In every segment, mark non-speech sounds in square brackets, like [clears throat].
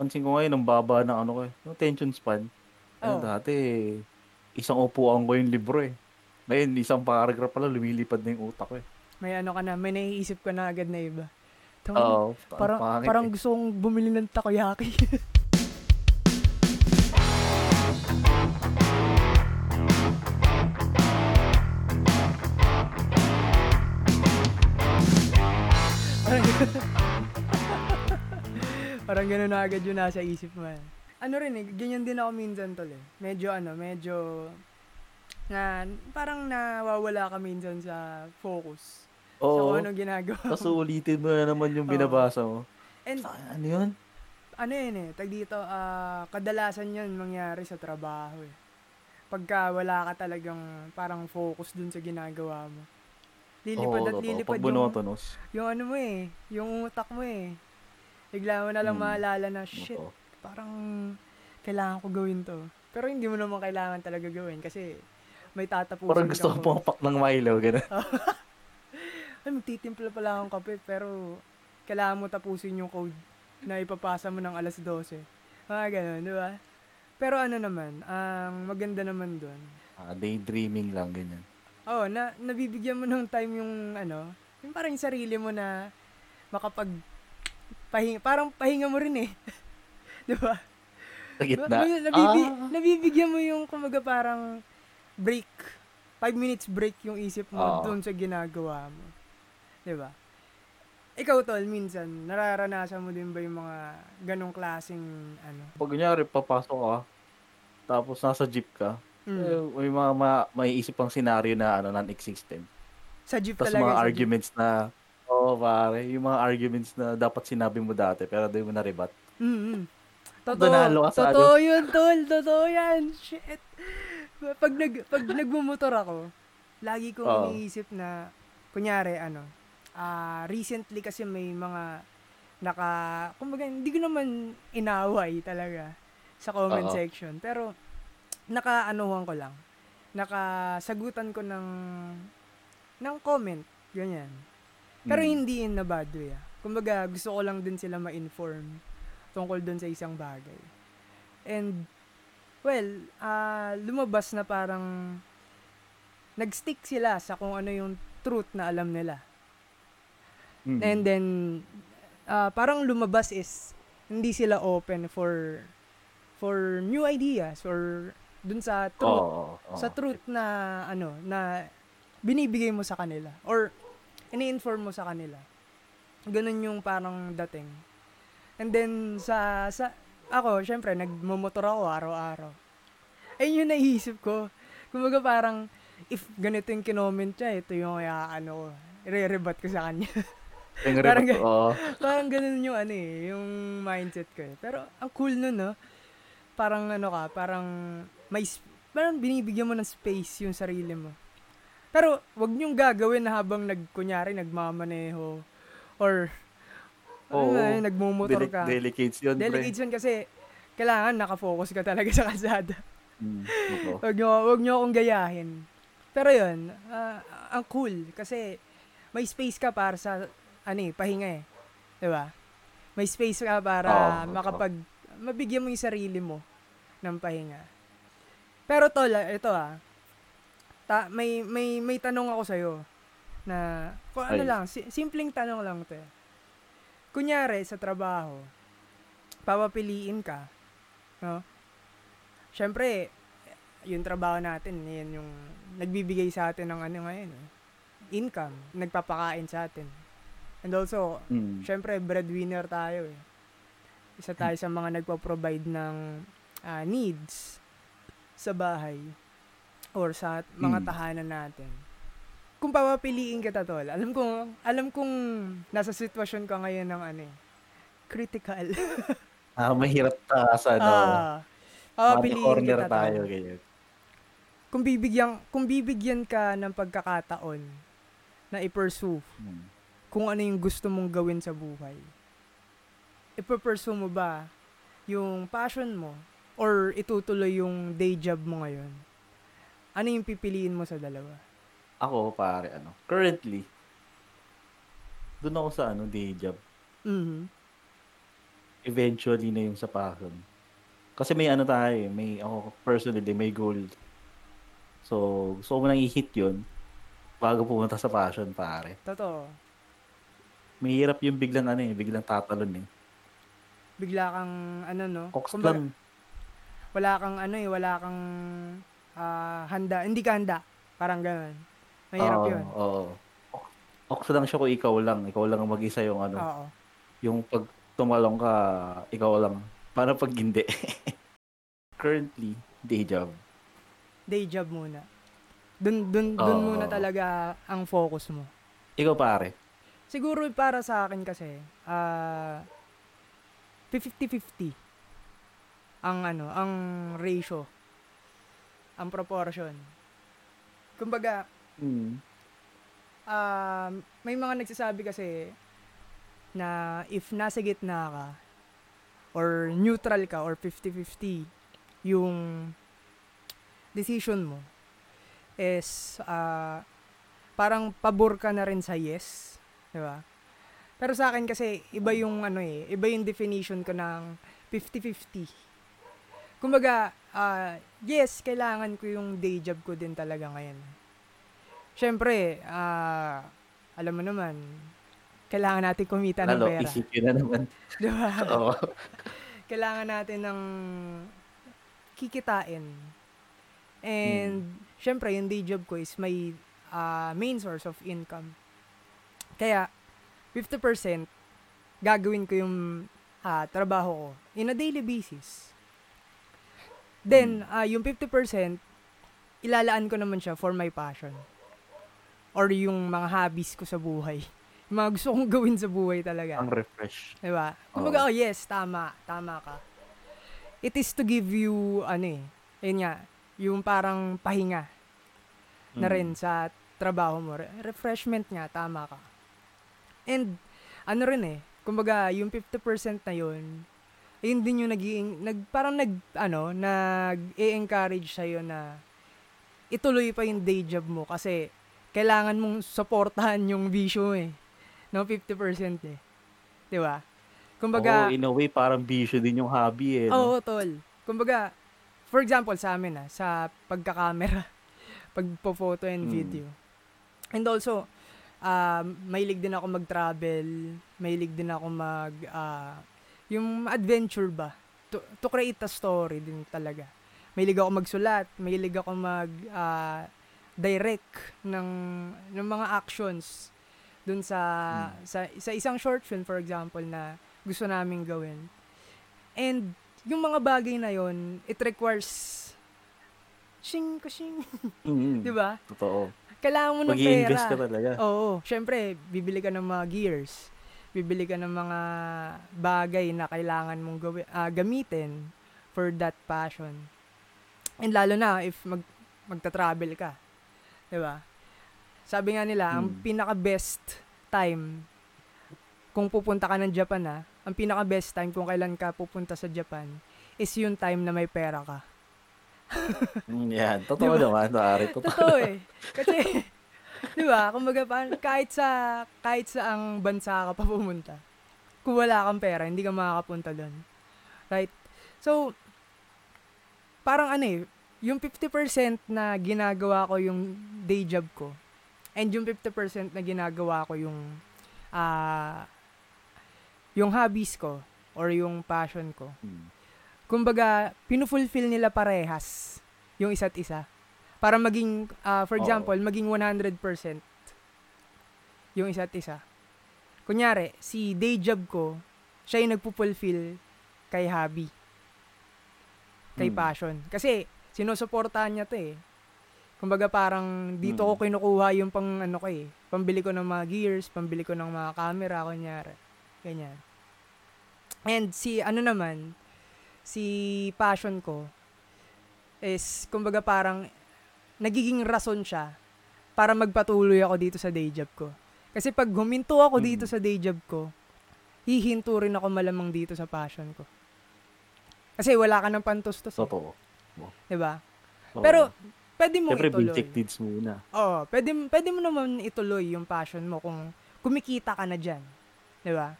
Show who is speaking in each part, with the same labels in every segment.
Speaker 1: napapansin ko ngayon, ang baba ng ano ko eh. Yung attention span. Ano
Speaker 2: Oo.
Speaker 1: dati, isang upuan ko yung libro eh. Ngayon, isang paragraph pala, lumilipad na yung utak ko eh.
Speaker 2: May ano ka na, may naiisip ka na agad na iba. Tama,
Speaker 1: Oo.
Speaker 2: parang,
Speaker 1: pangit
Speaker 2: parang
Speaker 1: eh.
Speaker 2: gusto kong bumili ng takoyaki. [laughs] parang gano'n na agad yung nasa isip mo. eh. Ano rin eh, ganyan din ako minsan tol eh. Medyo ano, medyo na parang nawawala ka minsan sa focus sa
Speaker 1: Oo.
Speaker 2: kung anong ginagawa
Speaker 1: Tapos
Speaker 2: mo.
Speaker 1: ulitin mo na naman yung binabasa mo.
Speaker 2: And
Speaker 1: Sa, ano yun?
Speaker 2: ano yun eh, tag dito, ah, kadalasan yun mangyari sa trabaho eh. Pagka wala ka talagang parang focus dun sa ginagawa mo. Lilipad
Speaker 1: Oo,
Speaker 2: at lilipad
Speaker 1: Pag
Speaker 2: yung, yung ano mo eh, yung utak mo eh. Bigla mo na lang
Speaker 1: Hmm.
Speaker 2: maalala na, shit,
Speaker 1: Totoo.
Speaker 2: parang kailangan ko gawin to. Pero hindi mo naman kailangan talaga gawin kasi may tatapusin
Speaker 1: Parang gusto ko pumapak ng Milo, gano'n. [laughs]
Speaker 2: ay, magtitimpla pala akong kape, pero kailangan mo tapusin yung code na ipapasa mo ng alas 12. Mga ganun, di ba? Pero ano naman, ang maganda naman doon,
Speaker 1: Ah, daydreaming lang, ganyan.
Speaker 2: oh, na, nabibigyan mo ng time yung, ano, yung parang yung sarili mo na makapag, pahinga, parang pahinga mo rin eh. [laughs] di ba?
Speaker 1: Sa gitna.
Speaker 2: May- nabibi,
Speaker 1: Ah,
Speaker 2: Nabibigyan mo yung, kumaga parang, break. Five minutes break yung isip mo
Speaker 1: Oo.
Speaker 2: doon sa ginagawa mo. Di ba? Ikaw, Tol, minsan, nararanasan mo din ba yung mga ganong klaseng, ano?
Speaker 1: pag kunyari, papasok ka, tapos nasa jeep ka,
Speaker 2: Mm.
Speaker 1: eh, may mga ma- may isip pang senaryo na ano, non-existent.
Speaker 2: Sa jeep
Speaker 1: Tapos
Speaker 2: talaga.
Speaker 1: mga
Speaker 2: sa jeep.
Speaker 1: arguments na, oo pare, yung mga arguments na dapat sinabi mo dati, pero di mo na-rebat.
Speaker 2: Mm-hmm. Totoo.
Speaker 1: Nanalo ka sa ano.
Speaker 2: Totoo yun, Tol. Totoo yan. Shit. Pag, nag, pag nagmumotor ako, lagi kong
Speaker 1: Oo.
Speaker 2: iniisip na, kunyari, ano, ah recently kasi may mga naka, kumbaga, hindi ko naman inaway talaga sa comment
Speaker 1: Oo.
Speaker 2: section. Pero, nakaanuhan ko lang. Nakasagutan ko ng, ng comment. Ganyan. Pero
Speaker 1: Mm.
Speaker 2: hindi in a bad way ah. Kumbaga, gusto ko lang din sila ma-inform tungkol dun sa isang bagay. And, well, ah lumabas na parang nag-stick sila sa kung ano yung truth na alam nila.
Speaker 1: Mm.
Speaker 2: And then, ah, parang lumabas is hindi sila open for for new ideas or dun sa truth
Speaker 1: Oo, oo.
Speaker 2: sa truth na ano na binibigay mo sa kanila or ini-inform mo sa kanila. Ganun yung parang dating. And then sa sa ako, syempre nagmomotor ako araw-araw. Ayun yung naisip ko. Kumbaga parang if ganito yung kinoment niya, ito yung kaya ano re-rebat ko sa kanya. Parang gan-
Speaker 1: oo.
Speaker 2: parang ganun yung ano eh, yung mindset ko eh. Pero ang cool nun, no? Parang ano ka, parang may, sp- parang binibigyan mo ng space yung sarili mo. Pero wag niyong gagawin na habang nag, kunyari, nagmamaneho or
Speaker 1: Oo.
Speaker 2: ano yun, nagmumotor
Speaker 1: Deli-
Speaker 2: ka.
Speaker 1: delicates yun, pre.
Speaker 2: Delegates yun kasi kailangan nakafocus ka talaga [laughs] sa kalsada.
Speaker 1: Mm.
Speaker 2: Wag nyo, wag nyo akong gayahin. Pero yun, ah, ang cool kasi may space ka para sa, ano eh, pahinga eh. Di ba? May space ka para
Speaker 1: Oo,
Speaker 2: makapag, mabigyan mo yung sarili mo ng pahinga. Pero tol, ah, ito ah, ta, may, may, may tanong ako sa'yo na, kung ano
Speaker 1: Ay.
Speaker 2: lang, si, simpleng tanong lang to. Kunyari, sa trabaho, papapiliin ka, no? Siyempre, yung trabaho natin, yan yung nagbibigay sa atin ng ano ngayon, eh, income, nagpapakain sa atin. And also,
Speaker 1: Mm.
Speaker 2: syempre, breadwinner tayo eh. Isa tayo sa mga nagpo-provide ng ah, needs sa bahay or sa mga
Speaker 1: Mm.
Speaker 2: tahanan natin. Kung papapiliin kita, tol, alam kong, alam kong nasa sitwasyon ka ngayon ng ano eh, critical. [laughs]
Speaker 1: Ah, mahirap ta sa ano.
Speaker 2: Ah, papapiliin
Speaker 1: corner
Speaker 2: kita,
Speaker 1: tayo, ganyan.
Speaker 2: Kung bibigyan, kung bibigyan ka ng pagkakataon na i-pursue
Speaker 1: Mm.
Speaker 2: kung ano yung gusto mong gawin sa buhay. Ipapursue mo ba yung passion mo or itutuloy yung day job mo ngayon? Ano yung pipiliin mo sa dalawa?
Speaker 1: Ako, pare, ano, currently, doon ako sa, ano, day job.
Speaker 2: Mhm.
Speaker 1: eventually na yung sa passion. Kasi may ano tayo eh, may ako personally, may goal. So, gusto ko nang i-hit yun bago pumunta sa passion, pare.
Speaker 2: Totoo.
Speaker 1: Mahirap yung biglang ano eh, biglang tatalon eh.
Speaker 2: Bigla kang, ano no?
Speaker 1: Cox
Speaker 2: Kumbaga,
Speaker 1: lang.
Speaker 2: wala kang ano eh, wala kang ah, handa. Hindi ka handa. Parang ganun. Mahirap
Speaker 1: Oo,
Speaker 2: yun.
Speaker 1: Oo. Ox lang siya kung ikaw lang. Ikaw lang ang mag-isa yung ano.
Speaker 2: Oo.
Speaker 1: Yung pag tumalong ka, ikaw lang. Paano pag hindi? [laughs] Currently, day job.
Speaker 2: Day job muna. Dun, dun, dun
Speaker 1: Oo.
Speaker 2: muna talaga ang focus mo.
Speaker 1: Ikaw pare.
Speaker 2: Siguro para sa akin kasi, ah 50-50 ang ano, ang ratio, ang proportion. Kumbaga,
Speaker 1: Hmm.
Speaker 2: um, may mga nagsasabi kasi na if nasa gitna ka or neutral ka or 50-50 yung decision mo is ah, parang pabor ka na rin sa yes, 'di ba? Pero sa akin kasi iba yung ano eh, iba yung definition ko ng 50-50. Kumbaga, ah, yes, kailangan ko yung day job ko din talaga ngayon. Siyempre, ah, alam mo naman, kailangan natin kumita ng
Speaker 1: Lalo,
Speaker 2: pera.
Speaker 1: isipin na naman. [laughs]
Speaker 2: Di ba? [laughs]
Speaker 1: Oo.
Speaker 2: kailangan natin ng kikitain. And, syempre, yung day job ko is my ah, main source of income. Kaya, 50% gagawin ko yung ah, trabaho ko in a daily basis. Then, ah, yung 50%, ilalaan ko naman siya for my passion. Or yung mga hobbies ko sa buhay. [laughs] Yung mga gusto kong gawin sa buhay talaga.
Speaker 1: Ang refresh.
Speaker 2: Diba? Kumbaga, oh yes, tama, tama ka. It is to give you, ano eh, yun nga, yung parang pahinga na
Speaker 1: Mm.
Speaker 2: rin sa trabaho mo. Re- refreshment nga, tama ka. And, ano rin eh, kumbaga, yung 50% na yun, yun din yung nag, nag parang nag, ano, nag-encourage sa'yo na ituloy pa yung day job mo kasi kailangan mong supportahan yung vision eh. No, 50% eh. Di ba? Kumbaga,
Speaker 1: Oo, in a way, parang bisyo din yung hobby eh.
Speaker 2: Oo,
Speaker 1: no?
Speaker 2: tol. Kumbaga, for example, sa amin ah, sa pagkakamera, [laughs] pagpo-photo and
Speaker 1: Mm.
Speaker 2: video. And also, um, mahilig din ako mag-travel, mahilig din ako mag, ah, yung adventure ba? To, to create a story din talaga. Mahilig ako magsulat, mahilig ako mag, ah, direct ng, ng mga actions dun sa, sa, sa isang short film, for example, na gusto naming gawin. And, yung mga bagay na yon it requires shing shing,
Speaker 1: Mm. [laughs]
Speaker 2: di ba?
Speaker 1: Totoo.
Speaker 2: Kailangan mo ng
Speaker 1: Mag-i-invest ka
Speaker 2: pera.
Speaker 1: talaga.
Speaker 2: Oo, syempre, bibili ka ng mga gears. Bibili ka ng mga bagay na kailangan mong gawin, ah, gamitin for that passion. And lalo na if mag magta-travel ka. 'Di ba? Sabi nga nila, ang
Speaker 1: Hmm.
Speaker 2: pinaka-best time kung pupunta ka ng Japan ah, ang pinaka-best time kung kailan ka pupunta sa Japan is yung time na may pera ka.
Speaker 1: Mm, yan. [laughs] Totoo
Speaker 2: Diba?
Speaker 1: naman, pare. Totoo.
Speaker 2: Totoo eh. Kasi, [laughs] di ba, kumbaga, pa- kahit sa, kahit sa ang bansa ka pa pumunta, kung wala kang pera, hindi ka makakapunta doon. Right? So, parang ano eh, yung 50% na ginagawa ko yung day job ko, and yung 50% na ginagawa ko yung, ah, yung hobbies ko, or yung passion ko,
Speaker 1: Mm.
Speaker 2: kumbaga, pinufulfill nila parehas yung isa't isa. Para maging, ah, for example, maging 100% yung isa't isa. Kunyari, si day job ko, siya yung nagpupulfill kay hobby, kay
Speaker 1: Mm.
Speaker 2: passion. Kasi, sinusuportahan niya to eh. Kumbaga parang dito ko
Speaker 1: Mm.
Speaker 2: kinukuha yung pang ano ko eh. Pambili ko ng mga gears, pambili ko ng mga camera, kunyari. Ganyan. And si ano naman, si passion ko is kumbaga parang nagiging rason siya para magpatuloy ako dito sa day job ko. Kasi pag huminto ako
Speaker 1: Mm.
Speaker 2: dito sa day job ko, hihinto rin ako malamang dito sa passion ko. Kasi wala ka ng pantustos. Eh,
Speaker 1: Totoo.
Speaker 2: 'di ba? Pero pwede mo
Speaker 1: Siyempre,
Speaker 2: ituloy.
Speaker 1: basic needs muna.
Speaker 2: Oo, pwede, pwede mo naman ituloy yung passion mo kung kumikita ka na dyan. Di ba?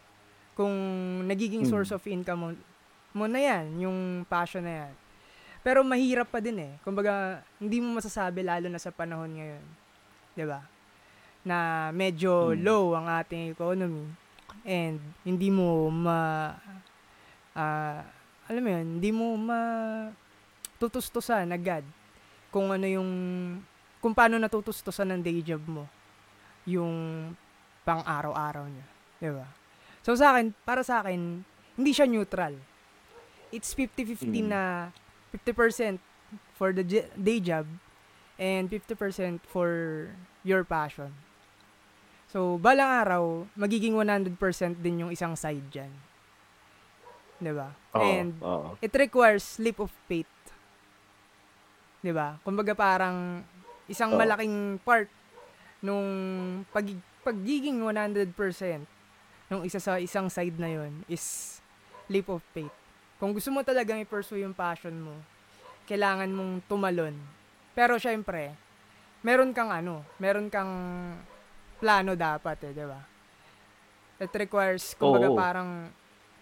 Speaker 2: kung nagiging
Speaker 1: Mm.
Speaker 2: source of income mo, mo na yan, yung passion na yan. Pero mahirap pa din eh. Kumbaga, hindi mo masasabi lalo na sa panahon ngayon. 'Di ba? Na medyo
Speaker 1: Mm.
Speaker 2: low ang ating economy and hindi mo ma ah, alam mo yun, hindi mo ma tutustusan agad kung ano yung kung paano natutustusan ng day job mo yung pang araw-araw niya. 'Di ba? So sa akin, para sa akin, hindi siya neutral. It's 50-50
Speaker 1: Mm.
Speaker 2: na 50% for the day job and 50% for your passion. So, balang araw, magiging 100% din yung isang side dyan. ba?
Speaker 1: Oo,
Speaker 2: And
Speaker 1: oo.
Speaker 2: it requires leap of faith. ba? Kumbaga parang isang
Speaker 1: Oo.
Speaker 2: malaking part nung pag pagiging 100% nung isa sa isang side na 'yon is leap of faith. Kung gusto mo talagang i-pursue yung passion mo, kailangan mong tumalon. Pero syempre, meron kang ano, meron kang plano dapat eh, 'di ba? It requires kumbaga
Speaker 1: Oo.
Speaker 2: parang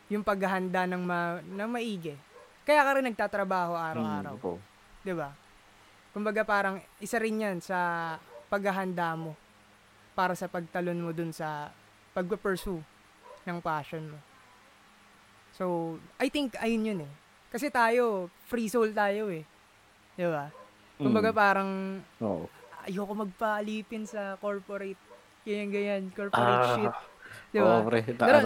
Speaker 2: yung paghahanda ng ma, ng maigi. Kaya ka rin nagtatrabaho araw-araw,
Speaker 1: Mm, oo.
Speaker 2: 'di ba? Kumbaga parang isa rin 'yan sa paghahanda mo para sa pagtalon mo dun sa pagpe-pursue ng passion mo. So, I think ayun yun eh. Kasi tayo, free soul tayo eh. 'Di ba? Kumbaga
Speaker 1: Mm,
Speaker 2: parang
Speaker 1: oo.
Speaker 2: ayoko magpaalipin sa corporate ganyan ganyan, corporate
Speaker 1: Ah,
Speaker 2: shit. 'Di ba?
Speaker 1: Oo, pre. Na,
Speaker 2: Nara-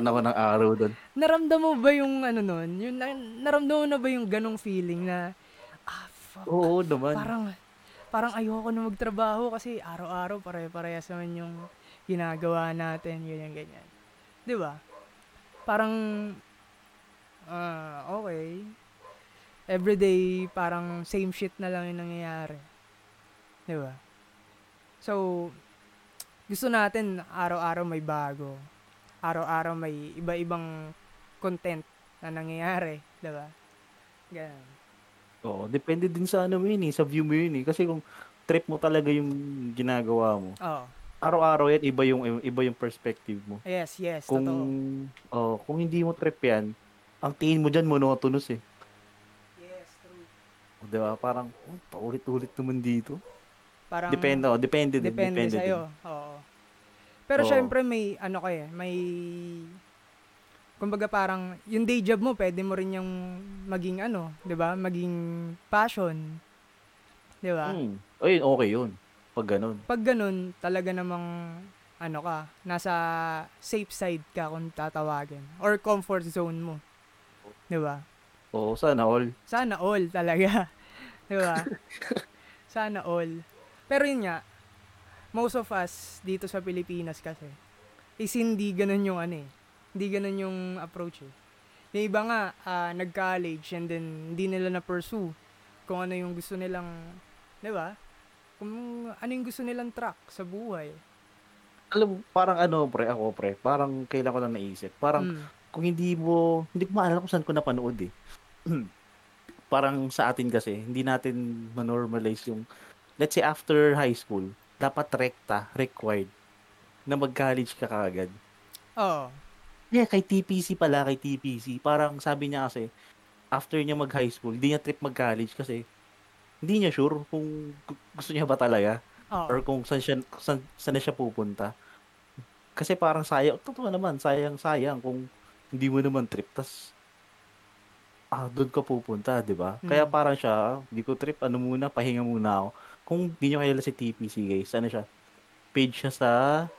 Speaker 1: ano, ng araw doon.
Speaker 2: Naramdam mo ba yung ano nun? Yung na, naramdam mo na ba yung ganong feeling na ah fuck,
Speaker 1: Oo naman.
Speaker 2: parang parang ayoko na magtrabaho kasi araw-araw pare-parehas naman yung ginagawa natin, ganyan ganyan. 'Di ba? Parang ah okay. Everyday parang same shit na lang yung nangyayari. 'Di ba? So gusto natin araw-araw may bago. Araw-araw may iba-ibang content na nangyayari, 'di ba? Ganun.
Speaker 1: Oo, depende din sa ano mo yun eh, sa view mo yun eh. Kasi kung trip mo talaga yung ginagawa mo,
Speaker 2: Oh,
Speaker 1: araw-araw yan, iba yung, iba yung perspective mo.
Speaker 2: yes, yes,
Speaker 1: Kung,
Speaker 2: totoo.
Speaker 1: oh, kung hindi mo trip yan, ang tingin mo dyan monotonous eh.
Speaker 2: Yes, true.
Speaker 1: O, di ba? Parang, oh, paulit-ulit naman dito.
Speaker 2: Parang
Speaker 1: Depende, oh, depende din.
Speaker 2: depende,
Speaker 1: Depende,
Speaker 2: sa'yo. Oo. Pero
Speaker 1: Oo.
Speaker 2: syempre may ano kaya, may kumbaga parang yung day job mo pwede mo rin yung maging ano, 'di ba? Maging passion. 'Di ba?
Speaker 1: Hmm. Ayun, okay yun. Pag ganun.
Speaker 2: Pag ganun, talaga namang ano ka, nasa safe side ka kung tatawagin or comfort zone mo. 'Di ba?
Speaker 1: Oo, sana all.
Speaker 2: Sana all talaga. [laughs] 'Di ba? Sana all. Pero yun nga, most of us dito sa Pilipinas kasi is hindi ganun yung ano eh. Hindi ganun yung approach eh. Yung iba nga, ah, nag-college and then hindi nila na-pursue kung ano yung gusto nilang, di ba? Kung ano yung gusto nilang track sa buhay.
Speaker 1: Alam parang ano, pre, ako, pre, parang kailan ko lang naisip. Parang,
Speaker 2: Mm.
Speaker 1: kung hindi mo, hindi ko maalala kung saan ko napanood eh. [clears throat] parang sa atin kasi, hindi natin manormalize yung, let's say after high school, dapat rekta, required, na mag-college ka kagad.
Speaker 2: Oo.
Speaker 1: Yeah, kay TPC pala, kay TPC. Parang sabi niya kasi, after niya mag-high school, hindi niya trip mag-college kasi hindi niya sure kung gu- gusto niya ba talaga
Speaker 2: Oo.
Speaker 1: or kung saan, siya, saan, saan siya pupunta. Kasi parang sayang, totoo naman, sayang-sayang kung hindi mo naman trip, tas ah, doon ka pupunta, di ba? Kaya
Speaker 2: Mm.
Speaker 1: parang siya, hindi ko trip, ano muna, pahinga muna ako. Kung hindi nyo kilala si TPC, guys, ano siya? Page siya sa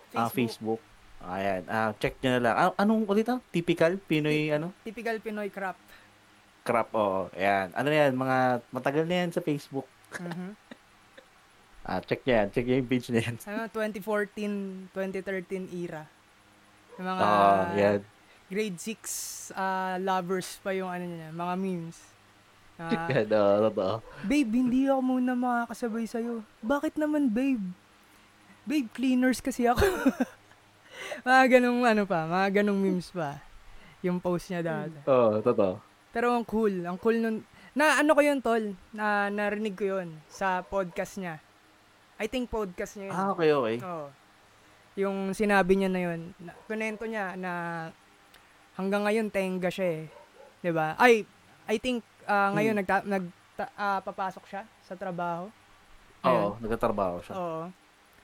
Speaker 1: ah,
Speaker 2: Facebook.
Speaker 1: Facebook. Ayan, ah, check nyo na lang. Ah, anong ulit ah? Typical Pinoy, ano?
Speaker 2: Typical Pinoy crap.
Speaker 1: Crap, oo. Ayan. Ano yan, mga matagal na yan sa Facebook.
Speaker 2: Mhm. [laughs]
Speaker 1: Ah, check nyo yan. Check nyo yung page na yan.
Speaker 2: ano, 2014, 2013 era. Yung mga
Speaker 1: Ah, yan.
Speaker 2: grade 6 ah, lovers pa yung ano niya, mga memes. Ah, [laughs]
Speaker 1: Yan, oo, totoo.
Speaker 2: babe, hindi ako muna makakasabay sa'yo. Bakit naman, babe? Babe, cleaners kasi ako. [laughs] mga ganong ano pa, mga ganong memes pa. Yung post niya dati.
Speaker 1: Oo, totoo.
Speaker 2: Pero ang cool, ang cool nun. Na ano ko yun, tol? Na narinig ko yun sa podcast niya. I think podcast niya yun.
Speaker 1: Ah, okay, okay.
Speaker 2: Oo. Yung sinabi niya na yun, na, kunento niya na hanggang ngayon tenga siya eh. 'Di ba? Ay, I think ah, ngayon
Speaker 1: Hmm.
Speaker 2: nagta, nag ah, papasok siya sa trabaho.
Speaker 1: Oo, nagtatrabaho siya.
Speaker 2: Oo.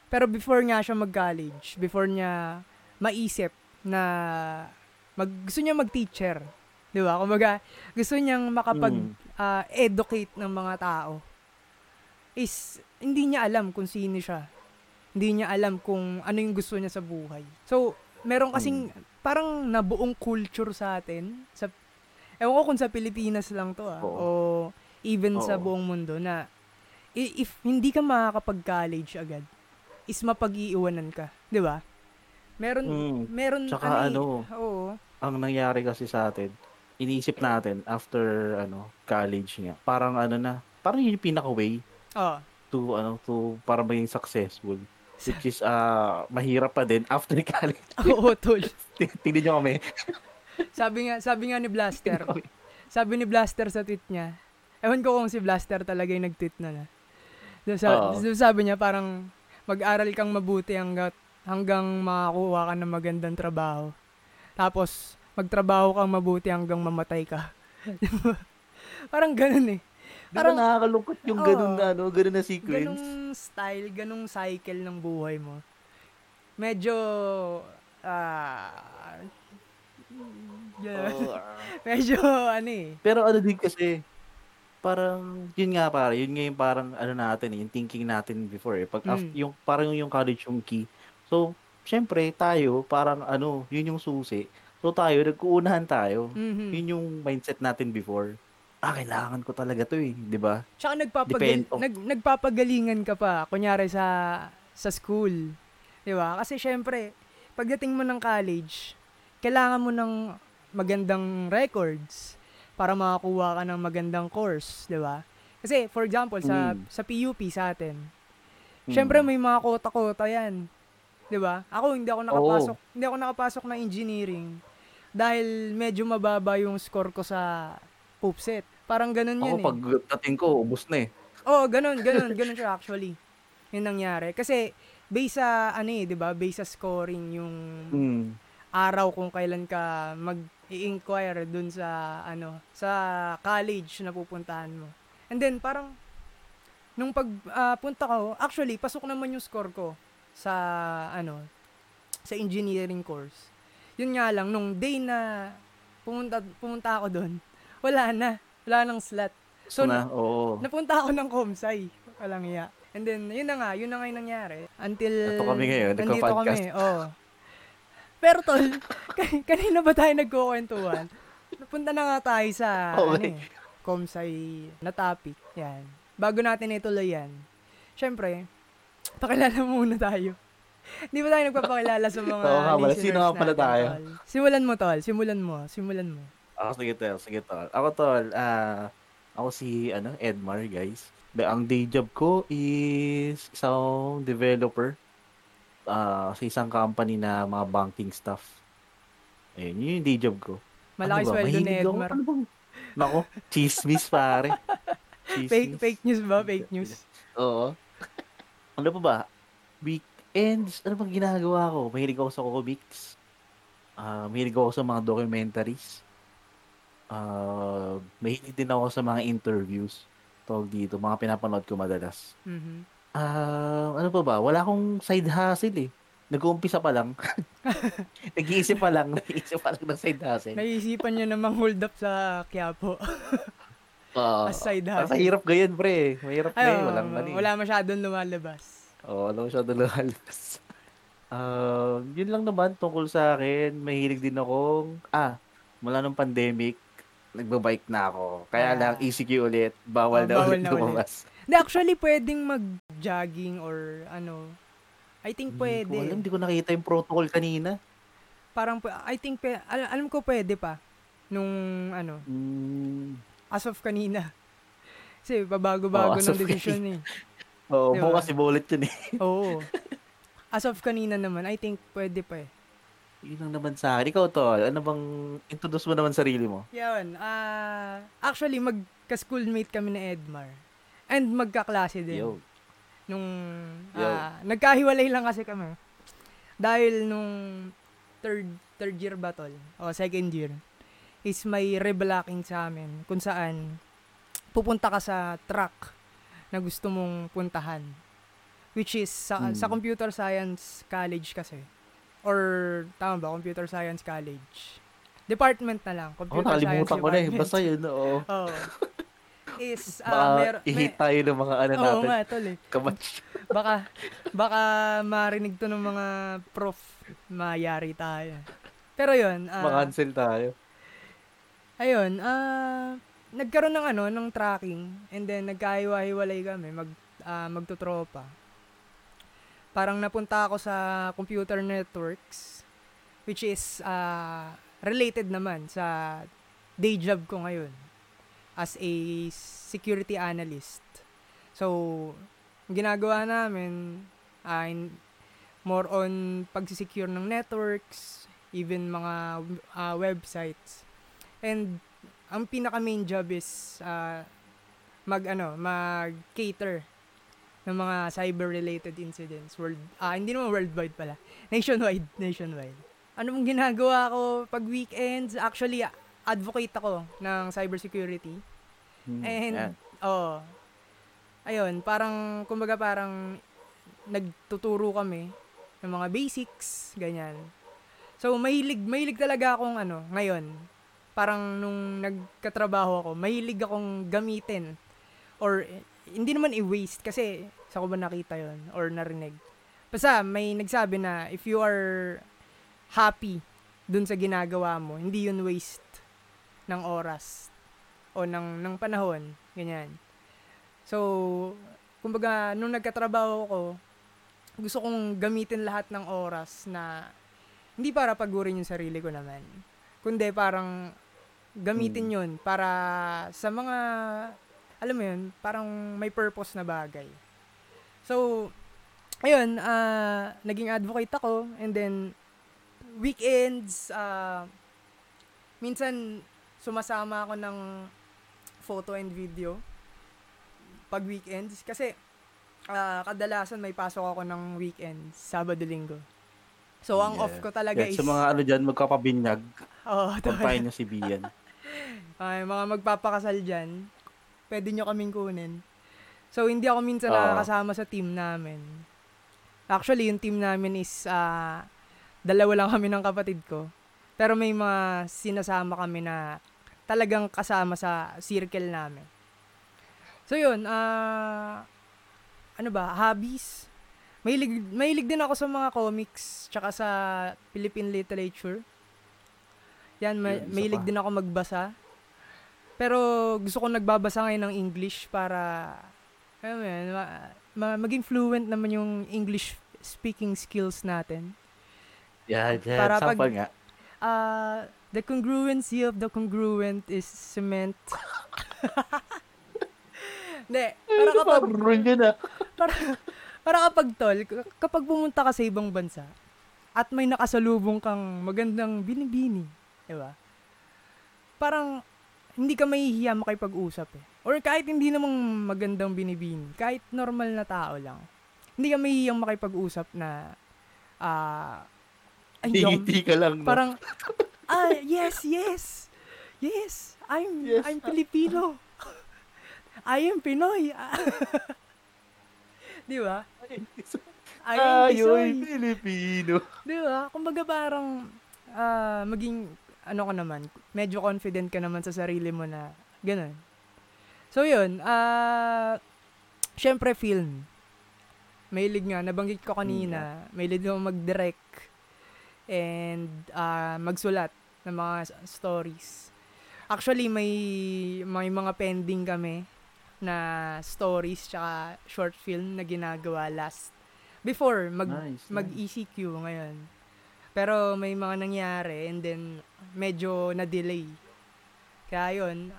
Speaker 2: Pero before nga siya mag-college, before niya maisip na mag, gusto niya mag-teacher. Di ba? Kumbaga, gusto niyang
Speaker 1: Mm.
Speaker 2: makapag-educate ng mga tao. Is, hindi niya alam kung sino siya. Hindi niya alam kung ano yung gusto niya sa buhay. So, meron kasing, parang nabuong culture sa atin. Sa, ewan ko kung sa Pilipinas lang to ah.
Speaker 1: Oo.
Speaker 2: O even sa
Speaker 1: Oo.
Speaker 2: buong mundo na if hindi ka makakapag-college agad, is mapag-iiwanan ka. Di ba? Meron,
Speaker 1: Mm.
Speaker 2: meron,
Speaker 1: Tsaka
Speaker 2: eh,
Speaker 1: ano,
Speaker 2: oo.
Speaker 1: ang nangyari kasi sa atin, iniisip natin after ano, college nga. Parang ano na, parang yun yung pinaka way
Speaker 2: Oo.
Speaker 1: to ano to para maging successful. Which is [laughs] ah mahirap pa din after [laughs] college. [laughs]
Speaker 2: Oo, tol.
Speaker 1: Tingnan niyo kami.
Speaker 2: Sabi nga, sabi nga ni Blaster, sabi ni Blaster sa tweet niya, ewan ko kung si Blaster talaga yung nag-tweet na na. So, sa-
Speaker 1: Oo.
Speaker 2: so, sabi niya parang mag-aral kang mabuti hanggang, hanggang makakuha ka ng magandang trabaho. Tapos, magtrabaho kang mabuti hanggang mamatay ka. [laughs] parang ganun eh.
Speaker 1: Di ba nakakalungkot yung ganun
Speaker 2: Oo.
Speaker 1: na ano, ganun na sequence?
Speaker 2: Ganong style, ganong cycle ng buhay mo. Medyo, ah.
Speaker 1: Oo, ah. [laughs]
Speaker 2: medyo, ano eh.
Speaker 1: Pero ano din kasi, parang, yun nga pare, yun nga yung parang, ano natin, eh, yung thinking natin before eh. Pag,
Speaker 2: Mm.
Speaker 1: yung, parang yung college yung key. So, syempre, tayo, parang ano, yun yung susi. So, tayo, nagkuunahan tayo.
Speaker 2: Mhm.
Speaker 1: Yun yung mindset natin before. Ah, kailangan ko talaga to eh, di ba?
Speaker 2: Tsaka nagpapagal
Speaker 1: Depend-
Speaker 2: nag, nagpapagalingan ka pa, kunyari sa sa school. Di ba? Kasi syempre, pagdating mo ng college, kailangan mo ng magandang records para makakuha ka ng magandang course, di ba? Kasi, for example, sa
Speaker 1: Mm.
Speaker 2: sa PUP sa atin,
Speaker 1: Hmm.
Speaker 2: syempre may mga kota-kota yan. Di ba? Ako, hindi ako nakapasok, hindi ako nakapasok ng engineering dahil medyo mababa yung score ko sa PUPSET. Parang ganun
Speaker 1: Ako,
Speaker 2: yun eh.
Speaker 1: pag dating ko, ubus na eh.
Speaker 2: Oo, ganun, ganun, ganun siya actually. Yun nangyari. Kasi, based sa, ano eh, di ba, based sa scoring yung
Speaker 1: Mm.
Speaker 2: araw kung kailan ka mag-i-inquire dun sa, ano, sa college na pupuntahan mo. And then, parang, nung pagpunta ko, actually, pasok naman yung score ko sa, ano, sa engineering course. Yun nga lang, nung day na pumunta, pumunta ako doon, wala na. Wala nang slot.
Speaker 1: So,
Speaker 2: So,
Speaker 1: na, oo.
Speaker 2: Napunta ako ng Komsay. Walang iya. And then, yun na nga, yun na nga yung nangyari. Until,
Speaker 1: Ito kami ngayon,
Speaker 2: nandito kami, oo. Pero tol, [laughs] kan- kanina ba tayo nagkukwentuhan? Napunta na nga tayo sa,
Speaker 1: Oo,
Speaker 2: ano
Speaker 1: eh.
Speaker 2: eh, Komsay na topic. Yan. Bago natin ituloy yan. Siyempre, pakilala muna tayo. [laughs] Di ba tayo nagpapakilala sa mga
Speaker 1: Oo nga pala. Sino nga pala tayo?
Speaker 2: tol? Simulan mo, tol. Simulan mo. Simulan mo.
Speaker 1: Ako, sige tol, sige tol. Ako tol, ah, ako si, ano, Edmar, guys. Ba- Ang day job ko is isang developer ah sa isang company na mga banking stuff. Ayun, yun yung day job ko.
Speaker 2: Malaki
Speaker 1: Ano ba?
Speaker 2: sweldo ni
Speaker 1: Mahilig ako-
Speaker 2: Edmar.
Speaker 1: Ano bang, nako, chismis pare. [laughs]
Speaker 2: Fake,
Speaker 1: Chismis.
Speaker 2: fake news ba? Fake news.
Speaker 1: Oo. ano pa ba? Weekends, ano bang ginagawa ko? Mahilig ako sa comics. Ah, mahilig ako sa mga documentaries. Ah, mahilig din ako sa mga interviews. Tawag dito, mga pinapanood ko madalas.
Speaker 2: Mhm.
Speaker 1: Ah, ano pa ba? Wala akong side hustle eh. Nag-uumpisa pa lang. [laughs] Nag-iisip pa lang. Nag-iisip pa lang ng side hustle.
Speaker 2: Naisipan niya namang hold up sa Quiapo.
Speaker 1: Oo.
Speaker 2: as side hustle.
Speaker 1: mahirap ganyan, pre. Mahirap
Speaker 2: Ay,
Speaker 1: na Walang ano eh.
Speaker 2: wala masyadong lumalabas.
Speaker 1: Oo, alam mo siya lumalabas. Ah, yun lang naman tungkol sa akin. Mahilig din akong, ah, mula nung pandemic, nagbabike na ako. Kaya
Speaker 2: Ah.
Speaker 1: lang, ECQ ulit. Bawal
Speaker 2: Oh,
Speaker 1: na
Speaker 2: bawal
Speaker 1: ulit
Speaker 2: na
Speaker 1: lumabas.
Speaker 2: Hindi, actually, pwedeng mag-jogging or ano. I think
Speaker 1: Hindi ko alam, hindi ko nakita yung protocol kanina.
Speaker 2: Parang, I think, pe- al- alam ko pwede pa. Nung, ano,
Speaker 1: Mm,
Speaker 2: as of kanina. Kasi, babago-bago
Speaker 1: Oh,
Speaker 2: ng decision eh.
Speaker 1: Oo,
Speaker 2: Di ba?
Speaker 1: bukas si bullet yun eh.
Speaker 2: Oo. [laughs] As of kanina naman, I think pwede pa eh.
Speaker 1: Yun lang naman sa akin. Ikaw, Tol, ano bang, introduce mo naman sarili mo?
Speaker 2: Yun. ah actually, magka-schoolmate kami ni Edmar. And magkaklase din.
Speaker 1: Yo.
Speaker 2: Nung,
Speaker 1: Yo.
Speaker 2: ah, nagkahiwalay lang kasi kami. Dahil nung third third year ba tol? O second year. Is may reblocking sa amin kung saan pupunta ka sa track na gusto mong puntahan. Which is sa,
Speaker 1: Hmm.
Speaker 2: sa computer science college kasi. Or tama ba? Computer science college. Department na lang. Computer science
Speaker 1: nakalimutan ko na eh.
Speaker 2: department.
Speaker 1: Basta yun, oo. [laughs]
Speaker 2: Oo. Is,
Speaker 1: Baka
Speaker 2: ah, mer-
Speaker 1: i-hit tayo ng mga ano
Speaker 2: Oo
Speaker 1: natin.
Speaker 2: nga, tol eh.
Speaker 1: Kamatch.
Speaker 2: Baka, baka marinig to ng mga prof, mayari tayo. Pero yun, ah,
Speaker 1: Ma-cancel tayo.
Speaker 2: ayun, ah, nagkaroon ng ano, ng tracking, and then nagkahiwa-hiwalay kami, mag, ah, magtutropa. Parang napunta ako sa computer networks, which is ah, related naman sa day job ko ngayon as a security analyst. So, ginagawa namin ay more on pagsisecure ng networks, even mga ah, websites. And ang pinaka main job is ah, mag ano, mag cater ng mga cyber related incidents world ah hindi naman worldwide pala nationwide nationwide ano mong ginagawa ko pag weekends actually advocate ako ng cybersecurity
Speaker 1: Hmm,
Speaker 2: And,
Speaker 1: yan.
Speaker 2: oh, ayun, parang, kumbaga parang, nagtuturo kami ng mga basics, ganyan. So, mahilig, mahilig talaga akong, ano, ngayon, parang nung nagkatrabaho ako, mahilig akong gamitin, or, hindi naman i-waste, kasi, sa ko ba nakita yon or narinig. Basta, may nagsabi na, if you are happy dun sa ginagawa mo, hindi yun waste ng oras o ng, ng panahon, ganyan. So, kumbaga, nung nagkatrabaho ko, gusto kong gamitin lahat ng oras na hindi para pagurin yung sarili ko naman, kundi parang gamitin
Speaker 1: Hmm.
Speaker 2: yun para sa mga, alam mo yun, parang may purpose na bagay. So, ayun, ah, naging advocate ako, and then, weekends, ah, minsan, sumasama ako ng photo and video pag weekends kasi ah, kadalasan may pasok ako ng weekends, Sabado, Linggo. So ang
Speaker 1: Yeah.
Speaker 2: off ko talaga
Speaker 1: Yan,
Speaker 2: is
Speaker 1: sa mga ano dyan, magkapabinyag,
Speaker 2: oh,
Speaker 1: kontahin nyo si Bian. [laughs]
Speaker 2: ay mga magpapakasal diyan. Pwede nyo kaming kunin. So hindi ako minsan
Speaker 1: Oo.
Speaker 2: nakakasama sa team namin. Actually, yung team namin is ah, dalawa lang kami ng kapatid ko. Pero may mga sinasama kami na talagang kasama sa circle namin. So yun, ah ano ba, hobbies. Mahilig, mahilig din ako sa mga comics, tsaka sa Philippine literature. Yan, ma-
Speaker 1: Yun,
Speaker 2: mahilig
Speaker 1: pa.
Speaker 2: din ako magbasa. Pero gusto ko nagbabasa ngayon ng English para, alam mo ma- ma- maging fluent naman yung English speaking skills natin.
Speaker 1: Yan, yan.
Speaker 2: Para pag-
Speaker 1: nga.
Speaker 2: Uh, the congruency of the congruent is cement. [laughs] Hindi, para kapag,
Speaker 1: Parang yun ah. [laughs]
Speaker 2: para, para kapag tol, kapag pumunta ka sa ibang bansa, at may nakasalubong kang magandang binibini, di ba? Parang, hindi ka mahihiya makipag-usap eh. Or kahit hindi namang magandang binibini, kahit normal na tao lang, hindi ka mahihiyang makipag-usap na, ah, ay, hindi
Speaker 1: ka lang. No?
Speaker 2: Parang, ah, yes, yes. Yes, I'm,
Speaker 1: Yes.
Speaker 2: I'm Filipino. I am Pinoy. [laughs] Di ba? I
Speaker 1: Ayoy,
Speaker 2: Pisoy.
Speaker 1: Filipino.
Speaker 2: Di ba? Kumbaga parang, ah, maging, ano ka naman, medyo confident ka naman sa sarili mo na, ganun. So, yun, ah, syempre film. Mahilig nga, nabanggit ko kanina, mahilig ako mag-direct and ah, magsulat ng mga stories. Actually, may, may mga pending kami na stories tsaka short film na ginagawa last before mag
Speaker 1: Nice,
Speaker 2: mag
Speaker 1: nice.
Speaker 2: ECQ ngayon. Pero may mga nangyari and then medyo na-delay. Kaya yun,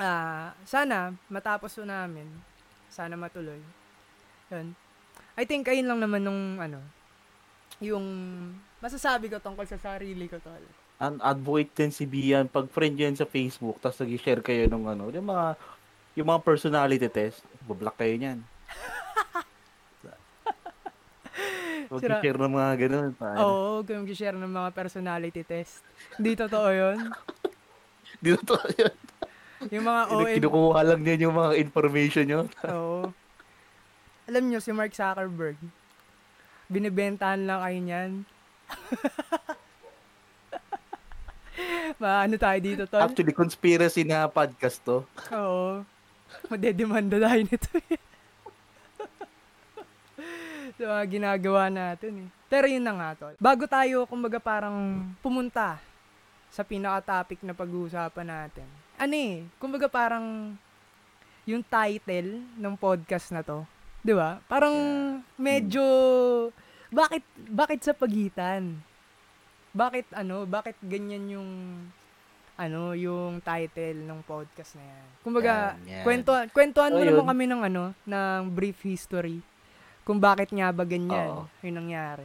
Speaker 2: ah sana matapos po namin. Sana matuloy. Yun. I think ayun lang naman nung ano, yung masasabi ko tungkol sa sarili ko tol.
Speaker 1: An advocate din si Bian pag friend yun sa Facebook tapos nag-share kayo nung ano, yung mga yung mga personality test, bablock kayo niyan. [laughs]
Speaker 2: Sira-
Speaker 1: Mag-share ng mga ganun. Paano?
Speaker 2: Oo, huwag kayong share ng mga personality test. Hindi totoo yun. [laughs]
Speaker 1: Di na to yun.
Speaker 2: Yung mga OM...
Speaker 1: Kinukuha lang din yung mga information nyo. [laughs]
Speaker 2: Oo. Alam nyo, si Mark Zuckerberg, binibentahan lang kayo niyan. Maano tayo dito, tol?
Speaker 1: Actually, conspiracy na podcast to.
Speaker 2: Oo. [laughs] Madedemanda tayo nito eh. [laughs] Sa mga ginagawa natin eh. Pero yun na nga, tol. Bago tayo, kumbaga parang pumunta sa pinaka-topic na pag-uusapan natin. Ano eh, kumbaga parang yung title ng podcast na to. 'Di ba? Parang medyo bakit bakit sa pagitan? Bakit ano, bakit ganyan yung ano, yung title ng podcast na yan. Kumbaga,
Speaker 1: Yan, yan.
Speaker 2: kwento kwentuhan mo
Speaker 1: So,
Speaker 2: naman kami ng ano, ng brief history kung bakit nga ba ganyan
Speaker 1: Oo.
Speaker 2: yung nangyari.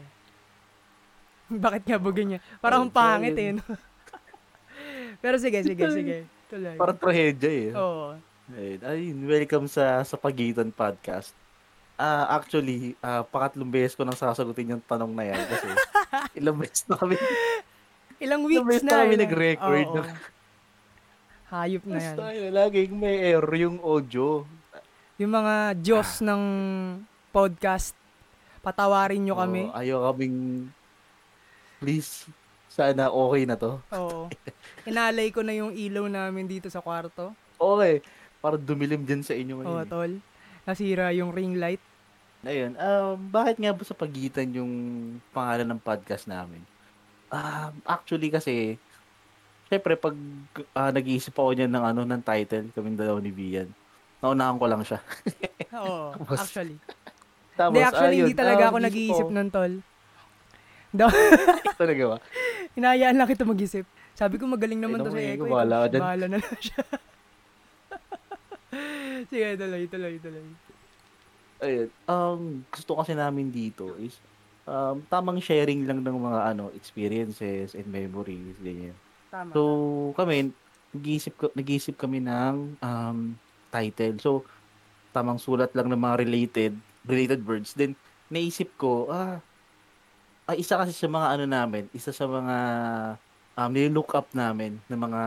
Speaker 2: bakit nga ba ganyan? Parang
Speaker 1: Oh,
Speaker 2: pangit eh. no? [laughs] Pero sige, sige, sige. Tuloy.
Speaker 1: Parang trahedya eh.
Speaker 2: Oo.
Speaker 1: Ayun, ayun, welcome sa sa Pagitan Podcast. Ah, actually, ah, pangatlong beses ko nang sasagutin yung tanong na yan kasi [laughs] ilang beses na kami.
Speaker 2: Ilang weeks na.
Speaker 1: na kami
Speaker 2: yun.
Speaker 1: nag-record.
Speaker 2: Oo. Hayop na yan.
Speaker 1: Yun, laging may error yung audio.
Speaker 2: Yung mga Diyos ng podcast, patawarin nyo kami.
Speaker 1: Oo, ayaw kaming, please, sana okay na to.
Speaker 2: Oo. Inalay ko na yung ilaw namin dito sa kwarto.
Speaker 1: Okay, para dumilim dyan sa inyo
Speaker 2: Oo,
Speaker 1: ngayon. eh.
Speaker 2: tol. Nasira yung ring light.
Speaker 1: Ayun, um, bakit nga ba sa pagitan yung pangalan ng podcast namin? Um, actually kasi, syempre pag ah, nag-iisip ako niyan ng ano ng title, kaming dalawa ni Vian, naunahan ko lang siya. [laughs]
Speaker 2: Oo,
Speaker 1: Tapos,
Speaker 2: actually.
Speaker 1: Tapos,
Speaker 2: Hindi, actually,
Speaker 1: ayun,
Speaker 2: hindi talaga
Speaker 1: um,
Speaker 2: ako
Speaker 1: isip
Speaker 2: nag-iisip
Speaker 1: ko-
Speaker 2: nun, tol. Daw, [laughs]
Speaker 1: Talaga ba?
Speaker 2: hinayaan lang kita mag-isip. Sabi ko, magaling naman
Speaker 1: Ay,
Speaker 2: to
Speaker 1: naku,
Speaker 2: si
Speaker 1: eh,
Speaker 2: Eko.
Speaker 1: bahala dyan.
Speaker 2: Bahala na lang siya. [laughs] Sige, tuloy, tuloy, tuloy.
Speaker 1: Ayun, um, gusto kasi namin dito is um, tamang sharing lang ng mga ano experiences and memories ganyan.
Speaker 2: Tama.
Speaker 1: So, kami, nag-iisip, ko- nag-iisip kami ng um, title. So, tamang sulat lang ng mga related, related words. Then, naisip ko, ah, ah, isa kasi sa mga ano namin, isa sa mga um, nilook up namin ng mga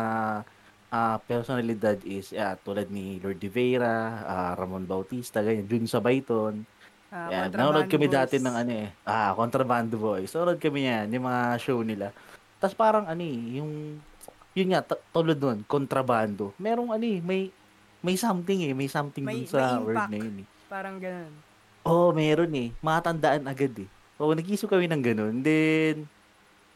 Speaker 1: ah, personalidad is, yeah, tulad ni Lord De Vera, ah, Ramon Bautista, ganyan, Jun Sabayton.
Speaker 2: Ah,
Speaker 1: Yan, nanonood kami
Speaker 2: Boys.
Speaker 1: dati ng ano eh, ah, Contrabando Boys. Nanonood kami yan, yung mga show nila. Tapos parang ano eh, yung, yun nga, t- tulad nun, Contrabando. Merong ano eh, may, may something eh, may something
Speaker 2: May-
Speaker 1: dun sa
Speaker 2: may
Speaker 1: word
Speaker 2: impact.
Speaker 1: na yun eh.
Speaker 2: Parang ganun.
Speaker 1: Oo, oh, meron eh. Matandaan agad eh. So, nag-isip kami ng ganun. Then,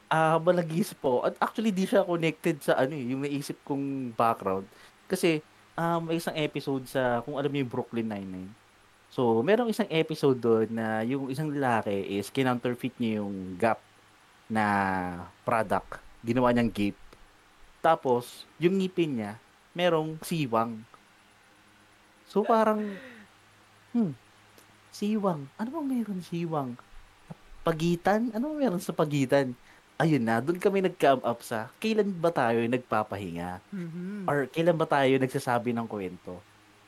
Speaker 1: ah, habang nag-isip po, at actually di siya connected sa ano eh, yung naisip kong background. Kasi, um, may isang episode sa, kung alam niyo yung Brooklyn Nine-Nine. So, merong isang episode doon na yung isang lalaki is kinonterfeit niya yung Gap na product. Ginawa niyang gape. Tapos, yung ngipin niya, merong siwang. So, parang, hmm, siwang. Ano bang meron siwang? Pagitan? Ano bang meron sa pagitan? Ayun na, doon kami nag-come up sa kailan ba tayo nagpapahinga?
Speaker 2: Mhm.
Speaker 1: Or kailan ba tayo nagsasabi ng kwento?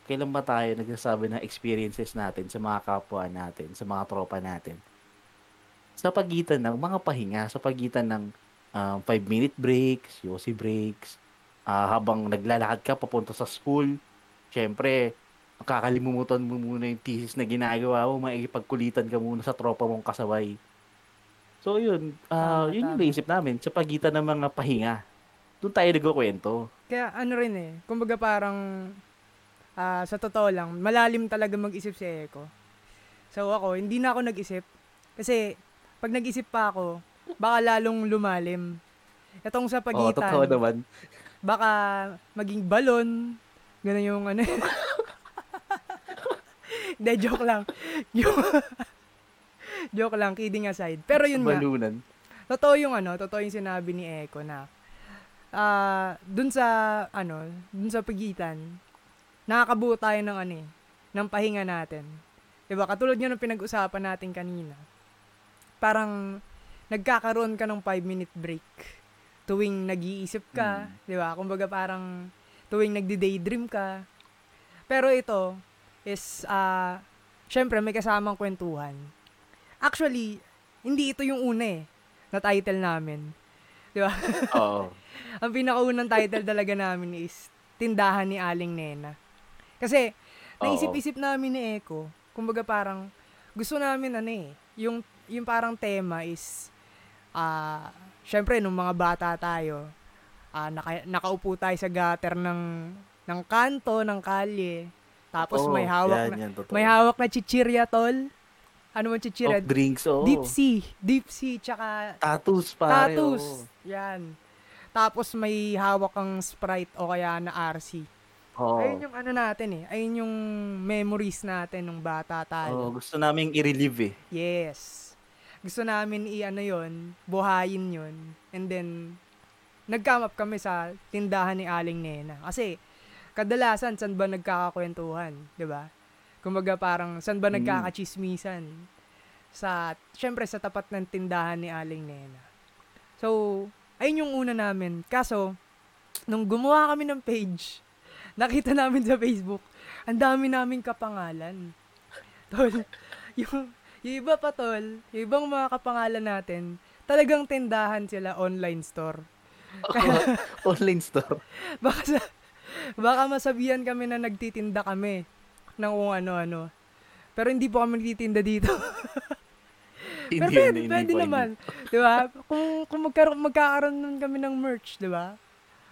Speaker 1: Kailan ba tayo nagsasabi ng experiences natin sa mga kapwa natin, sa mga tropa natin? Sa pagitan ng mga pahinga, sa pagitan ng 5-minute breaks, yosi breaks, ah, habang naglalakad ka papunta sa school, syempre, makakalimutan mo muna yung thesis na ginagawa mo, maikipagkulitan ka muna sa tropa mong kasabay. So yun,
Speaker 2: Tama,
Speaker 1: yun yung naisip namin, sa pagitan ng mga pahinga. Doon tayo nagkukwento.
Speaker 2: Kaya ano rin eh, kumbaga parang ah, sa totoo lang, malalim talaga mag-isip si Eko. So ako, hindi na ako nag-isip. Kasi pag nag-isip pa ako, baka lalong lumalim. Itong sa
Speaker 1: Oo, totoo
Speaker 2: pagitan,
Speaker 1: naman.
Speaker 2: baka maging balon. Ganun yung ano. [laughs] Hindi, joke lang. Yung- [laughs] joke lang, kidding aside. Pero yun nga,
Speaker 1: Balunan.
Speaker 2: totoo yung ano, totoo yung sinabi ni Eko na ah dun sa ano, dun sa pagitan, nakakabuo tayo ng ano eh, ng pahinga natin. 'Di ba? Katulad nga ng pinag-usapan natin kanina. Parang nagkakaroon ka ng 5 minute break tuwing nag-iisip ka,
Speaker 1: Mm.
Speaker 2: 'di ba? Kumbaga parang tuwing nagdi-daydream ka. Pero ito is ah syempre may kasamang kwentuhan. Actually, hindi ito yung una eh, na title namin. Di ba?
Speaker 1: Oo. [laughs]
Speaker 2: Ang pinakaunang title talaga namin is Tindahan ni Aling Nena. Kasi, naisip-isip namin ni Eko, kumbaga parang, gusto namin ano eh, yung, yung parang tema is, ah, syempre, nung mga bata tayo, ah, naka, nakaupo tayo sa gutter ng, ng kanto, ng kalye, tapos
Speaker 1: Oo,
Speaker 2: may hawak
Speaker 1: yan,
Speaker 2: na,
Speaker 1: yan, totoo.
Speaker 2: may hawak na chichirya, tol. Ano man chichirya?
Speaker 1: Soft drinks, oo.
Speaker 2: Deep sea. Deep sea, tsaka
Speaker 1: Tattoos, pare.
Speaker 2: tattoos.
Speaker 1: oo.
Speaker 2: Yan. Tapos may hawak kang Sprite o kaya na RC.
Speaker 1: Oo.
Speaker 2: Ayun yung ano natin eh. Ayun yung memories natin nung bata tayo.
Speaker 1: gusto naming i-relieve eh.
Speaker 2: Yes. Gusto namin i-ano yun, buhayin yun. And then, nag-come up kami sa tindahan ni Aling Nena. Kasi, kadalasan, saan ba nagkakakwentuhan? ba? Kumbaga parang, saan ba
Speaker 1: Mm.
Speaker 2: nagkakachismisan? Sa, syempre, sa tapat ng tindahan ni Aling Nena. So, ayun yung una namin. Kaso, nung gumawa kami ng page, nakita namin sa Facebook, ang dami naming kapangalan. Tol, yung, yung iba pa tol, yung ibang mga kapangalan natin, talagang tindahan sila online store. [laughs]
Speaker 1: Online store.
Speaker 2: Baka, sa, baka masabihan kami na nagtitinda kami ng kung ano-ano. Pero hindi po kami nagtitinda dito. Pero
Speaker 1: Hindi,
Speaker 2: pwede,
Speaker 1: hindi,
Speaker 2: pwede
Speaker 1: hindi.
Speaker 2: naman. Di ba? Kung, kung magkaroon, magkakaroon nun kami ng merch, di ba?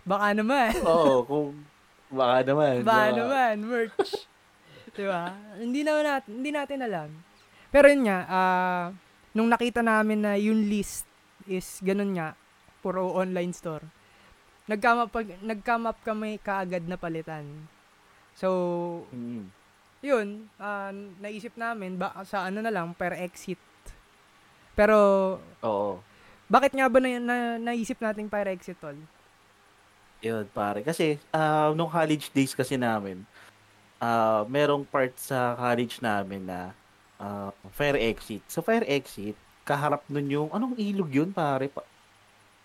Speaker 2: Baka naman.
Speaker 1: Oo, kung baka naman.
Speaker 2: Baka naman, merch. [laughs] di ba? Hindi naman natin, hindi natin alam. Pero yun nga, ah, nung nakita namin na yung list is ganun nga, puro online store, nag-come up, nag-come up kami kaagad na palitan. So,
Speaker 1: Mm.
Speaker 2: yun, ah, naisip namin, ba, sa ano na lang, per exit. Pero,
Speaker 1: Oo.
Speaker 2: bakit nga ba na, na naisip nating per exit, tol?
Speaker 1: Yun, pare. Kasi, ah, nung college days kasi namin, ah, merong part sa college namin na ah, fire exit. Sa fire exit, kaharap nun yung, anong ilog yun, pare? Pa-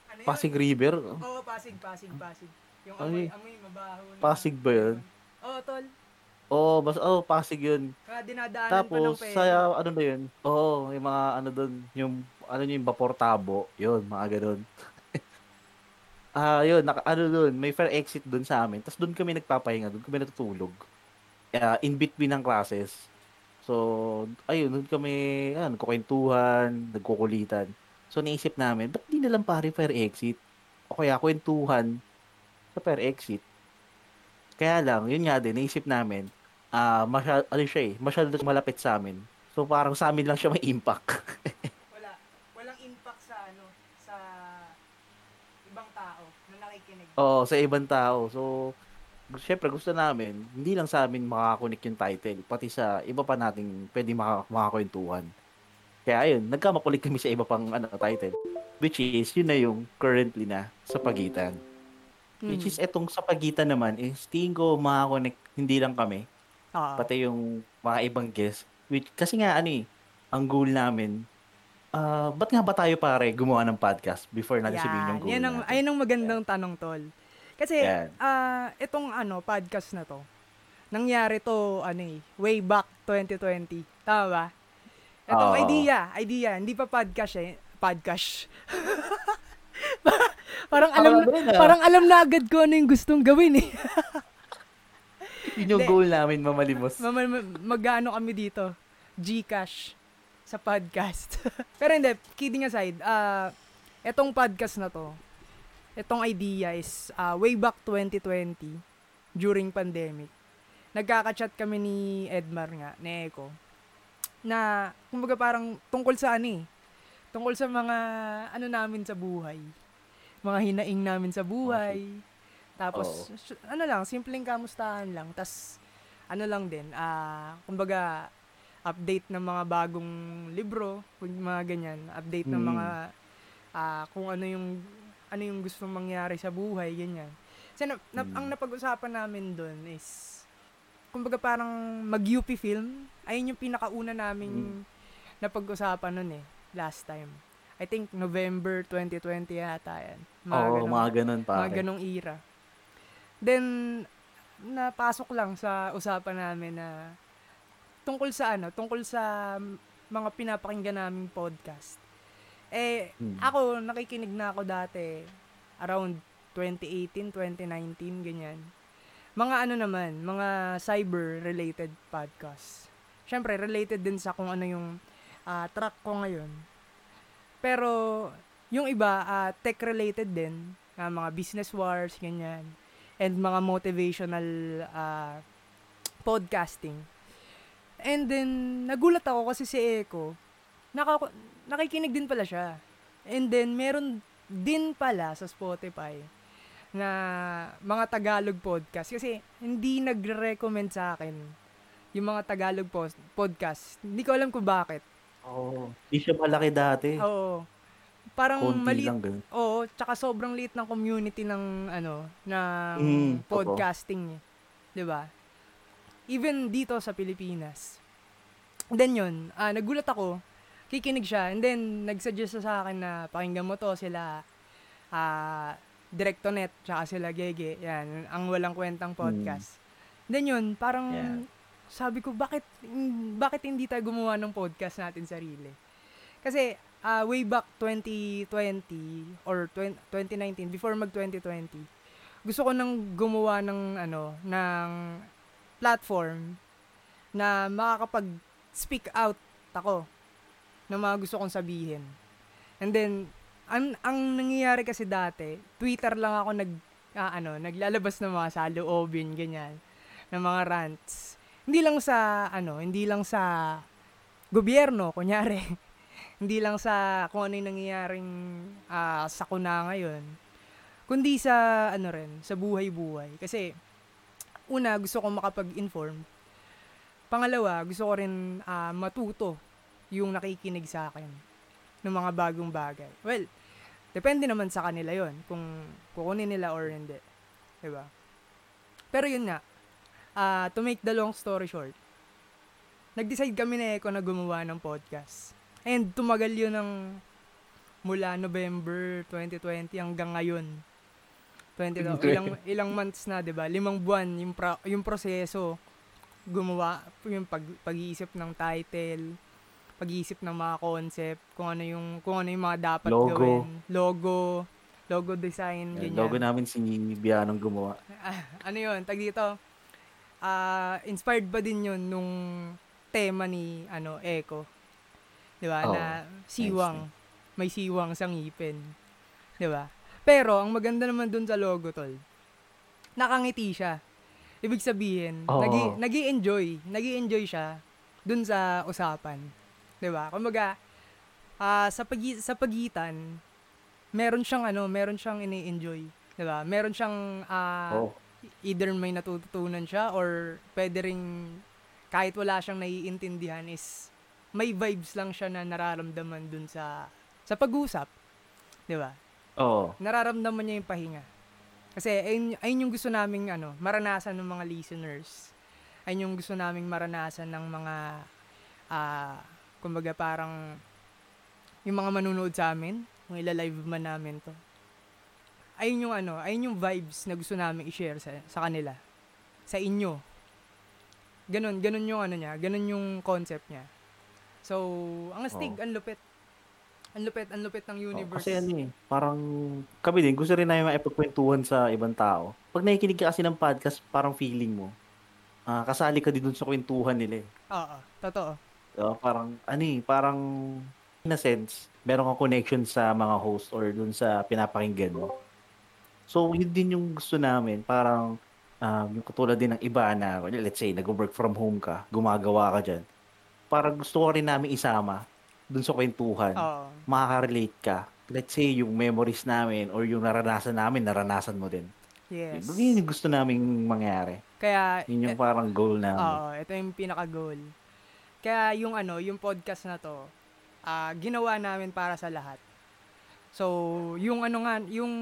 Speaker 2: Ano
Speaker 1: Pasig River?
Speaker 2: Oo, Pasig, Pasig, Pasig. Yung
Speaker 1: Ay,
Speaker 2: amoy, amoy, mabaho. na-
Speaker 1: Pasig ba yun?
Speaker 2: Oo, tol.
Speaker 1: Oo, bas, oh, Pasig yun.
Speaker 2: Kaya dinadaanan pa ng
Speaker 1: Tapos,
Speaker 2: pera.
Speaker 1: sa, ano na yun? Oo, yung mga, ano dun, yung, ano yung vapor tabo, yun, mga ganun. Ah, yun, naka, ano dun, may fair exit dun sa amin. Tapos dun kami nagpapahinga, dun kami natutulog. Ah, in between ng classes. So, ayun, dun kami, ano, kukwentuhan, nagkukulitan. So, naisip namin, ba't di na lang pare fair exit? O kaya kwentuhan sa fair exit. Kaya lang, yun nga din, naisip namin, ah, masyado, ano siya eh, masyado malapit sa amin. So, parang sa amin lang siya may impact. [laughs]
Speaker 2: Wala. Walang impact sa ano, sa ibang tao na nakikinig.
Speaker 1: Oo, sa ibang tao. So, syempre gusto namin, hindi lang sa amin makakonik yung title, pati sa iba pa nating pwede maka- makakwentuhan. Kaya ayun, nagkamakulit kami sa iba pang ano, title. Which is, yun na yung currently na sa pagitan. Which is, etong sa pagitan naman is, tingin ko makakonek hindi lang kami,
Speaker 2: Oo.
Speaker 1: pati yung mga ibang guests. Which, kasi nga, ano eh, ang goal namin, ah ba't nga ba tayo pare gumawa ng podcast before natin sabihin yung goal
Speaker 2: yan ang,
Speaker 1: natin?
Speaker 2: ayun ang magandang tanong, tol. Kasi,
Speaker 1: Yan.
Speaker 2: ah, itong ano, podcast na to, nangyari to, ano eh, way back 2020. Tama ba? Itong
Speaker 1: Oo.
Speaker 2: idea, idea, hindi pa podcast eh, podcast. parang alam
Speaker 1: Parang din, ah.
Speaker 2: parang alam na agad ko ano yung gustong gawin eh.
Speaker 1: Yun yung goal namin, mamalimos.
Speaker 2: Mama- ma- Mag-ano kami dito? Gcash sa podcast. [laughs] Pero hindi, kidding aside, ah etong podcast na to, etong idea is ah, way back 2020 during pandemic. Nagkaka-chat kami ni Edmar nga, ni Eko, na kumbaga parang tungkol sa ano eh, tungkol sa mga ano namin sa buhay. Mga hinaing namin sa buhay. Tapos, s- ano lang, simpleng kamustahan lang. Tas, ano lang din, ah, kumbaga, update ng mga bagong libro, kung mga ganyan, update ng
Speaker 1: Mm.
Speaker 2: mga, ah, kung ano yung, ano yung gusto mangyari sa buhay, ganyan. Kasi na, na-
Speaker 1: Mm.
Speaker 2: ang napag-usapan namin doon is, kumbaga parang mag-UP film, ayun yung pinakauna naming napag-usapan nun eh, last time. I think November 2020 yata yan.
Speaker 1: Oo,
Speaker 2: ganun-
Speaker 1: mga ganun
Speaker 2: mga
Speaker 1: pare.
Speaker 2: ganong era. Then, napasok lang sa usapan namin na tungkol sa ano, tungkol sa mga pinapakinggan naming podcast. Eh,
Speaker 1: Hmm.
Speaker 2: ako, nakikinig na ako dati around 2018, 2019, ganyan. Mga ano naman, mga cyber-related podcasts. Siyempre, related din sa kung ano yung ah, track ko ngayon. Pero, yung iba, ah, tech-related din. ah, mga business wars, ganyan. And mga motivational ah, podcasting. And then, nagulat ako kasi si Eko, naka, nakikinig din pala siya. And then, meron din pala sa Spotify na mga Tagalog podcast. Kasi, hindi nagre-recommend sa akin yung mga Tagalog post, podcast. Hindi ko alam kung bakit.
Speaker 1: Oo. Hindi siya malaki dati.
Speaker 2: Oo. Parang
Speaker 1: Konti
Speaker 2: maliit.
Speaker 1: lang ganun.
Speaker 2: Oo, tsaka sobrang liit ng community ng ano, ng
Speaker 1: Mm,
Speaker 2: podcasting, eh. 'di ba? Even dito sa Pilipinas. Then yun, ah, nagulat ako, kikinig siya, and then nagsuggest sa akin na pakinggan mo to sila ah Directonet, tsaka sila Gege, yan, ang walang kwentang podcast. Then yun, parang
Speaker 1: Yeah.
Speaker 2: sabi ko, bakit, mm, bakit hindi tayo gumawa ng podcast natin sarili? Kasi, ah, way back 2020 or 20, 2019, before mag 2020, gusto ko nang gumawa ng ano, ng platform na makakapag-speak out ako ng mga gusto kong sabihin. And then, ang, ang nangyayari kasi dati, Twitter lang ako nag, ah, ano, naglalabas ng mga saloobin, ganyan, ng mga rants. Hindi lang sa, ano, hindi lang sa gobyerno, kunyari. [laughs] hindi lang sa kung ano yung nangyayaring ah, sakuna ngayon. Kundi sa, ano rin, sa buhay-buhay. Kasi, una, gusto ko makapag-inform. Pangalawa, gusto ko rin ah, matuto yung nakikinig sa akin ng mga bagong bagay. Well, depende naman sa kanila yon kung kukunin nila or hindi. 'Di ba? Pero yun nga, ah, to make the long story short, nag-decide kami na Eko na gumawa ng podcast. And tumagal yun ng mula November 2020 hanggang ngayon. 20, ilang ilang months na, 'di ba? Limang buwan yung pro- yung proseso gumawa yung pag, pag-iisip ng title, pag-iisip ng mga concept, kung ano yung kung ano yung mga dapat
Speaker 1: Logo.
Speaker 2: gawin, logo, logo design,
Speaker 1: Yan,
Speaker 2: ganyan.
Speaker 1: logo namin si Bianong gumawa. [laughs]
Speaker 2: Ano yun, tag dito, ah, inspired ba din yun nung tema ni, ano, Echo? Di ba?
Speaker 1: Oo.
Speaker 2: na siwang, may siwang sa ngipin. Di ba? Pero, ang maganda naman dun sa logo, tol, nakangiti siya. Ibig sabihin, nagi, nagi enjoy nagi enjoy siya dun sa usapan. 'Di ba? Kumbaga, ah, sa pagi sa pagitan, meron siyang ano, meron siyang ini-enjoy, 'di ba? Meron siyang ah,
Speaker 1: Oo.
Speaker 2: either may natututunan siya or pwede ring kahit wala siyang naiintindihan is may vibes lang siya na nararamdaman dun sa sa pag-usap. 'Di ba?
Speaker 1: Oo.
Speaker 2: Nararamdaman niya yung pahinga. Kasi ayun, ayun yung gusto naming ano, maranasan ng mga listeners. Ayun yung gusto naming maranasan ng mga ah kumbaga parang yung mga manunood sa amin, kung ila-live man namin to. Ayun yung ano, ayun yung vibes na gusto namin i-share sa, sa kanila. Sa inyo. Ganon, ganon yung ano niya, ganon yung concept niya. So, ang astig, ang lupit. Ang lupit, ang lupit ng universe.
Speaker 1: kasi ano eh, parang kami din, gusto rin namin maipagkwentuhan sa ibang tao. Pag nakikinig ka kasi ng podcast, parang feeling mo, ah kasali ka din dun sa kwentuhan nila eh.
Speaker 2: Oo, totoo.
Speaker 1: Diba? Parang, ano eh, parang, in a sense, meron kang connection sa mga host or dun sa pinapakinggan mo. So, yun din yung gusto namin. Parang, um, yung katulad din ng iba na, let's say, nag-work from home ka, gumagawa ka dyan. Parang gusto ko rin namin isama dun sa kwentuhan.
Speaker 2: Oo.
Speaker 1: Makaka-relate ka. Let's say, yung memories namin or yung naranasan namin, naranasan mo din.
Speaker 2: Yes.
Speaker 1: Yun yung gusto naming mangyari.
Speaker 2: Kaya,
Speaker 1: Yun yung
Speaker 2: eh,
Speaker 1: parang goal namin.
Speaker 2: oo, ito yung pinaka-goal. Kaya yung ano, yung podcast na to, ah, ginawa namin para sa lahat. So, yung ano nga, yung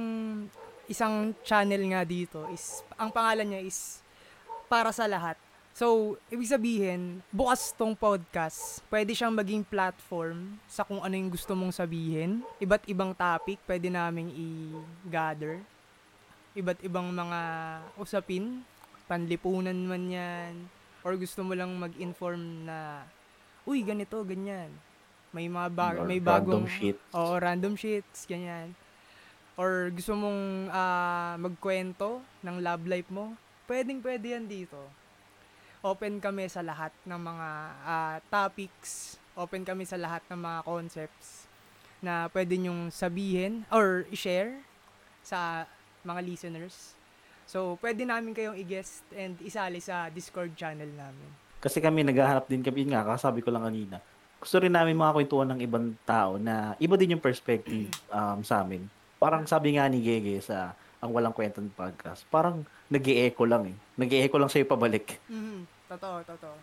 Speaker 2: isang channel nga dito is, ang pangalan niya is para sa lahat. So, ibig sabihin, bukas tong podcast, pwede siyang maging platform sa kung ano yung gusto mong sabihin. Iba't ibang topic, pwede naming i-gather. Iba't ibang mga usapin, panlipunan man yan, or gusto mo lang mag-inform na, uy, ganito, ganyan. May mga ba-
Speaker 1: Or
Speaker 2: may
Speaker 1: random
Speaker 2: bagong
Speaker 1: shit.
Speaker 2: Oo, random shits, ganyan. Or gusto mong ah, magkwento ng love life mo, pwedeng pwede yan dito. Open kami sa lahat ng mga ah, topics, open kami sa lahat ng mga concepts na pwede nyong sabihin or i-share sa mga listeners. So, pwede namin kayong i-guest and isali sa Discord channel namin.
Speaker 1: Kasi kami naghahanap din kami, yun nga, kasabi ko lang kanina. Gusto rin namin mga kwentuhan ng ibang tao na iba din yung perspective [clears throat] um, sa amin. Parang sabi nga ni Gege sa ang walang kwentang podcast, parang nag echo lang eh. nag echo lang sa'yo pabalik.
Speaker 2: Mhm. Totoo, totoo.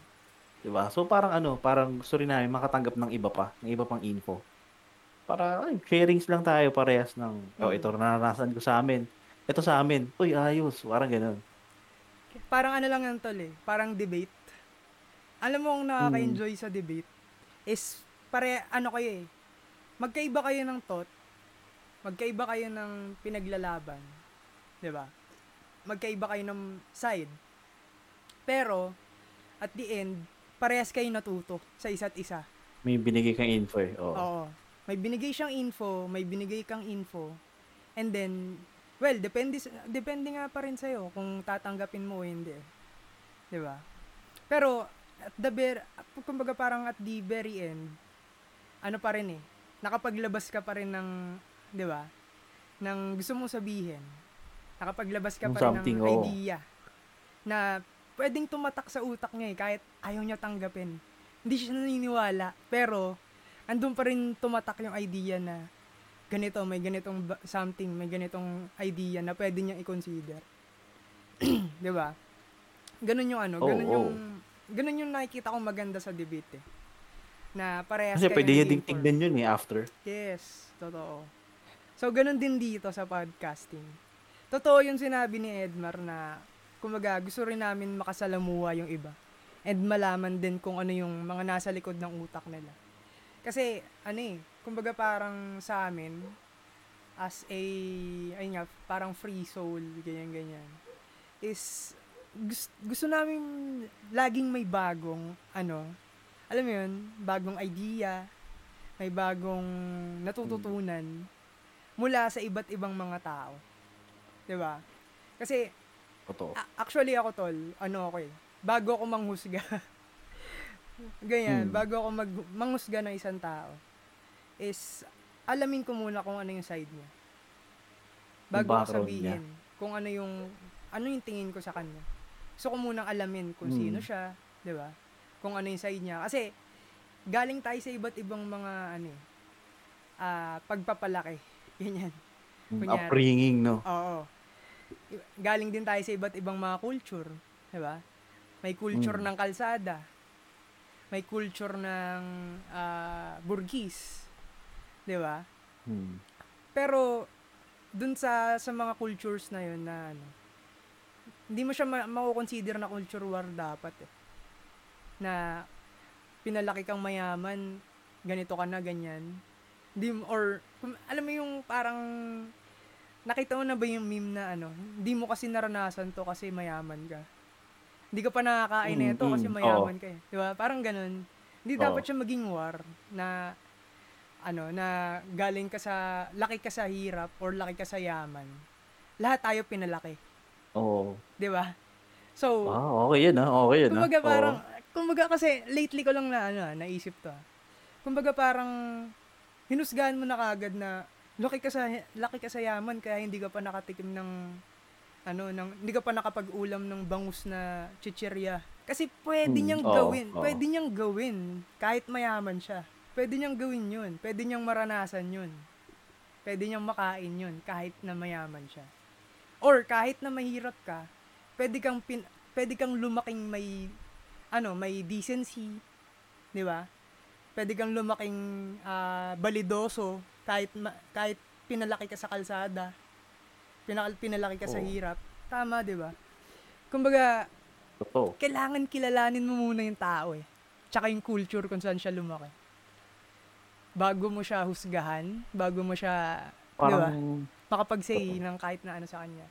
Speaker 1: Diba? So parang ano, parang gusto rin namin makatanggap ng iba pa, ng iba pang info. Para ay, sharings lang tayo parehas ng, oh,
Speaker 2: Mm.
Speaker 1: ito naranasan ko sa amin. Ito sa amin. Uy, ayos. Parang ganun.
Speaker 2: Parang ano lang yan tol eh, parang debate. Alam mo ang nakaka-enjoy sa debate is pare ano kayo eh, magkaiba kayo ng thought, magkaiba kayo ng pinaglalaban, 'di ba? Magkaiba kayo ng side. Pero at the end, parehas kayo natuto sa isa't isa.
Speaker 1: May binigay kang info eh. Oo.
Speaker 2: Oo. May binigay siyang info, may binigay kang info. And then, well, depende, depende nga pa rin sa'yo kung tatanggapin mo o hindi. Di ba? Pero, at the very, kumbaga parang at the very end, ano pa rin eh, nakapaglabas ka pa rin ng, di ba, ng gusto mong sabihin. Nakapaglabas ka pa rin ng idea na pwedeng tumatak sa utak niya eh, kahit ayaw niya tanggapin. Hindi siya naniniwala, pero andun pa rin tumatak yung idea na ganito, may ganitong something, may ganitong idea na pwede niyang i-consider. [clears throat] 'Di ba? Ganun yung ano, ganun
Speaker 1: oo.
Speaker 2: yung ganun yung nakikita kong maganda sa debate eh. Na parehas
Speaker 1: Kasi
Speaker 2: kayo
Speaker 1: pwede niya ding tignan yun eh after.
Speaker 2: Yes, totoo. So, ganun din dito sa podcasting. Totoo yung sinabi ni Edmar na, kumaga, gusto rin namin makasalamuha yung iba. And malaman din kung ano yung mga nasa likod ng utak nila. Kasi, ano eh, kumbaga parang sa amin, as a, ayun nga, parang free soul, ganyan-ganyan, is, gusto, gusto namin laging may bagong, ano, alam mo yun, bagong idea, may bagong natututunan mula sa iba't ibang mga tao. 'Di ba? Kasi
Speaker 1: Totoo.
Speaker 2: actually ako tol, ano ako eh, bago ako manghusga. [laughs] Ganyan,
Speaker 1: Hmm.
Speaker 2: bago ako mag manghusga ng isang tao is alamin ko muna kung ano yung side niya. Bago ko sabihin kung ano yung ano yung tingin ko sa kanya. Gusto ko munang alamin kung
Speaker 1: Hmm.
Speaker 2: sino siya, 'di ba? Kung ano yung side niya kasi galing tayo sa iba't ibang mga ano eh, ah pagpapalaki. [laughs] Ganyan.
Speaker 1: Mm,
Speaker 2: kunyari.
Speaker 1: Upbringing, no?
Speaker 2: Oo. Galing din tayo sa iba't ibang mga culture, 'di ba? May culture
Speaker 1: Mm.
Speaker 2: ng kalsada. May culture ng ah, burgis. 'Di ba?
Speaker 1: Hmm.
Speaker 2: Pero dun sa sa mga cultures na 'yon na ano, hindi mo siya ma- mako-consider na culture war dapat eh. Na pinalaki kang mayaman, ganito ka na ganyan. Hindi or alam mo yung parang nakita mo na ba yung meme na ano, hindi mo kasi naranasan to kasi mayaman ka. Hindi ka pa nakakain
Speaker 1: Mm,
Speaker 2: nito kasi
Speaker 1: mm,
Speaker 2: mayaman ka eh. Di ba? Parang ganun. Hindi dapat siya maging war na ano, na galing ka sa, laki ka sa hirap or laki ka sa yaman. Lahat tayo pinalaki.
Speaker 1: Oo.
Speaker 2: Di ba? So,
Speaker 1: Ah, okay yun ah. Okay yun ah.
Speaker 2: kumbaga
Speaker 1: Oo.
Speaker 2: parang, kumbaga kasi lately ko lang na ano, naisip to. Kumbaga parang hinusgahan mo na kagad na laki ka sa laki ka sa yaman kaya hindi ka pa nakatikim ng ano ng hindi ka pa nakapag-ulam ng bangus na chichirya. Kasi pwede
Speaker 1: Hmm,
Speaker 2: niyang
Speaker 1: oo,
Speaker 2: gawin,
Speaker 1: oo.
Speaker 2: pwede niyang gawin kahit mayaman siya. Pwede niyang gawin 'yun, pwede niyang maranasan 'yun. Pwede niyang makain 'yun kahit na mayaman siya. Or kahit na mahirap ka, pwede kang pin, pwede kang lumaking may ano, may decency, 'di ba? Pwede kang lumaking ah, balidoso kahit ma- kahit pinalaki ka sa kalsada. Pinakal pinalaki ka sa
Speaker 1: Oo.
Speaker 2: hirap. Tama, 'di ba? Kumbaga,
Speaker 1: Totoo.
Speaker 2: kailangan kilalanin mo muna yung tao eh. Tsaka yung culture kung saan siya lumaki. Bago mo siya husgahan, bago mo siya,
Speaker 1: Parang,
Speaker 2: makapag-say ng kahit na ano sa kanya.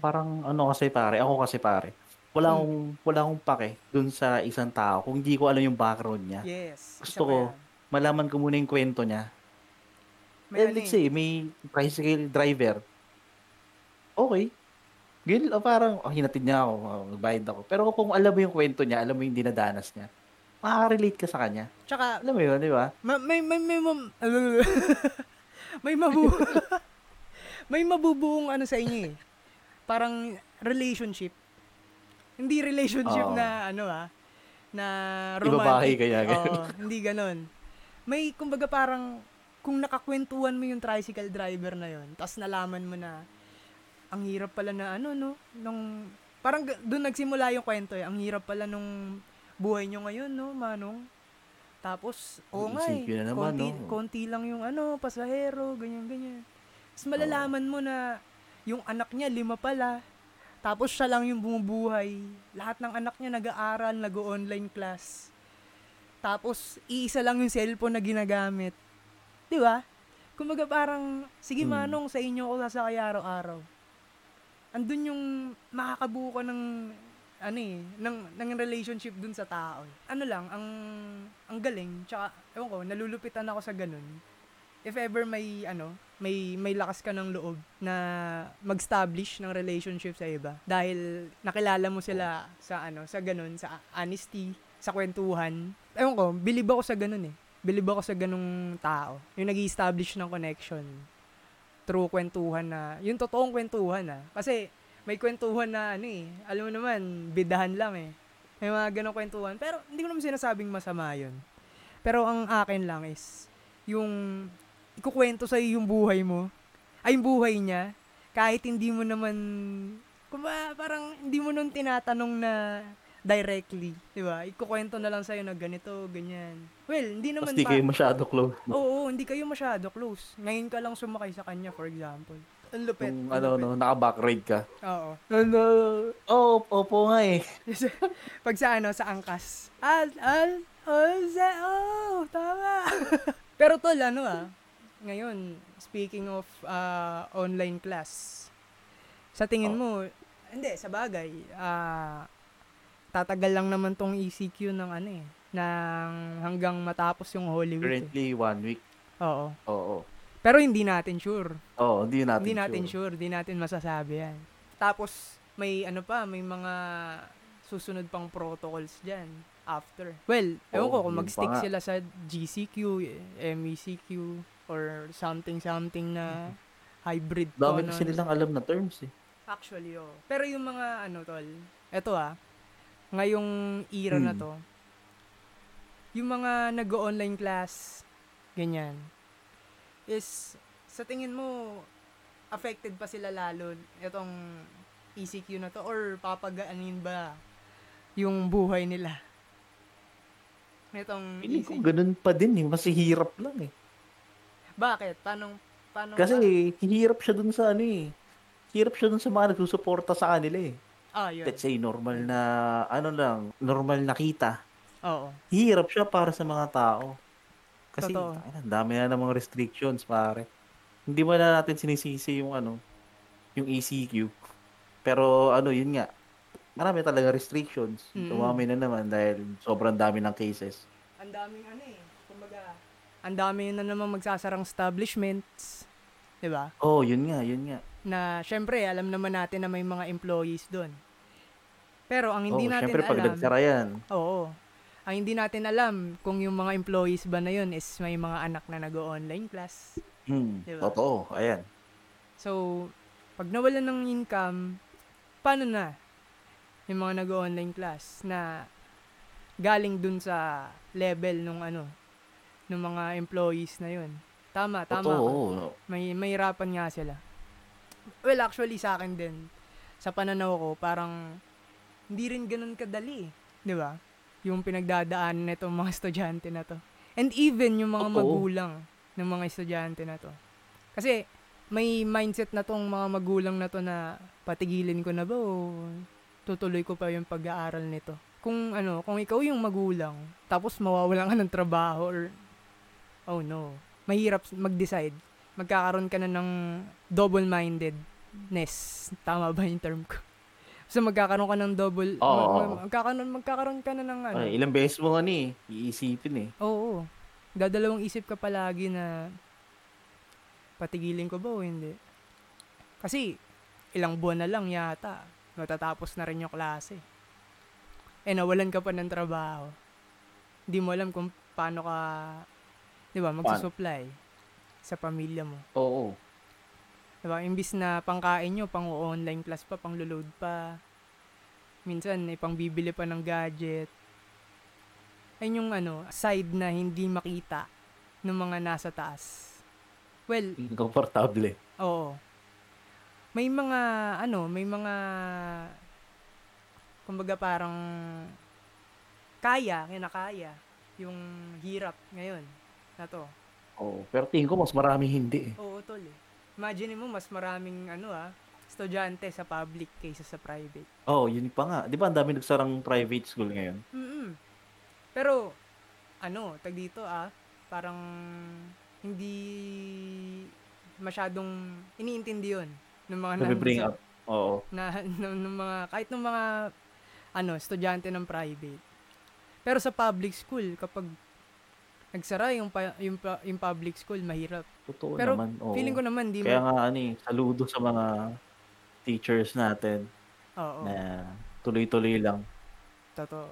Speaker 1: parang ano kasi pare, ako kasi pare, wala
Speaker 2: Hmm.
Speaker 1: akong, wala akong pake dun sa isang tao kung hindi ko alam yung background niya.
Speaker 2: Yes. isa
Speaker 1: Gusto
Speaker 2: pa
Speaker 1: ko,
Speaker 2: yan.
Speaker 1: malaman ko muna yung kwento niya.
Speaker 2: May
Speaker 1: eh,
Speaker 2: ano
Speaker 1: let's
Speaker 2: eh.
Speaker 1: say, may tricycle driver. Okay. Ganyan, oh, parang, oh, hinatid niya ako, oh, nagbayad ako. Pero kung alam mo yung kwento niya, alam mo yung dinadanas niya, makaka-relate ka sa kanya.
Speaker 2: Tsaka,
Speaker 1: Alam mo yun, di ba?
Speaker 2: Ma- may may may mam- [laughs] may mabu [laughs] may mabubuong ano sa inyo eh. Parang relationship. Hindi relationship
Speaker 1: Oo.
Speaker 2: na ano ah na romantic.
Speaker 1: kaya, ganun.
Speaker 2: Oo, [laughs] hindi ganon. May kumbaga parang kung nakakwentuhan mo yung tricycle driver na yon, tapos nalaman mo na ang hirap pala na ano no, nung parang doon nagsimula yung kwento eh. Ang hirap pala nung buhay nyo ngayon no, Manong. Tapos, oo nga eh,
Speaker 1: na naman,
Speaker 2: konti,
Speaker 1: no?
Speaker 2: konti lang yung ano, pasahero, ganyan, ganyan. Tapos malalaman mo na yung anak niya, lima pala. Tapos siya lang yung bumubuhay. Lahat ng anak niya nag-aaral, nag-online class. Tapos, iisa lang yung cellphone na ginagamit. Di ba? Kumbaga parang, sige
Speaker 1: Hmm.
Speaker 2: manong, sa inyo ako sasakay araw-araw. Andun yung makakabuo ka ng ano eh, ng, ng relationship dun sa tao. Ano lang, ang ang galing, tsaka, ewan ko, nalulupitan ako sa ganun. If ever may, ano, may, may lakas ka ng loob na mag-establish ng relationship sa iba. Dahil nakilala mo sila sa, ano, sa ganun, sa honesty, sa kwentuhan. Ewan ko, bilib ako sa ganun eh. Bilib ako sa ganung tao. Yung nag establish ng connection through kwentuhan na, yung totoong kwentuhan ah. Kasi, may kwentuhan na ano eh, alam mo naman, bidahan lang eh. May mga ganong kwentuhan. Pero hindi ko naman sinasabing masama yun. Pero ang akin lang is, yung ikukwento sa'yo yung buhay mo, ay yung buhay niya, kahit hindi mo naman, kumba, parang hindi mo nun tinatanong na directly, di ba? Ikukwento na lang sa'yo na ganito, ganyan. Well, hindi naman
Speaker 1: Tapos di
Speaker 2: pa-
Speaker 1: kayo masyado close.
Speaker 2: Oo, hindi kayo masyado close. Ngayon ka lang sumakay sa kanya, for example. Ang lupit.
Speaker 1: Kung
Speaker 2: ang
Speaker 1: ano, no, naka-backride ka.
Speaker 2: Oo.
Speaker 1: Ano? Oh, opo nga eh. [laughs]
Speaker 2: Pag sa ano, sa angkas. Al, al, al, sa, oh, tama. [laughs] Pero tol, ano ah, ngayon, speaking of ah, online class, sa tingin
Speaker 1: Oh.
Speaker 2: mo, hindi, sa bagay, ah, tatagal lang naman tong ECQ ng ano eh, ng hanggang matapos yung Holy Week. eh.
Speaker 1: Currently, one week.
Speaker 2: Oo.
Speaker 1: Oo.
Speaker 2: Pero hindi natin sure.
Speaker 1: Oo, hindi natin
Speaker 2: hindi natin sure. Hindi natin masasabi yan. Tapos, may ano pa, may mga susunod pang protocols dyan after. Well, ewan
Speaker 1: Oo,
Speaker 2: ko kung mag-stick sila sa GCQ, eh, MECQ, or something-something na hybrid.
Speaker 1: Dami
Speaker 2: kung
Speaker 1: kasi nilang alam na terms eh.
Speaker 2: Actually, oh. Pero yung mga, ano, tol, eto ah, ngayong era na
Speaker 1: Hmm.
Speaker 2: to, yung mga nag-online class, ganyan, is, sa tingin mo, affected pa sila lalo itong ECQ na to or papagaanin ba yung buhay nila? Nitong
Speaker 1: Feeling ko
Speaker 2: ECQ.
Speaker 1: ganun pa din eh. Mas hirap lang eh.
Speaker 2: Bakit? Paano, paano
Speaker 1: Kasi
Speaker 2: ba?
Speaker 1: hirap siya dun sa ano eh. Hirap siya dun sa mga nagsusuporta sa kanila eh.
Speaker 2: Ah, yun.
Speaker 1: Let's say normal na, ano lang, normal na kita.
Speaker 2: Oo.
Speaker 1: Hirap siya para sa mga tao. Kasi, ang dami na namang restrictions, pare. Hindi mo na natin sinisisi yung ano, yung ECQ. Pero ano, yun nga, marami talaga restrictions.
Speaker 2: Mm-mm.
Speaker 1: Tumami na naman dahil sobrang dami ng cases.
Speaker 2: Ang daming ano eh, ang dami na naman magsasarang establishments, 'di ba?
Speaker 1: Oh, yun nga, yun nga.
Speaker 2: Na syempre, alam naman natin na may mga employees doon. Pero ang hindi
Speaker 1: oh,
Speaker 2: natin
Speaker 1: syempre pag
Speaker 2: alam,
Speaker 1: nagsara yan,
Speaker 2: oo, ang hindi natin alam kung yung mga employees ba na yun is may mga anak na nag-online class.
Speaker 1: hmm,
Speaker 2: Diba?
Speaker 1: totoo, ayan.
Speaker 2: So, pag nawalan ng income, paano na yung mga nag-online class na galing dun sa level nung ano, nung mga employees na yun. Tama, tama.
Speaker 1: Totoo.
Speaker 2: May mahirapan nga sila. Well, actually sa akin din sa pananaw ko parang hindi rin ganun kadali. 'di ba? Yung pinagdadaanan nitong mga estudyante na to. And even yung mga
Speaker 1: Totoo.
Speaker 2: magulang ng mga estudyante na to. Kasi may mindset na tong mga magulang na to na patigilin ko na ba o tutuloy ko pa yung pag-aaral nito. Kung ano, kung ikaw yung magulang, tapos mawawalan ka ng trabaho or oh no, mahirap mag-decide. Magkakaroon ka na ng double-mindedness. Tama ba yung term ko? [laughs] So magkakaroon ka ng double,
Speaker 1: Oo.
Speaker 2: mag- mag- magkakaroon, magkakaroon ka na ng ano.
Speaker 1: Ay, ilang beses mo nga ni, iisipin eh.
Speaker 2: Oo. dadalawang isip ka palagi na patigilin ko ba o hindi. Kasi ilang buwan na lang yata, matatapos na rin yung klase. Eh nawalan ka pa ng trabaho. Hindi mo alam kung paano ka, di ba, magsusupply sa pamilya mo.
Speaker 1: Oo.
Speaker 2: Diba? Imbis na pangkain nyo, pang online class pa, pang load pa. Minsan, eh, pang bibili pa ng gadget. Ayun yung ano, side na hindi makita ng mga nasa taas. Well,
Speaker 1: Komportable.
Speaker 2: oo. May mga, ano, may mga, kumbaga parang, kaya, kinakaya, yung hirap ngayon na to.
Speaker 1: Oo. Pero tingin ko mas marami hindi eh.
Speaker 2: Oo, tol eh. Imagine mo, mas maraming ano ah, estudyante sa public kaysa sa private.
Speaker 1: Oo, yun pa nga. Di ba ang dami nagsarang private school ngayon?
Speaker 2: mm Pero, ano, tag dito ah, parang hindi masyadong iniintindi yun ng mga nandun
Speaker 1: up. Oo.
Speaker 2: na, [laughs] ng, ng mga, kahit ng mga, ano, estudyante ng private. Pero sa public school, kapag nagsara yung, pa, yung, pa- yung public school, mahirap.
Speaker 1: Totoo
Speaker 2: Pero
Speaker 1: naman. Oo.
Speaker 2: Feeling ko naman, di
Speaker 1: Kaya
Speaker 2: mo,
Speaker 1: nga, ano eh, saludo sa mga teachers natin
Speaker 2: oo,
Speaker 1: na tuloy-tuloy lang.
Speaker 2: totoo.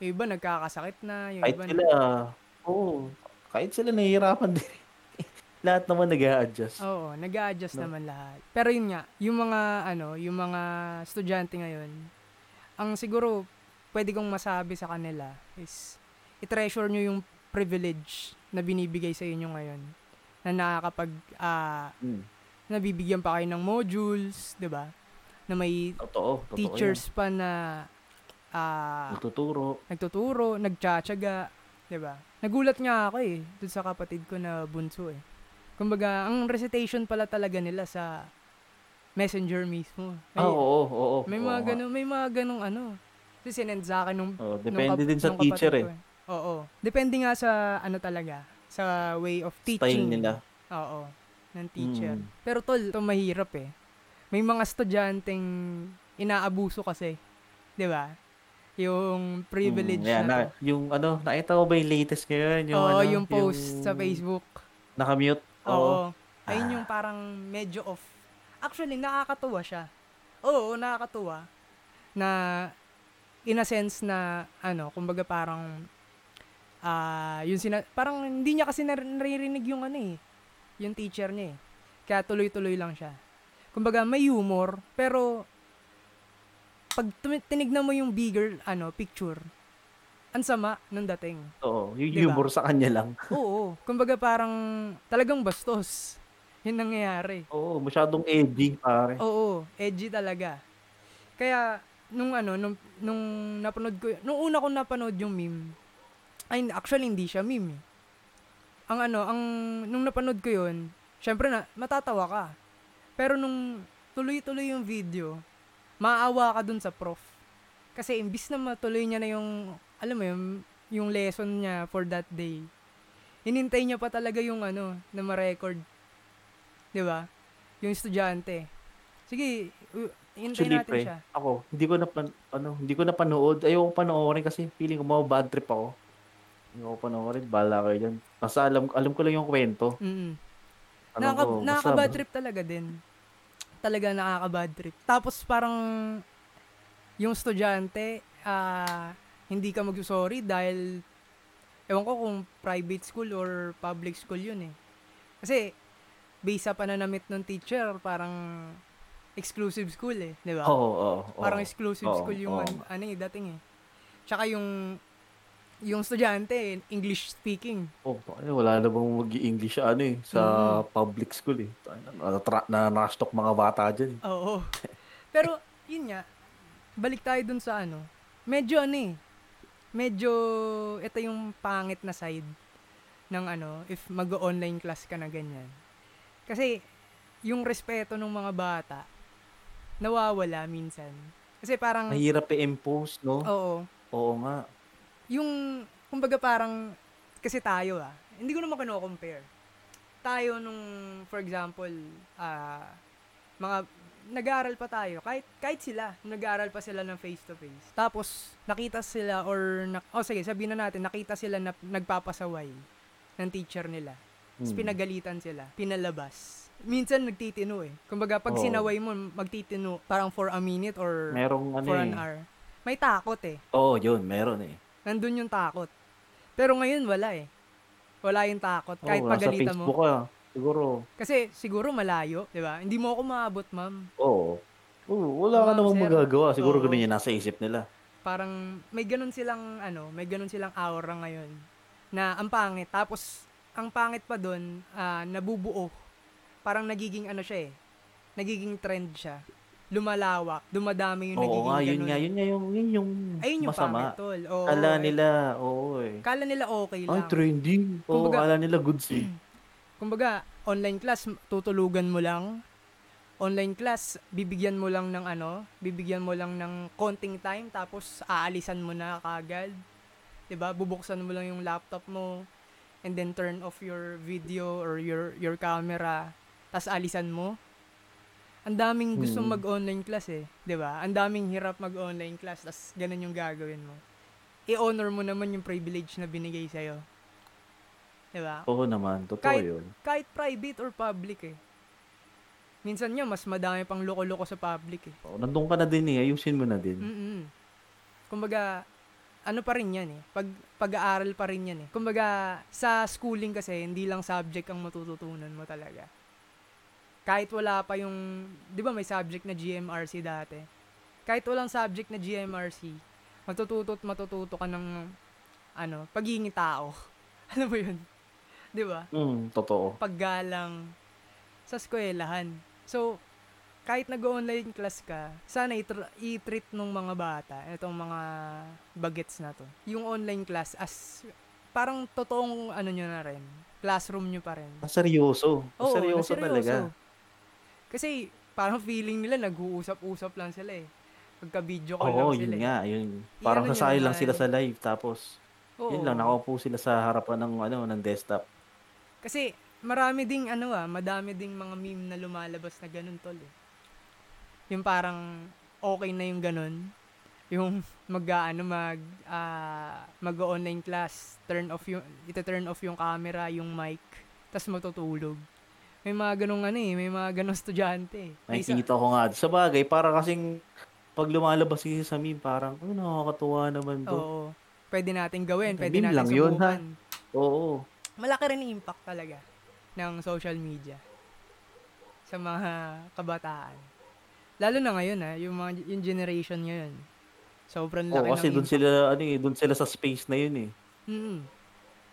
Speaker 2: Yung iba nagkakasakit na, yung
Speaker 1: Kahit
Speaker 2: iba,
Speaker 1: sila, oo, kahit sila nahihirapan [laughs] din. Lahat naman nag adjust
Speaker 2: Oo, nag adjust
Speaker 1: No?
Speaker 2: naman lahat. Pero yun nga, yung mga ano, yung mga estudyante ngayon, ang siguro pwede kong masabi sa kanila is i-treasure nyo yung privilege na binibigay sa inyo ngayon. Na nakakapag ah,
Speaker 1: Hmm.
Speaker 2: nabibigyan pa kayo ng modules, 'di ba? Na may
Speaker 1: Totoo, totoo
Speaker 2: teachers pa na
Speaker 1: yan.
Speaker 2: ah,
Speaker 1: Nagtuturo.
Speaker 2: nagtuturo, nagtsatsaga, 'di ba? Nagulat nga ako eh dun sa kapatid ko na bunso eh. Kumbaga, ang recitation pala talaga nila sa Messenger mismo. May,
Speaker 1: Ah, oo, oo, oo.
Speaker 2: may mga ganun, may mga ganung ano. Kasi sinend sa akin nung, nung
Speaker 1: depende
Speaker 2: kap-
Speaker 1: din sa
Speaker 2: nung
Speaker 1: teacher
Speaker 2: kapatid
Speaker 1: eh.
Speaker 2: Ko Oo. Depende nga sa ano talaga, sa way of teaching.
Speaker 1: Style nila.
Speaker 2: Oo, ng teacher.
Speaker 1: Mm.
Speaker 2: Pero tol, ito mahirap eh. May mga estudyanteng inaabuso kasi. 'Di ba? Yung privilege
Speaker 1: Mm, yan,
Speaker 2: na, to.
Speaker 1: na, yung ano, nakita mo ba yung latest ngayon? Yung,
Speaker 2: Oo,
Speaker 1: ano,
Speaker 2: yung post sa Facebook.
Speaker 1: Nakamute?
Speaker 2: Oo. Ayun
Speaker 1: Ah.
Speaker 2: yung parang medyo off. Actually, nakakatuwa siya. Oo, nakakatuwa. Na, in a sense na, ano, kumbaga parang, ah, yung sina, parang hindi niya kasi nar- naririnig yung ano eh, yung teacher niya eh. Kaya tuloy-tuloy lang siya. Kumbaga, may humor, pero, pag tinignan mo yung bigger, ano, picture, ang sama nung dating.
Speaker 1: Oo, yung
Speaker 2: Diba?
Speaker 1: humor sa kanya lang. [laughs]
Speaker 2: Oo, kumbaga parang talagang bastos. Yun nangyayari.
Speaker 1: Oo, masyadong edgy, pare.
Speaker 2: Oo, edgy talaga. Kaya nung ano, nung, nung napanood ko, nung una ko napanood yung meme, ay actually hindi siya meme. Ang ano, ang nung napanood ko yun, syempre na matatawa ka. Pero nung tuloy-tuloy yung video, maawa ka dun sa prof. Kasi imbis na matuloy niya na yung, alam mo yung, yung lesson niya for that day, hinintay niya pa talaga yung ano, na ma-record. ba? Yung estudyante. Sige,
Speaker 1: Actually,
Speaker 2: natin
Speaker 1: pre,
Speaker 2: siya.
Speaker 1: ako, hindi ko na pan- ano, hindi ko na panood. Ayoko panoorin kasi feeling ko mga bad trip ako. Hindi ko panoorin, bala kayo dyan. Basta alam, alam ko lang yung kwento.
Speaker 2: Mm.
Speaker 1: Alam
Speaker 2: Nakaka,
Speaker 1: ko,
Speaker 2: nakaka-bad trip talaga din. Talaga nakaka-bad trip. Tapos parang yung estudyante, ah, hindi ka mag-sorry dahil ewan ko kung private school or public school yun eh. Kasi based sa pananamit ng teacher, parang exclusive school eh, di ba?
Speaker 1: Oo, oo, oo.
Speaker 2: Parang exclusive
Speaker 1: Oo,
Speaker 2: school yung an- ano eh, dating eh. Tsaka yung yung estudyante, English speaking.
Speaker 1: Oh, ay, wala na bang mag-English ano eh, sa
Speaker 2: Mm.
Speaker 1: public school eh. Na, na, na, na-stock mga bata dyan eh.
Speaker 2: Oo. Pero, yun nga, balik tayo dun sa ano, medyo ano eh, medyo, ito yung pangit na side ng ano, if mag-online class ka na ganyan. Kasi, yung respeto ng mga bata, nawawala minsan. Kasi parang,
Speaker 1: Mahirap i-impose, no?
Speaker 2: oo,
Speaker 1: Oo nga.
Speaker 2: Yung, kumbaga parang, kasi tayo ah, hindi ko naman kino-compare. Tayo nung, for example, ah, mga, nag-aaral pa tayo, kahit, kahit sila, nag-aaral pa sila ng face-to-face. Tapos, nakita sila or, na, oh sige, sabihin na natin, nakita sila na nagpapasaway. ng teacher nila. Tapos
Speaker 1: Hmm.
Speaker 2: pinagalitan sila, pinalabas. Minsan nagtitino eh. Kumbaga pag
Speaker 1: Oo.
Speaker 2: sinaway mo, magtitino parang for a minute or
Speaker 1: Merong ano
Speaker 2: for
Speaker 1: eh.
Speaker 2: an hour. May takot eh.
Speaker 1: Oo, yun, meron eh.
Speaker 2: Nandun yung takot. Pero ngayon wala eh. Wala yung takot. Kahit
Speaker 1: nasa
Speaker 2: pagalitan mo.
Speaker 1: Ka, siguro.
Speaker 2: Kasi siguro malayo, di ba? Hindi mo ako maabot, ma'am.
Speaker 1: Oo. Oo, wala ka
Speaker 2: Ma'am,
Speaker 1: namang
Speaker 2: sir.
Speaker 1: magagawa. Siguro
Speaker 2: Oo.
Speaker 1: ganun yung nasa isip nila.
Speaker 2: Parang may ganun silang, ano, may ganun silang aura ngayon. Na ang pangit. Tapos, ang pangit pa dun, ah, nabubuo. Parang nagiging ano siya eh. Nagiging trend siya. Lumalawak. Dumadami yung
Speaker 1: Oo
Speaker 2: nagiging
Speaker 1: nga, yun nga, yun nga yung, yun yung
Speaker 2: Ayun yung
Speaker 1: masama.
Speaker 2: pangit, tol. Oo,
Speaker 1: Kala
Speaker 2: eh.
Speaker 1: nila, oo eh.
Speaker 2: Kala nila okay
Speaker 1: Ay,
Speaker 2: lang.
Speaker 1: trending. Oo, kala nila goods [clears throat] eh.
Speaker 2: Kumbaga, online class, tutulugan mo lang. Online class, bibigyan mo lang ng ano, bibigyan mo lang ng konting time, tapos aalisan mo na kagad. ba Bubuksan mo lang yung laptop mo, and then turn off your video or your your camera, tapos alisan mo. Ang daming gustong
Speaker 1: Hmm.
Speaker 2: mag-online class eh, 'di ba Ang daming hirap mag-online class, tapos ganun yung gagawin mo. I-honor mo naman yung privilege na binigay sa'yo. 'Di ba
Speaker 1: Oo naman, totoo
Speaker 2: Kahit-
Speaker 1: yun.
Speaker 2: kahit private or public eh. Minsan nga, mas madami pang loko-loko sa public eh.
Speaker 1: Oo, nandun ka na din eh, ayusin mo na din.
Speaker 2: Mm-mm. Kumbaga, ano pa rin yan eh. Pag, pag-aaral pa rin yan eh. Kumbaga, sa schooling kasi, hindi lang subject ang matututunan mo talaga. Kahit wala pa yung, di ba may subject na GMRC dati? Kahit walang subject na GMRC, matututo at matututo ka ng, ano, pagiging tao. [laughs] ano mo yun? Di ba?
Speaker 1: Mm, totoo.
Speaker 2: paggalang sa eskwelahan. So, kahit nag-online class ka, sana itr- i-treat nung mga bata, itong mga bagets na to, yung online class as parang totoong ano nyo na rin, classroom nyo pa rin.
Speaker 1: Seryoso.
Speaker 2: Oo,
Speaker 1: seryoso,
Speaker 2: na
Speaker 1: talaga.
Speaker 2: Kasi parang feeling nila nag-uusap-usap lang sila eh. Pagka-video call
Speaker 1: Oo,
Speaker 2: lang sila
Speaker 1: yun
Speaker 2: eh.
Speaker 1: nga. Yun. Parang
Speaker 2: nyo
Speaker 1: sasali lang sila sa live. Tapos,
Speaker 2: Oo.
Speaker 1: yun lang, nakaupo sila sa harapan ng, ano, ng desktop.
Speaker 2: Kasi marami ding ano ah, madami ding mga meme na lumalabas na ganun tol eh. Yung parang okay na yung ganun. Yung [laughs] mag ano mag ah, mag-online class, turn off yung ita-turn off yung camera, yung mic, tas matutulog. May mga ganung ano eh, may mga ganung estudyante. eh. May isa-
Speaker 1: Nakikita ko nga. Sa bagay, para kasing pag lumalabas kasi sa meme, parang, oh, nakakatuwa naman to.
Speaker 2: Oo. Pwede nating gawin, pwede
Speaker 1: Meme
Speaker 2: natin
Speaker 1: lang yun, ha? Oo.
Speaker 2: malaki rin yung impact talaga ng social media sa mga kabataan. Lalo na ngayon ha, yung mga yung generation ngayon. Sobrang laki
Speaker 1: Oo, kasi doon sila, ano eh, doon sila sa space na yun eh.
Speaker 2: Mm.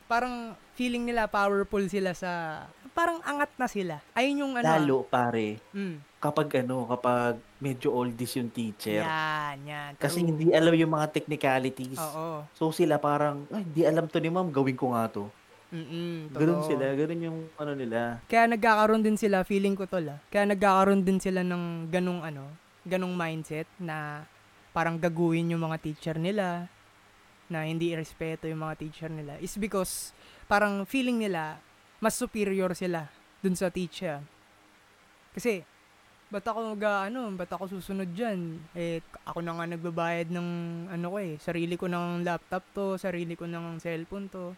Speaker 2: Parang feeling nila powerful sila sa parang angat na sila. Ayun yung ano.
Speaker 1: Lalo, pare,
Speaker 2: Mm.
Speaker 1: kapag ano, kapag medyo oldies yung teacher.
Speaker 2: Yan, yan.
Speaker 1: Kasi
Speaker 2: true.
Speaker 1: hindi alam yung mga technicalities.
Speaker 2: Oo.
Speaker 1: So sila parang, ay, di alam to ni ma'am, gawin ko nga to.
Speaker 2: Mm-mm,
Speaker 1: Ganun sila, ganun yung ano nila.
Speaker 2: Kaya nagkakaroon din sila, feeling ko tol ah. Kaya nagkakaroon din sila ng ganung ano, ganung mindset na parang gaguin yung mga teacher nila, na hindi irespeto yung mga teacher nila, is because parang feeling nila mas superior sila dun sa teacher. Kasi, ba't ako mag, ano, ba't ako susunod dyan? Eh, ako na nga nagbabayad ng, ano ko eh, sarili ko ng laptop to, sarili ko ng cellphone to.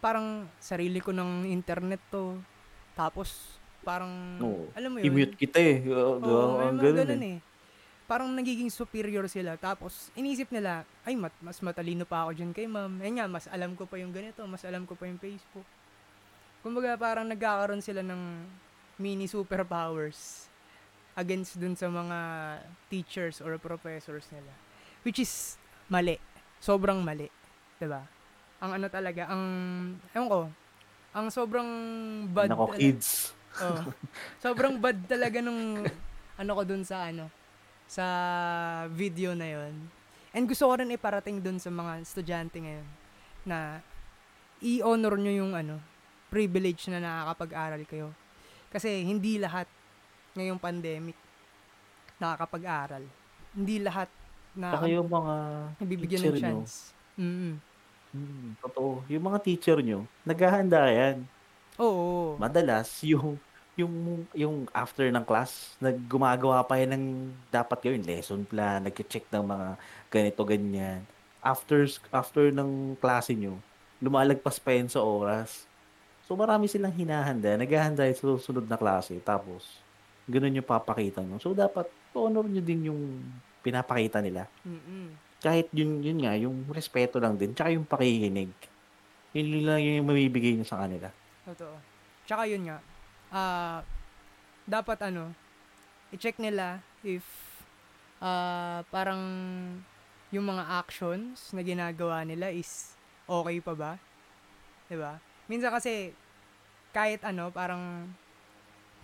Speaker 2: Parang, sarili ko ng internet to. Tapos, parang,
Speaker 1: Oo.
Speaker 2: alam mo yun?
Speaker 1: I-mute kita eh.
Speaker 2: May
Speaker 1: ang
Speaker 2: mga
Speaker 1: ganun
Speaker 2: ganun
Speaker 1: eh.
Speaker 2: eh. Parang nagiging superior sila. Tapos, inisip nila, ay, mat, mas matalino pa ako dyan kay ma'am. Eh nga, mas alam ko pa yung ganito, mas alam ko pa yung Facebook. Kumbaga, parang nagkakaroon sila ng mini superpowers against dun sa mga teachers or professors nila. Which is mali. Sobrang mali. ba? Ang ano talaga, ang, ewan ko, ang sobrang bad.
Speaker 1: Nako,
Speaker 2: tala-
Speaker 1: kids.
Speaker 2: Oo. Sobrang bad talaga nung ano ko dun sa ano sa video na yon. And gusto ko rin iparating dun sa mga estudyante ngayon na i-honor nyo yung ano privilege na nakakapag-aral kayo. Kasi hindi lahat ngayong pandemic nakakapag-aral. Hindi lahat na
Speaker 1: Saka yung mga
Speaker 2: nabibigyan ng
Speaker 1: nyo.
Speaker 2: chance. Mm
Speaker 1: Hmm, totoo. Yung mga teacher nyo, naghahanda yan.
Speaker 2: Oo.
Speaker 1: Madalas, yung yung yung after ng class, naggumagawa pa yan ng dapat gawin, lesson plan, nagche-check ng mga ganito, ganyan. After after ng klase nyo, lumalagpas pa yan sa oras. So marami silang hinahanda, naghahanda yung susunod na klase, tapos ganun yung papakita nyo. So dapat honor nyo din yung pinapakita nila.
Speaker 2: Mm-mm.
Speaker 1: Kahit yun, yun nga, yung respeto lang din, tsaka yung pakikinig. Yun lang yung mamibigay nyo sa kanila.
Speaker 2: Totoo. Tsaka yun nga, ah, dapat ano, i-check nila if ah, parang yung mga actions na ginagawa nila is okay pa ba? 'Di ba? Minsan kasi kahit ano, parang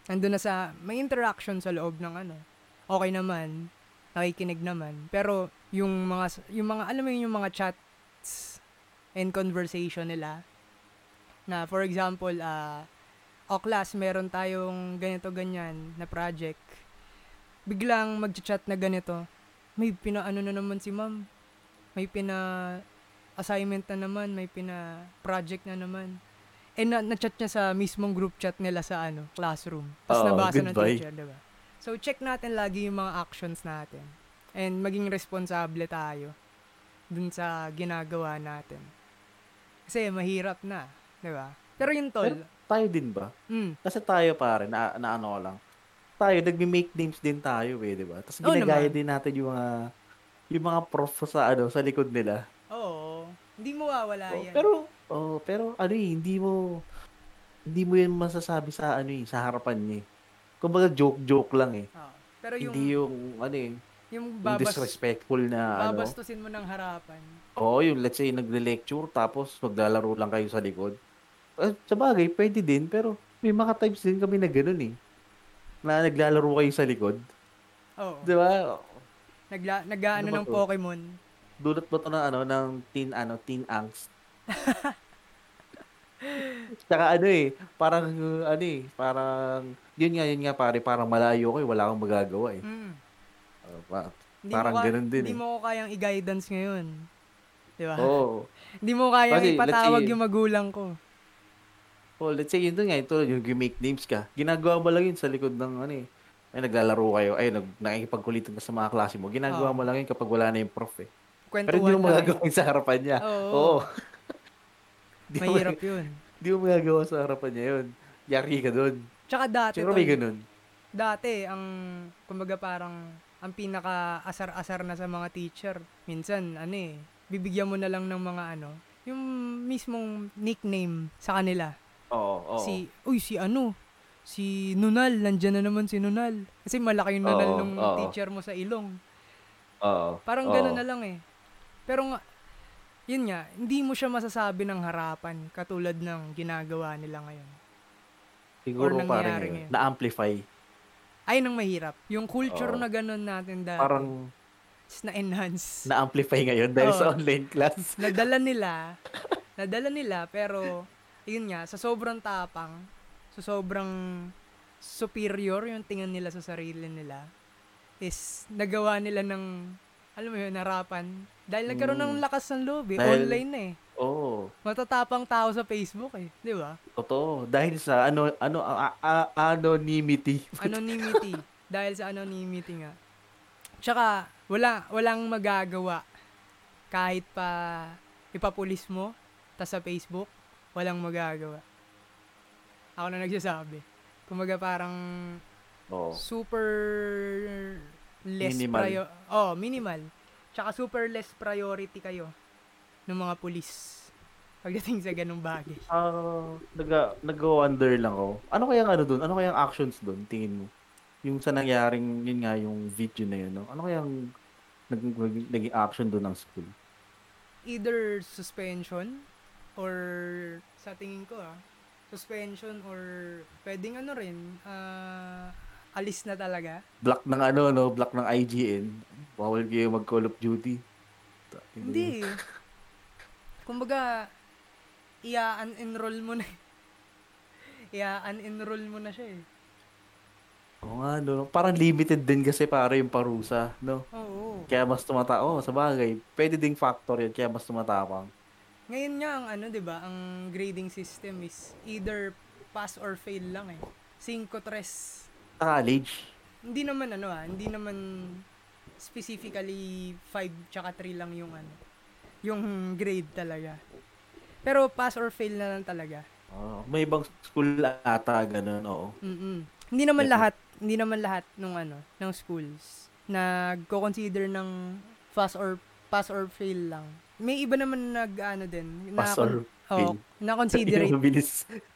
Speaker 2: nandun na sa may interaction sa loob ng ano. Okay naman, nakikinig naman. Pero yung mga yung mga alam mo yun, yung mga chats and conversation nila na for example, ah o class, meron tayong ganito ganyan na project. Biglang magchat na ganito. May pinaano na naman si ma'am. May pina assignment na naman, may pina project na naman. Eh na, na-chat niya sa mismong group chat nila sa ano, classroom. Tapos
Speaker 1: Oo,
Speaker 2: nabasa ng teacher, 'di ba? So check natin lagi yung mga actions natin. And maging responsable tayo dun sa ginagawa natin. Kasi mahirap na, 'di ba? Pero yung tol,
Speaker 1: Pero- Tayo din ba?
Speaker 2: mm,
Speaker 1: Kasi tayo pare, na, na ano lang. Tayo, nagme-make names din tayo eh, di ba? Tapos ginagaya
Speaker 2: naman.
Speaker 1: din natin yung mga yung mga prof sa ano sa likod nila.
Speaker 2: Oo. Hindi mo wawala
Speaker 1: Oh,
Speaker 2: yan.
Speaker 1: pero oh, pero ano eh, hindi mo hindi mo yan masasabi sa ano eh, sa harapan niya. eh. Kumbaga joke-joke lang eh.
Speaker 2: Oo. pero yung,
Speaker 1: hindi yung ano eh,
Speaker 2: yung
Speaker 1: yung
Speaker 2: babas,
Speaker 1: disrespectful na ano.
Speaker 2: babastusin mo ng harapan.
Speaker 1: Oo, yung let's say nagle-lecture tapos maglalaro lang kayo sa likod. Eh, sa bagay, pwede din, pero may mga times din kami na ganun eh. Na naglalaro kayo sa likod.
Speaker 2: Oo.
Speaker 1: Di ba?
Speaker 2: Nagla, nag-ano
Speaker 1: Ano
Speaker 2: ng? Pokemon.
Speaker 1: Dulot ba to ng ano, ng teen, ano, teen angst? [laughs] Tsaka ano eh, parang, ano eh, parang, yun nga, yun nga pare, parang malayo ko eh, wala akong magagawa eh.
Speaker 2: Mm.
Speaker 1: Uh, pa-
Speaker 2: Hindi
Speaker 1: Parang
Speaker 2: ka-
Speaker 1: ganun din
Speaker 2: Hindi
Speaker 1: eh.
Speaker 2: mo ko kayang i-guidance ngayon. Di ba?
Speaker 1: Oo. [laughs]
Speaker 2: Hindi mo kayang
Speaker 1: Kasi,
Speaker 2: ipatawag
Speaker 1: say-
Speaker 2: yung magulang ko.
Speaker 1: Oh, let's say yun doon nga, ito, yung make names ka. Ginagawa mo lang yun sa likod ng ano eh. Ay, naglalaro kayo. Ay, nag, nakikipagkulitan ka sa mga klase mo. Ginagawa
Speaker 2: Oo.
Speaker 1: mo lang yun kapag wala na yung prof eh. Pero
Speaker 2: Kwentuhan
Speaker 1: hindi mo magagawa sa harapan niya.
Speaker 2: Oo.
Speaker 1: Oo. [laughs] Di mo-
Speaker 2: Mahirap yun.
Speaker 1: Di mo magagawa sa harapan niya yun. Yari ka doon.
Speaker 2: Tsaka dati,
Speaker 1: Siguro may ganun.
Speaker 2: dati, ang, kumbaga parang, ang pinaka-asar-asar na sa mga teacher, minsan, ano eh, bibigyan mo na lang ng mga ano, yung mismong nickname sa kanila.
Speaker 1: Oo, oo.
Speaker 2: Si, uy, si ano, si Nunal, nandyan na naman si Nunal. Kasi malaki yung Nunal
Speaker 1: Oo,
Speaker 2: nung
Speaker 1: oo.
Speaker 2: teacher mo sa ilong.
Speaker 1: Oo.
Speaker 2: Parang
Speaker 1: oo.
Speaker 2: gano'n na lang eh. Pero nga, yun nga, hindi mo siya masasabi ng harapan katulad ng ginagawa nila ngayon.
Speaker 1: Siguro
Speaker 2: or
Speaker 1: parang
Speaker 2: ngayon.
Speaker 1: na-amplify.
Speaker 2: Ay, nang mahirap. Yung culture
Speaker 1: Oo.
Speaker 2: na gano'n natin dati,
Speaker 1: Parang
Speaker 2: na-enhance.
Speaker 1: na-amplify ngayon dahil
Speaker 2: Oo.
Speaker 1: sa online class. [laughs]
Speaker 2: nadala nila, nadala nila, pero, yun nga, sa sobrang tapang, sa sobrang superior yung tingin nila sa sarili nila, is nagawa nila ng, alam mo yun, harapan. Dahil nagkaroon ng
Speaker 1: Mm.
Speaker 2: lakas ng loob eh.
Speaker 1: Dahil-
Speaker 2: Online na eh.
Speaker 1: Oo.
Speaker 2: Matatapang tao sa Facebook eh. Di ba?
Speaker 1: Totoo. Dahil sa ano, ano, a- a- anonymity. [laughs]
Speaker 2: Anonymity. Dahil sa anonymity nga. Tsaka, wala, walang magagawa. Kahit pa ipapulis mo, tas sa Facebook, walang magagawa. Ako na nagsasabi. Kumaga parang
Speaker 1: Oo.
Speaker 2: super less
Speaker 1: Minimal.
Speaker 2: prior- oh, minimal. Tsaka super less priority kayo ng mga pulis pagdating sa ganung bagay.
Speaker 1: Ah, naga nag-wonder lang ako. Ano kayang ano doon? Ano kayang actions doon tingin mo? Yung sa nangyaring yun nga yung video na yun, no? Ano kayang nag, nag- naging action doon ng school?
Speaker 2: Either suspension or sa tingin ko ah, suspension or pwedeng ano rin, ah, alis na talaga.
Speaker 1: Block ng ano, no? Block ng IGN. Bawal kayo mag Call of Duty.
Speaker 2: Hindi. Kumbaga, i-unenroll mo na. [laughs] i-unenroll mo na siya eh.
Speaker 1: Oo nga, no? Parang limited din kasi para yung parusa, no?
Speaker 2: Oo.
Speaker 1: Kaya mas tumata. Oh, sa bagay. Pwede ding factor yun, kaya mas tumatapang.
Speaker 2: Ngayon nga ang ano, 'di ba, ang grading system is either pass or fail lang eh. 5 tres.
Speaker 1: Sa college,
Speaker 2: Hindi naman ano ah, hindi naman specifically 5 tsaka 3 lang yung ano, yung grade talaga. Pero pass or fail na lang talaga.
Speaker 1: Oh, may ibang school ata ganun, oo.
Speaker 2: Mm-mm. Hindi naman
Speaker 1: Definitely.
Speaker 2: lahat, hindi naman lahat nung ano, ng schools nagko-consider ng pass or pass or fail lang. May iba naman nag ano din, na
Speaker 1: Pass or
Speaker 2: oh,
Speaker 1: fail.
Speaker 2: na considerate.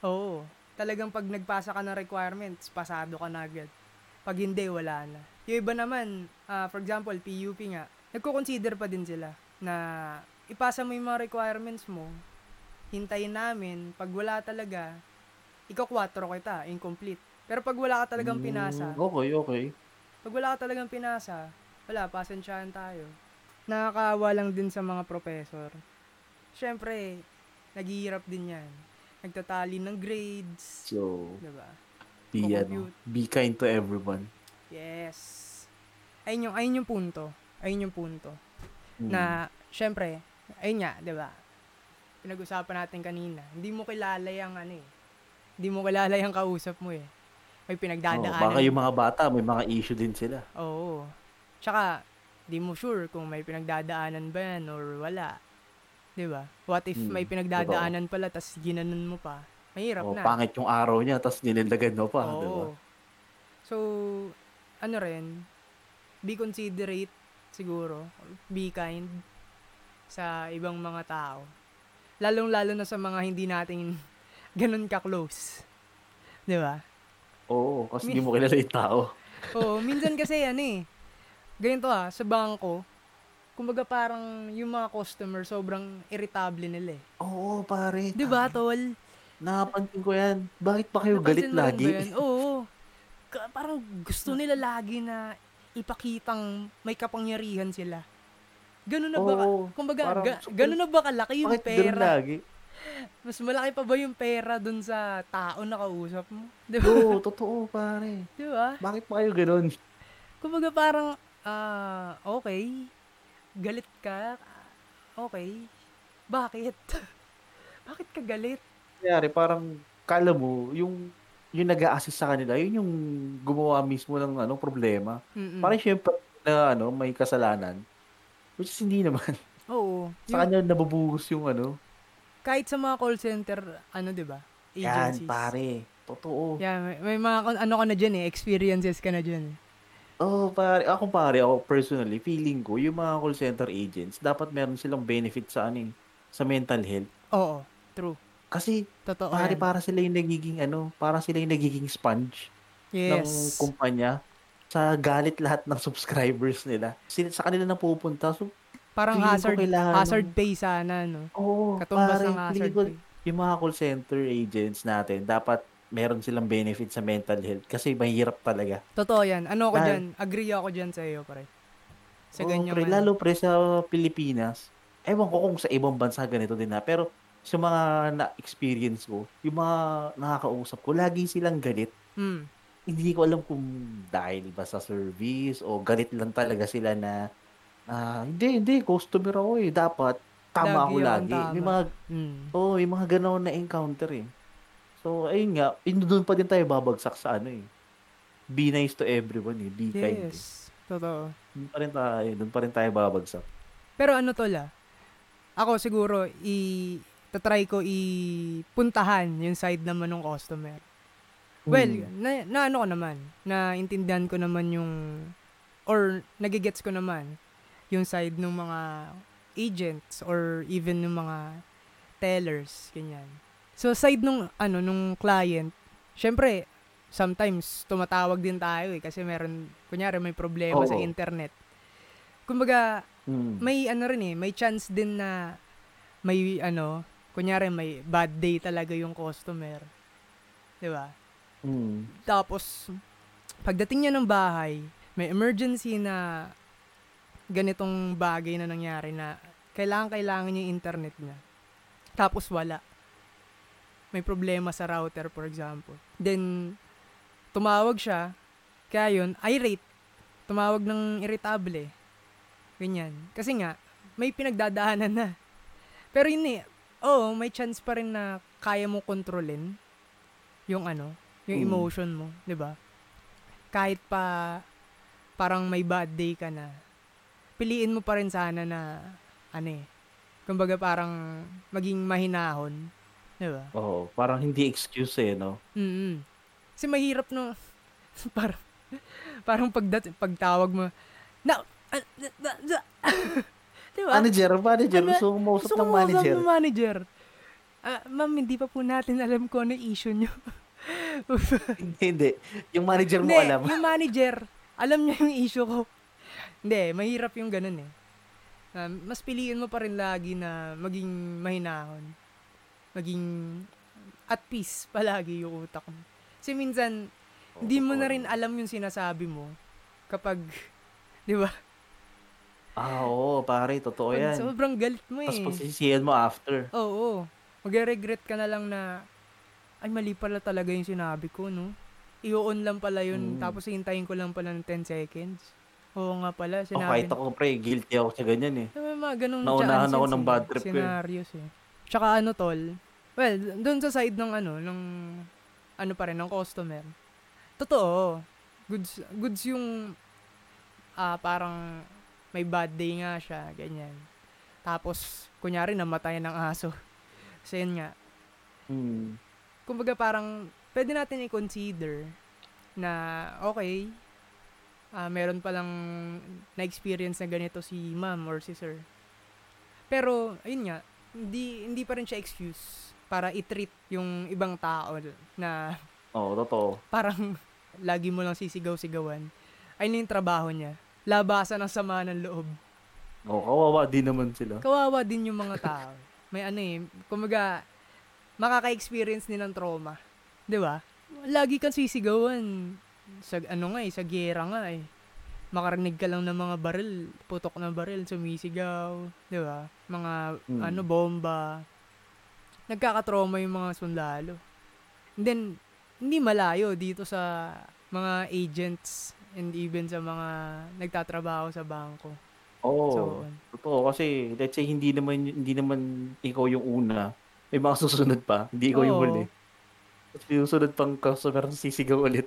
Speaker 2: Oo. [laughs] Talagang pag nagpasa ka ng requirements, pasado ka na agad. Pag hindi, wala na. Yung iba naman, ah, for example, PUP nga, nagko-consider pa din sila na ipasa mo yung mga requirements mo, hintayin namin, pag wala talaga, ikaw 4 kita, incomplete. Pero pag wala ka talagang pinasa,
Speaker 1: Mm, Okay, okay.
Speaker 2: pag wala ka talagang pinasa, wala, pasensyahan tayo. Nakakaawa lang din sa mga professor. Siyempre, naghihirap din yan. Nagtatali ng grades,
Speaker 1: So,
Speaker 2: diba?
Speaker 1: be, ano, be kind to everyone.
Speaker 2: Yes. Ayun yung, ayun yung punto. Ayun yung punto.
Speaker 1: Mm.
Speaker 2: Na, syempre, ayun nga, di ba? Pinag-usapan natin kanina. Hindi mo kilala yung ano eh. Hindi mo kilala yung kausap mo eh. May pinagdadaanan.
Speaker 1: baka yung mga bata, may mga issue din sila.
Speaker 2: Oo. Tsaka, di mo sure kung may pinagdadaanan ba yan or wala. Di ba? What if
Speaker 1: Hmm,
Speaker 2: may pinagdadaanan pala tas ginanon mo pa? Mahirap
Speaker 1: O,
Speaker 2: na.
Speaker 1: pangit yung araw niya, tapos nilindagan mo pa, di ba?
Speaker 2: So, ano rin, be considerate siguro, be kind sa ibang mga tao. Lalong-lalo na sa mga hindi natin [laughs] ganun ka-close. Di ba?
Speaker 1: Oo, kasi hindi mo kilala yung tao. [laughs]
Speaker 2: Oo, minsan kasi ano eh, ganito ah, sa bangko, kumbaga parang yung mga customer sobrang irritable nila eh.
Speaker 1: Oo, pare.
Speaker 2: Di ba, tol?
Speaker 1: Nakapansin ko yan. Bakit pa kayo galit
Speaker 2: Napansin rin
Speaker 1: lagi?
Speaker 2: Oo. Ka- parang gusto nila lagi na ipakitang may kapangyarihan sila. Ganun na ba? ka-
Speaker 1: Oo,
Speaker 2: kumbaga,
Speaker 1: parang
Speaker 2: ga- ganun na ba kalaki yung
Speaker 1: Bakit
Speaker 2: pera?
Speaker 1: lagi? [laughs]
Speaker 2: Mas malaki pa ba yung pera dun sa tao na kausap mo? Di ba?
Speaker 1: Oo, totoo, pare.
Speaker 2: Di ba?
Speaker 1: Bakit pa kayo ganun?
Speaker 2: Kumbaga parang, ah, okay. Galit ka. Okay. Bakit? [laughs] Bakit ka galit?
Speaker 1: Kaya parang, kala mo, yung yung nag assist sa kanila, yun yung gumawa mismo ng ano problema.
Speaker 2: Mm-mm.
Speaker 1: Parang syempre na ano, may kasalanan. Which is hindi naman. [laughs]
Speaker 2: Oo.
Speaker 1: Sa
Speaker 2: Yung-
Speaker 1: kanya nabubuhos yung ano.
Speaker 2: kahit sa mga call center, ano 'di ba?
Speaker 1: Yan,
Speaker 2: Agencies.
Speaker 1: pare. Totoo.
Speaker 2: Yeah, may, may mga ano ka na diyan eh, experiences ka na diyan.
Speaker 1: Oh, pare. Ako pare, ako personally, feeling ko, yung mga call center agents, dapat meron silang benefit sa ano eh, sa mental health.
Speaker 2: Oo, true.
Speaker 1: Kasi,
Speaker 2: Totoo
Speaker 1: pare,
Speaker 2: yan.
Speaker 1: para sila yung nagiging ano, para sila yung nagiging sponge ng
Speaker 2: yes.
Speaker 1: kumpanya sa galit lahat ng [laughs] subscribers nila. Sila, sa kanila na pupunta. So,
Speaker 2: Parang hazard
Speaker 1: kailangan
Speaker 2: hazard pay sana no.
Speaker 1: oh,
Speaker 2: Katumbas
Speaker 1: pare,
Speaker 2: ng hazard
Speaker 1: ko,
Speaker 2: pay.
Speaker 1: yung mga call center agents natin, dapat meron silang benefit sa mental health kasi mahirap talaga.
Speaker 2: Totoo yan. Ano ako
Speaker 1: Dahil-
Speaker 2: diyan? Agree ako diyan sa iyo, pre. Sa
Speaker 1: Oo,
Speaker 2: ganyan.
Speaker 1: pre, lalo pre sa Pilipinas. Ewan ko kung sa ibang bansa ganito din na. Pero sa mga na-experience ko, yung mga nakakausap ko, lagi silang galit.
Speaker 2: Hmm.
Speaker 1: Hindi ko alam kung dahil ba sa service o galit lang talaga sila na ah, hindi, hindi, customer ako eh. Dapat, tama
Speaker 2: Lagi
Speaker 1: ako lagi. May
Speaker 2: tama.
Speaker 1: mga,
Speaker 2: Hmm.
Speaker 1: oh, may mga ganoon na encounter eh. So, ayun nga, doon pa din tayo babagsak sa ano eh. Be nice to everyone eh. Be kind. eh.
Speaker 2: Yes. Totoo.
Speaker 1: Doon pa rin tayo, doon pa rin tayo babagsak.
Speaker 2: Pero ano tol ah, ako siguro i tatry ko ipuntahan yung side naman ng customer. Well,
Speaker 1: Hmm.
Speaker 2: na, na ano ko naman, na intindihan ko naman yung or nagigets ko naman yung side ng mga agents or even ng mga tellers, ganyan. So side nung ano nung client, syempre sometimes tumatawag din tayo eh kasi meron kunyari may problema sa
Speaker 1: Oo.
Speaker 2: internet. Kumbaga,
Speaker 1: Mm.
Speaker 2: may ano rin eh, may chance din na may ano, kunyari may bad day talaga yung customer. 'Di ba?
Speaker 1: Mm.
Speaker 2: Tapos pagdating niya ng bahay, may emergency na ganitong bagay na nangyari na kailangan kailangan niya yung internet niya. Tapos wala. May problema sa router for example. Then tumawag siya, kaya yun, irate. Tumawag ng irritable. Ganyan. Kasi nga, may pinagdadaanan na. Pero yun eh, oo, may chance pa rin na kaya mo kontrolin yung ano, yung
Speaker 1: Mm.
Speaker 2: emotion mo, 'di ba? Kahit pa parang may bad day ka na, piliin mo pa rin sana na ano eh, kumbaga parang maging mahinahon Di ba?
Speaker 1: Oo, parang hindi excuse eh, no?
Speaker 2: mm Kasi mahirap no, [laughs] parang, parang pagdat, pagtawag mo, na, ah, na, na, na, [laughs] di ba?
Speaker 1: Manager, manager.
Speaker 2: Ano-
Speaker 1: Gusto kong mausap
Speaker 2: Gusto
Speaker 1: ng
Speaker 2: manager. ng manager. Ah, ma'am, hindi pa po natin alam kung ano issue nyo.
Speaker 1: Hindi, [laughs] hindi. Yung manager mo
Speaker 2: Hindi,
Speaker 1: alam.
Speaker 2: yung manager, alam niya yung issue ko. Hindi, mahirap yung ganun eh. Ah, mas piliin mo pa rin lagi na maging mahinahon. Maging at peace [laughs] palagi yung utak mo. Kasi minsan, hindi mo na rin alam yung sinasabi mo kapag, [laughs] di ba?
Speaker 1: Ah, oo, pare. Totoo yan.
Speaker 2: sobrang galit mo
Speaker 1: Tapos
Speaker 2: eh.
Speaker 1: pagsisisihan mo after.
Speaker 2: Oo. Magre-regret ka na lang na, ay mali pala talaga yung sinabi ko, no? I-on lang pala yun,
Speaker 1: Mm.
Speaker 2: tapos hintayin ko lang pala ng 10 seconds. Oo nga pala, sinabi.
Speaker 1: kahit ako, pre, guilty ako sa ganyan eh.
Speaker 2: May mga ganong
Speaker 1: Naunahan ako ng
Speaker 2: eh,
Speaker 1: bad trip ko eh.
Speaker 2: Scenarios eh. Tsaka ano tol, well, doon sa side ng ano, ng ano pa rin, ng customer. Totoo. Goods, goods yung ah parang may bad day nga siya, ganyan. Tapos, kunyari namatay ng aso. [laughs] So yun nga,
Speaker 1: Hmm.
Speaker 2: kumbaga parang pwede natin i-consider na okay, ah meron palang na-experience na ganito si ma'am or si sir. Pero, ayun nga, hindi, hindi pa rin siya excuse para i-treat yung ibang tao na
Speaker 1: Oo, totoo.
Speaker 2: parang lagi mo lang sisigaw-sigawan. Ayun yung trabaho niya. Labasan ng sama ng loob.
Speaker 1: Oo, kawawa din naman sila.
Speaker 2: Kawawa din yung mga tao. May ano eh, kumaga, makaka-experience din ng trauma. Di ba? Lagi kang sisigawan. Sa, ano nga eh, sa gera nga eh. Makarinig ka lang ng mga baril, putok na baril, sumisigaw. Di ba? Mga,
Speaker 1: Hmm.
Speaker 2: ano, bomba. Nagkakatrauma yung mga sundalo. And then, hindi malayo dito sa mga agents and even sa mga nagtatrabaho sa bangko.
Speaker 1: Oo,
Speaker 2: So,
Speaker 1: totoo. Kasi, let's say, hindi naman, hindi naman ikaw yung una. May mga susunod pa. Hindi ikaw yung
Speaker 2: Oo.
Speaker 1: huli. Tapos yung susunod pang customer sisigaw ulit.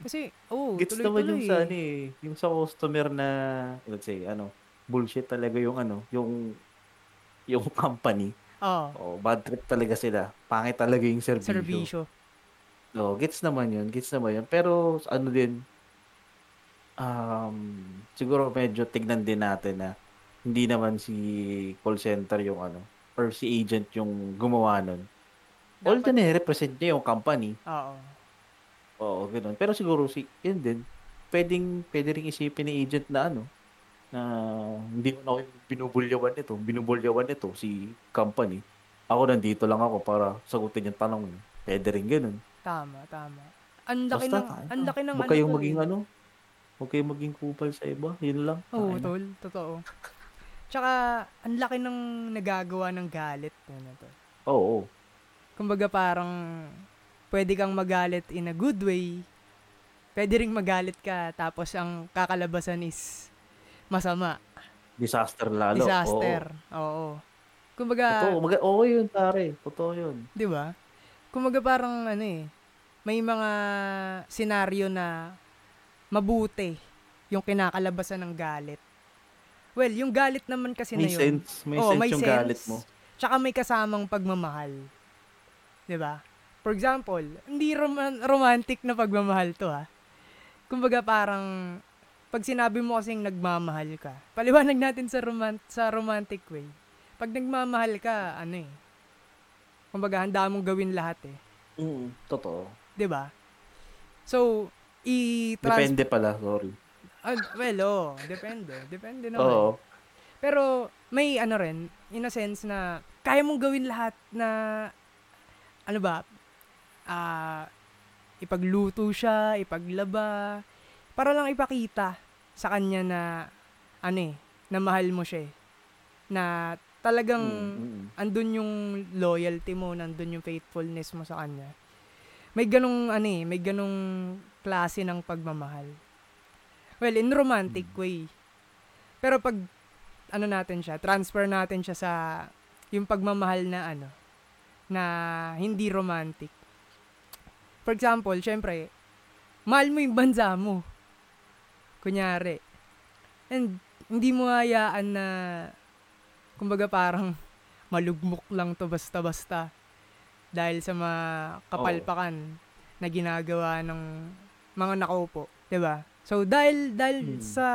Speaker 2: Kasi, oh,
Speaker 1: Gets naman yung
Speaker 2: tuloy-tuloy
Speaker 1: sa
Speaker 2: eh.
Speaker 1: ano eh, yung sa customer na, let's say, ano, bullshit talaga yung ano, yung yung [laughs] company.
Speaker 2: Oo.
Speaker 1: Oh, bad trip talaga sila. Pangit talaga yung serbisyo.
Speaker 2: Serbisyo.
Speaker 1: No, gets naman yun, gets naman yun. Pero ano din, um, siguro medyo tignan din natin na hindi naman si call center yung ano, or si agent yung gumawa nun. Although represent niya yung company.
Speaker 2: Oo.
Speaker 1: Oo, ganun. Pero siguro si, yun din, pwedeng, pwede rin isipin ni agent na ano, na hindi mo na ako binubulyawan nito, binubulyawan nito si company. Ako nandito lang ako para sagutin yung tanong niya. Pwede rin ganun.
Speaker 2: Tama, tama. Ang laki ng, ang laki ng ano
Speaker 1: kayong maging
Speaker 2: eh.
Speaker 1: ano, huwag kayong maging kupal sa iba. Yun lang.
Speaker 2: Oo,
Speaker 1: Ayun.
Speaker 2: tol. Totoo. Tsaka, ang laki ng nagagawa ng galit. Ano to.
Speaker 1: Oo. oo.
Speaker 2: Kumbaga parang, pwede kang magalit in a good way. Pwede ring magalit ka, tapos ang kakalabasan is masama.
Speaker 1: Disaster lalo.
Speaker 2: Disaster. Oo.
Speaker 1: Oo.
Speaker 2: Kumbaga,
Speaker 1: Totoo. Mag- oo yun, pare. Totoo yun.
Speaker 2: Di ba? Kumaga parang ano eh, may mga senaryo na mabuti yung kinakalabasan ng galit. Well, yung galit naman kasi
Speaker 1: May
Speaker 2: na yun.
Speaker 1: sense. May
Speaker 2: Oo,
Speaker 1: sense
Speaker 2: may
Speaker 1: yung
Speaker 2: sense.
Speaker 1: galit mo.
Speaker 2: Tsaka may kasamang pagmamahal. 'Di ba? For example, hindi roman- romantic na pagmamahal to ha. Kumbaga parang pag sinabi mo kasing nagmamahal ka, paliwanag natin sa roman- sa romantic way. Pag nagmamahal ka, ano eh, kumbaga handa mong gawin lahat eh.
Speaker 1: Mm, totoo.
Speaker 2: 'Di ba? So, i-trans...
Speaker 1: Depende pala, sorry.
Speaker 2: Ah, well, oh, depende. Depende naman.
Speaker 1: Oo.
Speaker 2: Pero may ano rin, in a sense na kaya mong gawin lahat na ano ba, ah ipagluto siya, ipaglaba, para lang ipakita sa kanya na ano eh, na mahal mo siya eh. Na talagang
Speaker 1: Mm, mm.
Speaker 2: andun yung loyalty mo, nandun yung faithfulness mo sa kanya. May ganong ano eh, may ganong klase ng pagmamahal. Well, in romantic way. Pero pag ano natin siya, transfer natin siya sa yung pagmamahal na ano, na hindi romantic. For example, syempre, mahal mo yung bansa mo. Kunyari. And hindi mo hayaan na kumbaga parang [laughs] malugmok lang to basta-basta. dahil sa mga kapalpakan na ginagawa ng mga nakaupo, 'di ba? So dahil dahil
Speaker 1: Hmm.
Speaker 2: sa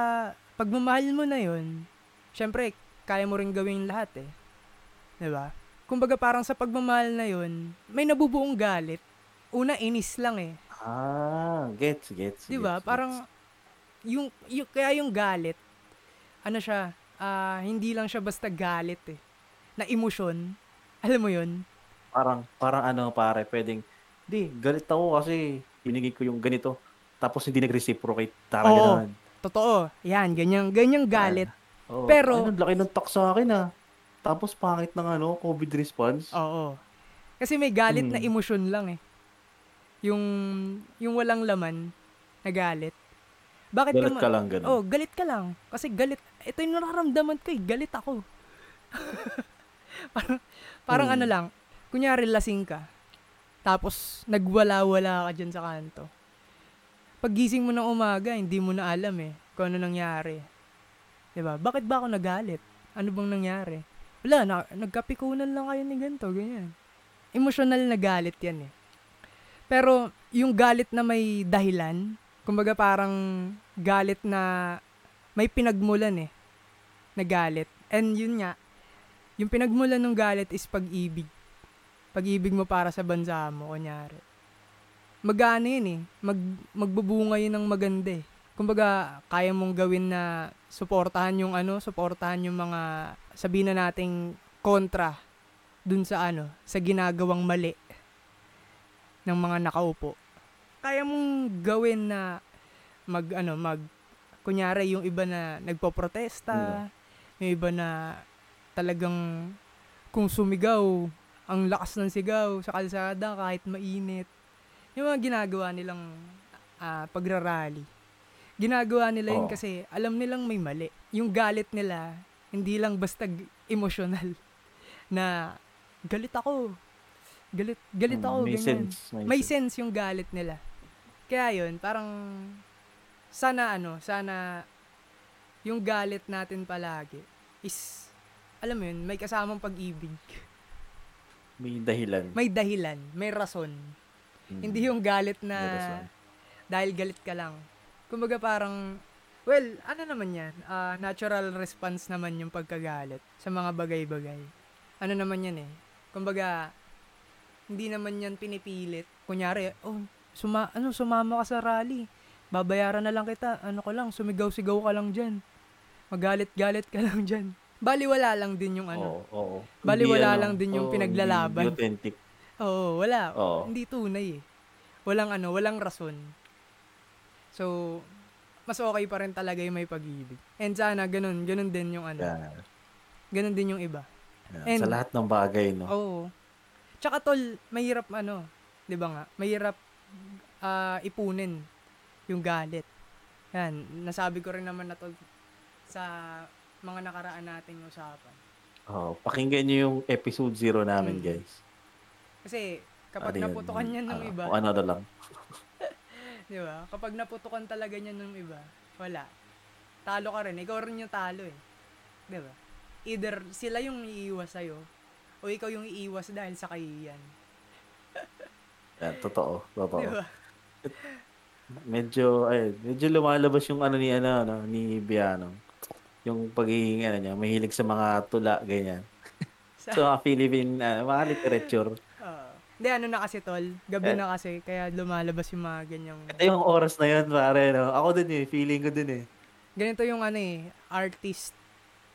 Speaker 2: pagmamahal mo na 'yon, syempre kaya mo rin gawin lahat eh. 'Di ba? Kumbaga parang sa pagmamahal na 'yon, may nabubuong galit. Una inis lang eh.
Speaker 1: Ah, gets, gets.
Speaker 2: 'Di ba?
Speaker 1: gets,
Speaker 2: Parang yung, yung kaya yung galit ano siya, ah, hindi lang siya basta galit eh. Na emosyon. Alam mo 'yun?
Speaker 1: Parang, parang ano pare, pwedeng, di, galit ako kasi binigay ko yung ganito. Tapos hindi nag-reciprocate. Tara
Speaker 2: Oo.
Speaker 1: ganun.
Speaker 2: Totoo. Yan, ganyang, ganyang galit.
Speaker 1: Oo.
Speaker 2: Pero-
Speaker 1: Ay, ang laki ng tak sa akin ah. Tapos pangit ng ano, COVID response.
Speaker 2: Oo. Kasi may galit na
Speaker 1: Hmm.
Speaker 2: emosyon lang eh. Yung, yung walang laman na galit. Bakit
Speaker 1: Galit
Speaker 2: ma-
Speaker 1: ka lang ganun.
Speaker 2: Oh, galit ka lang. Kasi galit, ito yung nararamdaman ko eh, galit ako. [laughs] parang, parang
Speaker 1: Hmm.
Speaker 2: ano lang, kunyari lasing ka, tapos nagwala-wala ka dyan sa kanto. Paggising mo ng umaga, hindi mo na alam eh, kung ano nangyari. ba? Bakit ba ako nagalit? Ano bang nangyari? Wala, na, nagkapikunan lang kayo ni ganito, ganyan. Emotional na galit yan eh. Pero, yung galit na may dahilan, kumbaga parang galit na may pinagmulan eh, na galit. And yun nga, yung pinagmulan ng galit is pag-ibig. Pag-ibig mo para sa bansa mo, kunyari. Magana yun eh. Mag, magbubunga yun ng maganda eh. Kumbaga, kaya mong gawin na suportahan yung ano, suportahan yung mga sabihin na nating kontra dun sa ano, sa ginagawang mali ng mga nakaupo. Kaya mong gawin na mag ano, mag kunyari yung iba na nagpoprotesta, yung iba na talagang kung sumigaw, ang lakas ng sigaw sa kalsada kahit mainit. Yung mga ginagawa nilang ah, pagrarally. Ginagawa nila yun
Speaker 1: Oo.
Speaker 2: kasi alam nilang may mali. Yung galit nila, hindi lang basta emotional [laughs] na galit ako. Galit, galit
Speaker 1: Hmm,
Speaker 2: ako,
Speaker 1: may
Speaker 2: ganyan.
Speaker 1: sense. May,
Speaker 2: May
Speaker 1: sense.
Speaker 2: sense yung galit nila. Kaya yun, parang sana ano, sana yung galit natin palagi is alam mo yun, may kasamang pag-ibig.
Speaker 1: May dahilan.
Speaker 2: May dahilan, may rason.
Speaker 1: Hmm.
Speaker 2: Hindi yung galit na dahil galit ka lang. Kumbaga parang, well, ano naman yan? Ah, natural response naman yung pagkagalit sa mga bagay-bagay. Ano naman yan eh? Kumbaga, hindi naman yan pinipilit. Kunyari, oh, suma, ano, sumama ka sa rally. Babayaran na lang kita. Ano ko lang, sumigaw-sigaw ka lang dyan. Magalit-galit ka [laughs] lang dyan. Baliwala lang din yung ano.
Speaker 1: Oo, oo.
Speaker 2: Bali,
Speaker 1: Hindi,
Speaker 2: wala
Speaker 1: ano,
Speaker 2: lang din yung
Speaker 1: oo,
Speaker 2: pinaglalaban.
Speaker 1: Authentic.
Speaker 2: Oo, wala.
Speaker 1: Oo.
Speaker 2: Hindi tunay eh. Walang ano, walang rason. So, mas okay pa rin talaga yung may pag-ibig. And sana, ganun, ganun din yung ano.
Speaker 1: Yan.
Speaker 2: Ganun din yung iba.
Speaker 1: Yan.
Speaker 2: And-
Speaker 1: sa lahat ng bagay, no?
Speaker 2: Oo. Tsaka tol, mahirap ano, 'di ba nga? Mahirap ah, ipunin yung galit. Yan, nasabi ko rin naman na tol sa mga nakaraan nating usapan.
Speaker 1: Oh, pakinggan niyo yung episode 0 namin,
Speaker 2: Mm.
Speaker 1: guys.
Speaker 2: Kasi kapag
Speaker 1: yun?
Speaker 2: naputukan yan ng
Speaker 1: Ah,
Speaker 2: iba,
Speaker 1: ano na lang. [laughs]
Speaker 2: Di ba? Kapag naputukan talaga niya ng iba, wala. Talo ka rin. Ikaw rin yung talo eh. Di ba? Either sila yung iiwas sa'yo, o ikaw yung iiwas dahil sa kahiyan.
Speaker 1: Yan, [laughs] totoo. Totoo.
Speaker 2: Di ba?
Speaker 1: Medyo, ay, medyo lumalabas yung ano ni, ano, ano, ni Biano. Yung pagiging, ano niya, mahilig sa mga tula, ganyan. [laughs]
Speaker 2: Sa,
Speaker 1: So, mga Philippine, ano, mga literature.
Speaker 2: Oo. Hindi, ano na kasi, tol. Gabi
Speaker 1: Eh.
Speaker 2: na kasi, kaya lumalabas yung mga ganyang...
Speaker 1: Ito yung oras na yun, pare, no? Ako din eh, feeling ko din eh.
Speaker 2: Ganito yung ano eh, artist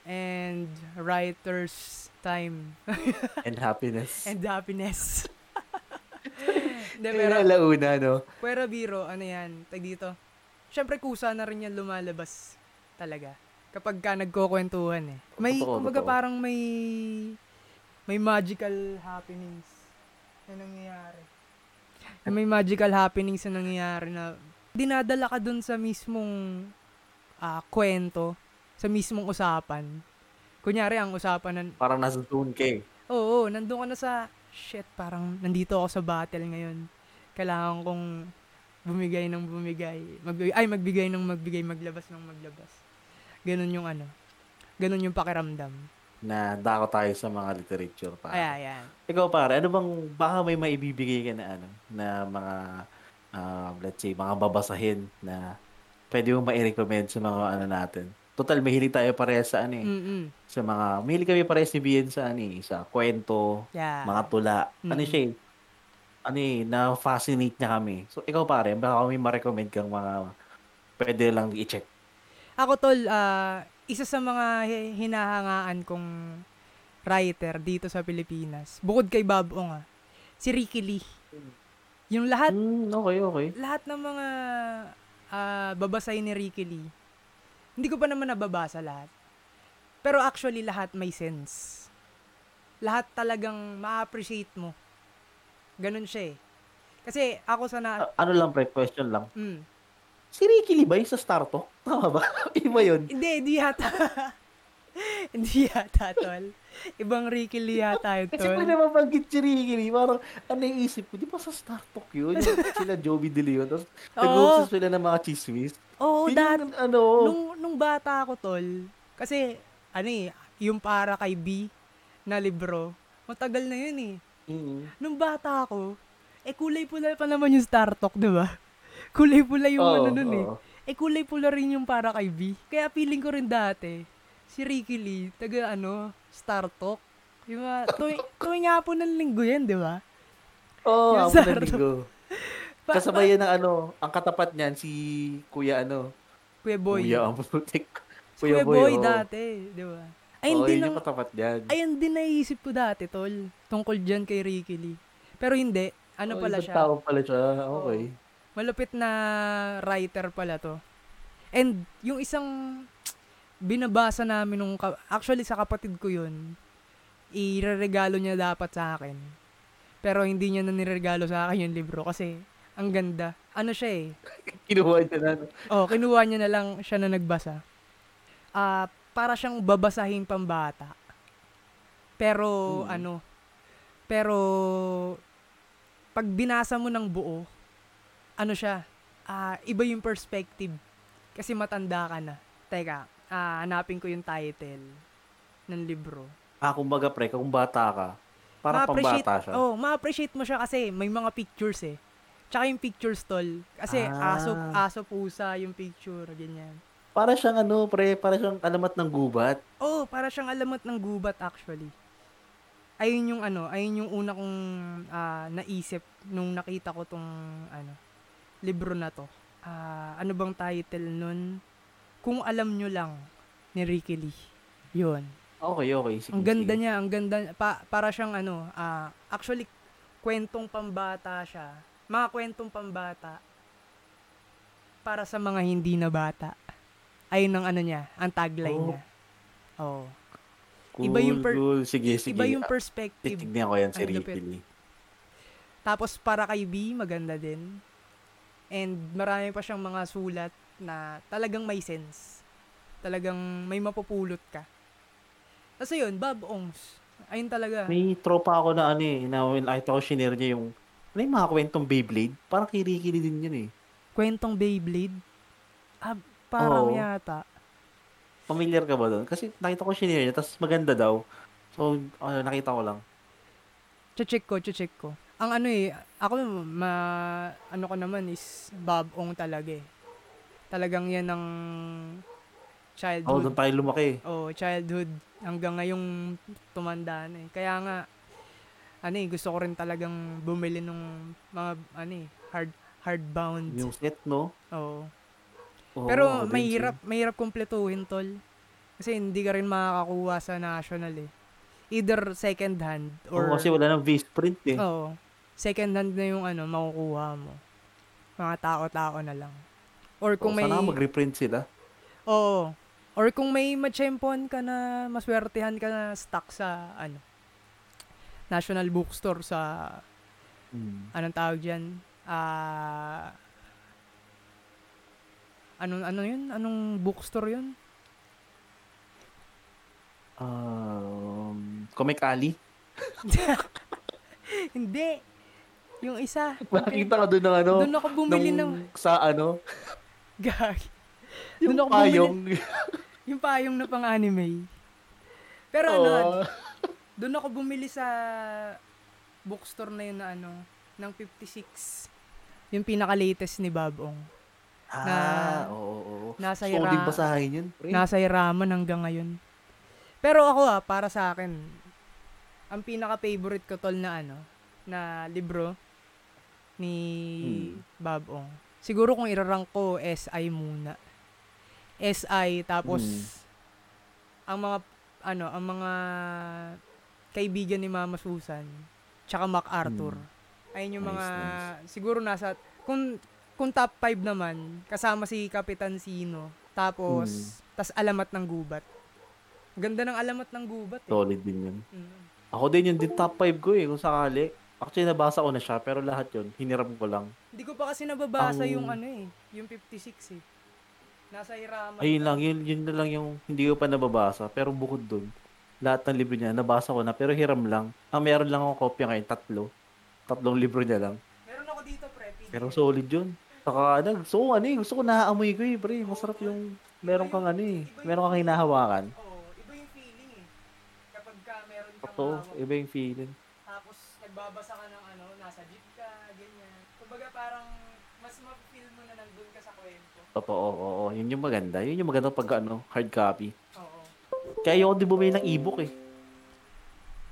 Speaker 2: and writer's time [laughs]
Speaker 1: And happiness.
Speaker 2: and happiness. [laughs] Hindi,
Speaker 1: Pero, alauna, no?
Speaker 2: pero biro, ano yan, tag dito. Siyempre, kusa na rin yan lumalabas talaga. Kapag ka nagkukwentuhan eh. May,
Speaker 1: Totoo,
Speaker 2: kumbaga
Speaker 1: totoo.
Speaker 2: parang may, may magical happenings na nangyayari. May magical happenings na nangyayari na dinadala ka dun sa mismong ah, kwento, sa mismong usapan. Kunyari, ang usapan ng,
Speaker 1: Parang nasa zone ka eh.
Speaker 2: Oo, nandun ka na sa, shit, parang nandito ako sa battle ngayon. Kailangan kong bumigay ng bumigay. Magbigay, ay, magbigay ng magbigay, maglabas ng maglabas. Ganun yung ano. Ganun yung pakiramdam.
Speaker 1: na dako tayo sa mga literature pa.
Speaker 2: Ayan, ayan.
Speaker 1: Ikaw pare, ano bang baka may maibibigay ka na ano na mga um, let's say mga babasahin na pwede mo ma-recommend sa mga ano natin. Total mahilig tayo parehas sa ano eh.
Speaker 2: Mm-mm.
Speaker 1: Sa mga mahilig kami parehas ni Bien sa ano eh, sa kwento,
Speaker 2: Yeah.
Speaker 1: mga tula. Ano
Speaker 2: Mm.
Speaker 1: siya eh, ano eh, na-fascinate niya kami. So, ikaw pare, baka may ma-recommend kang mga pwede lang i-check.
Speaker 2: Ako tol, ah, isa sa mga hi- hinahangaan kong writer dito sa Pilipinas, bukod kay Bob Ong ah, si Ricky Lee. Yung lahat,
Speaker 1: Hmm, okay, okay.
Speaker 2: lahat ng mga ah, babasahin ni Ricky Lee, hindi ko pa naman nababasa lahat. Pero actually, lahat may sense. Lahat talagang ma-appreciate mo. Ganun siya eh. Kasi ako sa na...
Speaker 1: A- ano lang pre, question lang.
Speaker 2: Mm.
Speaker 1: Si Ricky Lee ba yung sa Star Talk? Tama ba? [laughs] Iba yun.
Speaker 2: Hindi, hindi yata. [laughs] hindi yata, tol. Ibang Ricky Lee yata yun,
Speaker 1: Kasi
Speaker 2: tol.
Speaker 1: pag nababanggit si Ricky Lee, parang ano yung isip ko, di ba sa Star Talk yun? [laughs] Sila Joey De Leon. Tapos nag-uusap sila ng mga chismis.
Speaker 2: Oo, dat,
Speaker 1: yung ano.
Speaker 2: nung, nung bata ako, tol, kasi, ano eh, yung para kay B na libro, matagal na yun eh.
Speaker 1: Mm.
Speaker 2: Nung bata ako, eh kulay pula pa naman yung Star Talk, di ba? [laughs] Kulay pula yung
Speaker 1: Oo,
Speaker 2: ano nun eh.
Speaker 1: oo.
Speaker 2: Eh kulay pula rin yung para kay B. Kaya feeling ko rin dati, si Ricky Lee, taga ano, Star Talk. Yung mga, tuwing, tuwing nga po ng linggo yan, di ba?
Speaker 1: Oo,
Speaker 2: Yung
Speaker 1: oh, ako
Speaker 2: Talk.
Speaker 1: linggo. [laughs] Kasabay yan ng ano, ang katapat niyan, si Kuya ano.
Speaker 2: Kuya Boy.
Speaker 1: Kuya, ang putik.
Speaker 2: Si Kuya Boy,
Speaker 1: oo.
Speaker 2: dati, di ba? Ay,
Speaker 1: Oo,
Speaker 2: hindi
Speaker 1: yun
Speaker 2: nang,
Speaker 1: yung katapat niyan.
Speaker 2: ayun din naisip ko dati, tol. Tungkol dyan kay Ricky Lee. Pero hindi. Ano
Speaker 1: Oo,
Speaker 2: pala siya?
Speaker 1: tao pala siya. Okay.
Speaker 2: Malupit na writer pala to. And yung isang binabasa namin nung, actually sa kapatid ko yun, ireregalo niya dapat sa akin. Pero hindi niya na niregalo sa akin yung libro kasi ang ganda. Ano siya eh,
Speaker 1: Kinuha niya na.
Speaker 2: Oh, kinuha niya na lang siya na nagbasa. Ah, para siyang babasahin pambata. Pero
Speaker 1: Hmm.
Speaker 2: ano, pero pag binasa mo ng buo, ano siya? Ah, iba yung perspective. Kasi matanda ka na. Teka, ah, hanapin ko yung title ng libro.
Speaker 1: Ah, kumbaga pre, kung bata ka, para
Speaker 2: Ma-appreciate-
Speaker 1: pambata siya.
Speaker 2: Oh, ma-appreciate mo siya kasi may mga pictures eh. Tsaka yung pictures tol. Kasi
Speaker 1: Ah.
Speaker 2: aso, aso pusa yung picture, ganyan.
Speaker 1: Para siyang ano, pre, para siyang alamat ng gubat.
Speaker 2: Oh, para siyang alamat ng gubat actually. Ayun yung ano, ayun yung una kong ah, naisip nung nakita ko tong ano, libro na to. Ah, ano bang title nun? Kung alam nyo lang ni Ricky Lee. Yun.
Speaker 1: Okay, okay. Sige,
Speaker 2: Ang ganda
Speaker 1: sige.
Speaker 2: niya, ang ganda pa, para siyang ano, ah, actually kwentong pambata siya. Mga kwentong pambata para sa mga hindi na bata. Ayun ang ano niya, ang tagline
Speaker 1: Oh.
Speaker 2: niya. Oh.
Speaker 1: Cool,
Speaker 2: iba yung per-
Speaker 1: cool. Sige, sige.
Speaker 2: Iba yung perspective.
Speaker 1: Titignan ko yan si Ricky. Lee.
Speaker 2: Tapos para kay B, maganda din. And marami pa siyang mga sulat na talagang may sense. Talagang may mapupulot ka. Tapos yun, Bob Ongs. Ayun talaga.
Speaker 1: May tropa ako na ano eh, na when nakita ko shinare niya yung, ano yung mga kwentong Beyblade? Parang Lee din yun eh.
Speaker 2: Kwentong Beyblade. Ah, parang
Speaker 1: Oo.
Speaker 2: yata.
Speaker 1: Familiar ka ba doon? Kasi nakita ko shinare niya, tapos maganda daw. So, ano, nakita ko lang.
Speaker 2: Che-check ko, che-check ko. Ang ano eh, ako ma ano ko naman is Bob Ong talaga eh. Talagang yan ang childhood.
Speaker 1: doon tayo lumaki.
Speaker 2: Oh, childhood hanggang ngayong tumanda na eh. Kaya nga ano eh, gusto ko rin talagang bumili ng mga ano eh, hard hardbound.
Speaker 1: Yung set, no?
Speaker 2: Oo.
Speaker 1: Oo,
Speaker 2: Pero
Speaker 1: ako din,
Speaker 2: mahirap, mahirap kumpletuhin tol. Kasi hindi ka rin makakakuha sa national eh. Either second hand
Speaker 1: Oo,
Speaker 2: or
Speaker 1: kasi wala nang face print eh.
Speaker 2: Oo. Second hand na yung ano, makukuha mo. Mga tao-tao na lang. Or kung
Speaker 1: Oo,
Speaker 2: may...
Speaker 1: Sana mag-reprint sila.
Speaker 2: Oo. Or kung may machempon ka na, maswertehan ka na stock sa, ano, National Bookstore sa,
Speaker 1: Hmm.
Speaker 2: anong tawag dyan? Ah... anong, ano yun? Anong bookstore yun?
Speaker 1: Um, Comic Alley. [laughs]
Speaker 2: Hindi. Yung isa. [laughs]
Speaker 1: Makikita ka doon ng ano,
Speaker 2: Doon ako bumili ng...
Speaker 1: nung sa ano,
Speaker 2: Gag.
Speaker 1: yung
Speaker 2: Doon ako bumili-
Speaker 1: payong. [laughs]
Speaker 2: Yung payong na pang anime. Pero ano,
Speaker 1: Oo.
Speaker 2: doon ako bumili sa bookstore na yun na ano, ng 56. Yung pinaka-latest ni Babong.
Speaker 1: Ah, oo, oo.
Speaker 2: Nasa
Speaker 1: ko
Speaker 2: Ira-
Speaker 1: basahin yun, pre.
Speaker 2: Nasa Iraman hanggang ngayon. Pero ako ah, para sa akin, ang pinaka-favorite ko tol na ano, na libro ni
Speaker 1: Hmm.
Speaker 2: Babong. Siguro kung irarank ko, SI muna. SI, tapos
Speaker 1: Hmm.
Speaker 2: ang mga, ano, ang mga kaibigan ni Mama Susan, tsaka MacArthur. Ayun yung.
Speaker 1: Nice,
Speaker 2: mga, siguro nasa, kung, kung top 5 naman, kasama si Kapitan Sino, tapos,
Speaker 1: Hmm.
Speaker 2: tas Alamat ng Gubat. Ganda ng Alamat ng Gubat eh.
Speaker 1: Solid din yun.
Speaker 2: Mm.
Speaker 1: Ako din yun din top 5 ko eh, kung sakali. Actually, nabasa ko na siya, pero lahat yun, hiniram ko lang.
Speaker 2: Hindi ko pa kasi nababasa
Speaker 1: Ang-
Speaker 2: yung ano eh, yung 56 eh. Nasa Iraman.
Speaker 1: Ayun lang, yun, yun na lang yung hindi ko pa nababasa. Pero bukod dun, lahat ng libro niya, nabasa ko na, pero hiram lang. Ang meron lang akong kopya ngayon, tatlo. Tatlong libro niya lang.
Speaker 2: Meron ako dito, pre. PDF.
Speaker 1: Pero solid yun. Saka ano, gusto ko ano eh, gusto ko naaamoy ko eh, pre. Masarap yung, meron kang ano eh, meron kang hinahawakan.
Speaker 2: Oo, iba yung feeling eh. Kapag ka meron kang
Speaker 1: Ito,
Speaker 2: hawak,
Speaker 1: iba yung feeling.
Speaker 2: tapos nagbabasa ka ng ano, nasa jeep ka, ganyan. Kumbaga parang mas ma-feel mo na nandun ka sa kwento.
Speaker 1: Totoo, oo, oo. Yun yung maganda. Yun yung maganda pag ano, hard copy.
Speaker 2: Oo.
Speaker 1: Kaya ayoko din bumili ng ebook eh.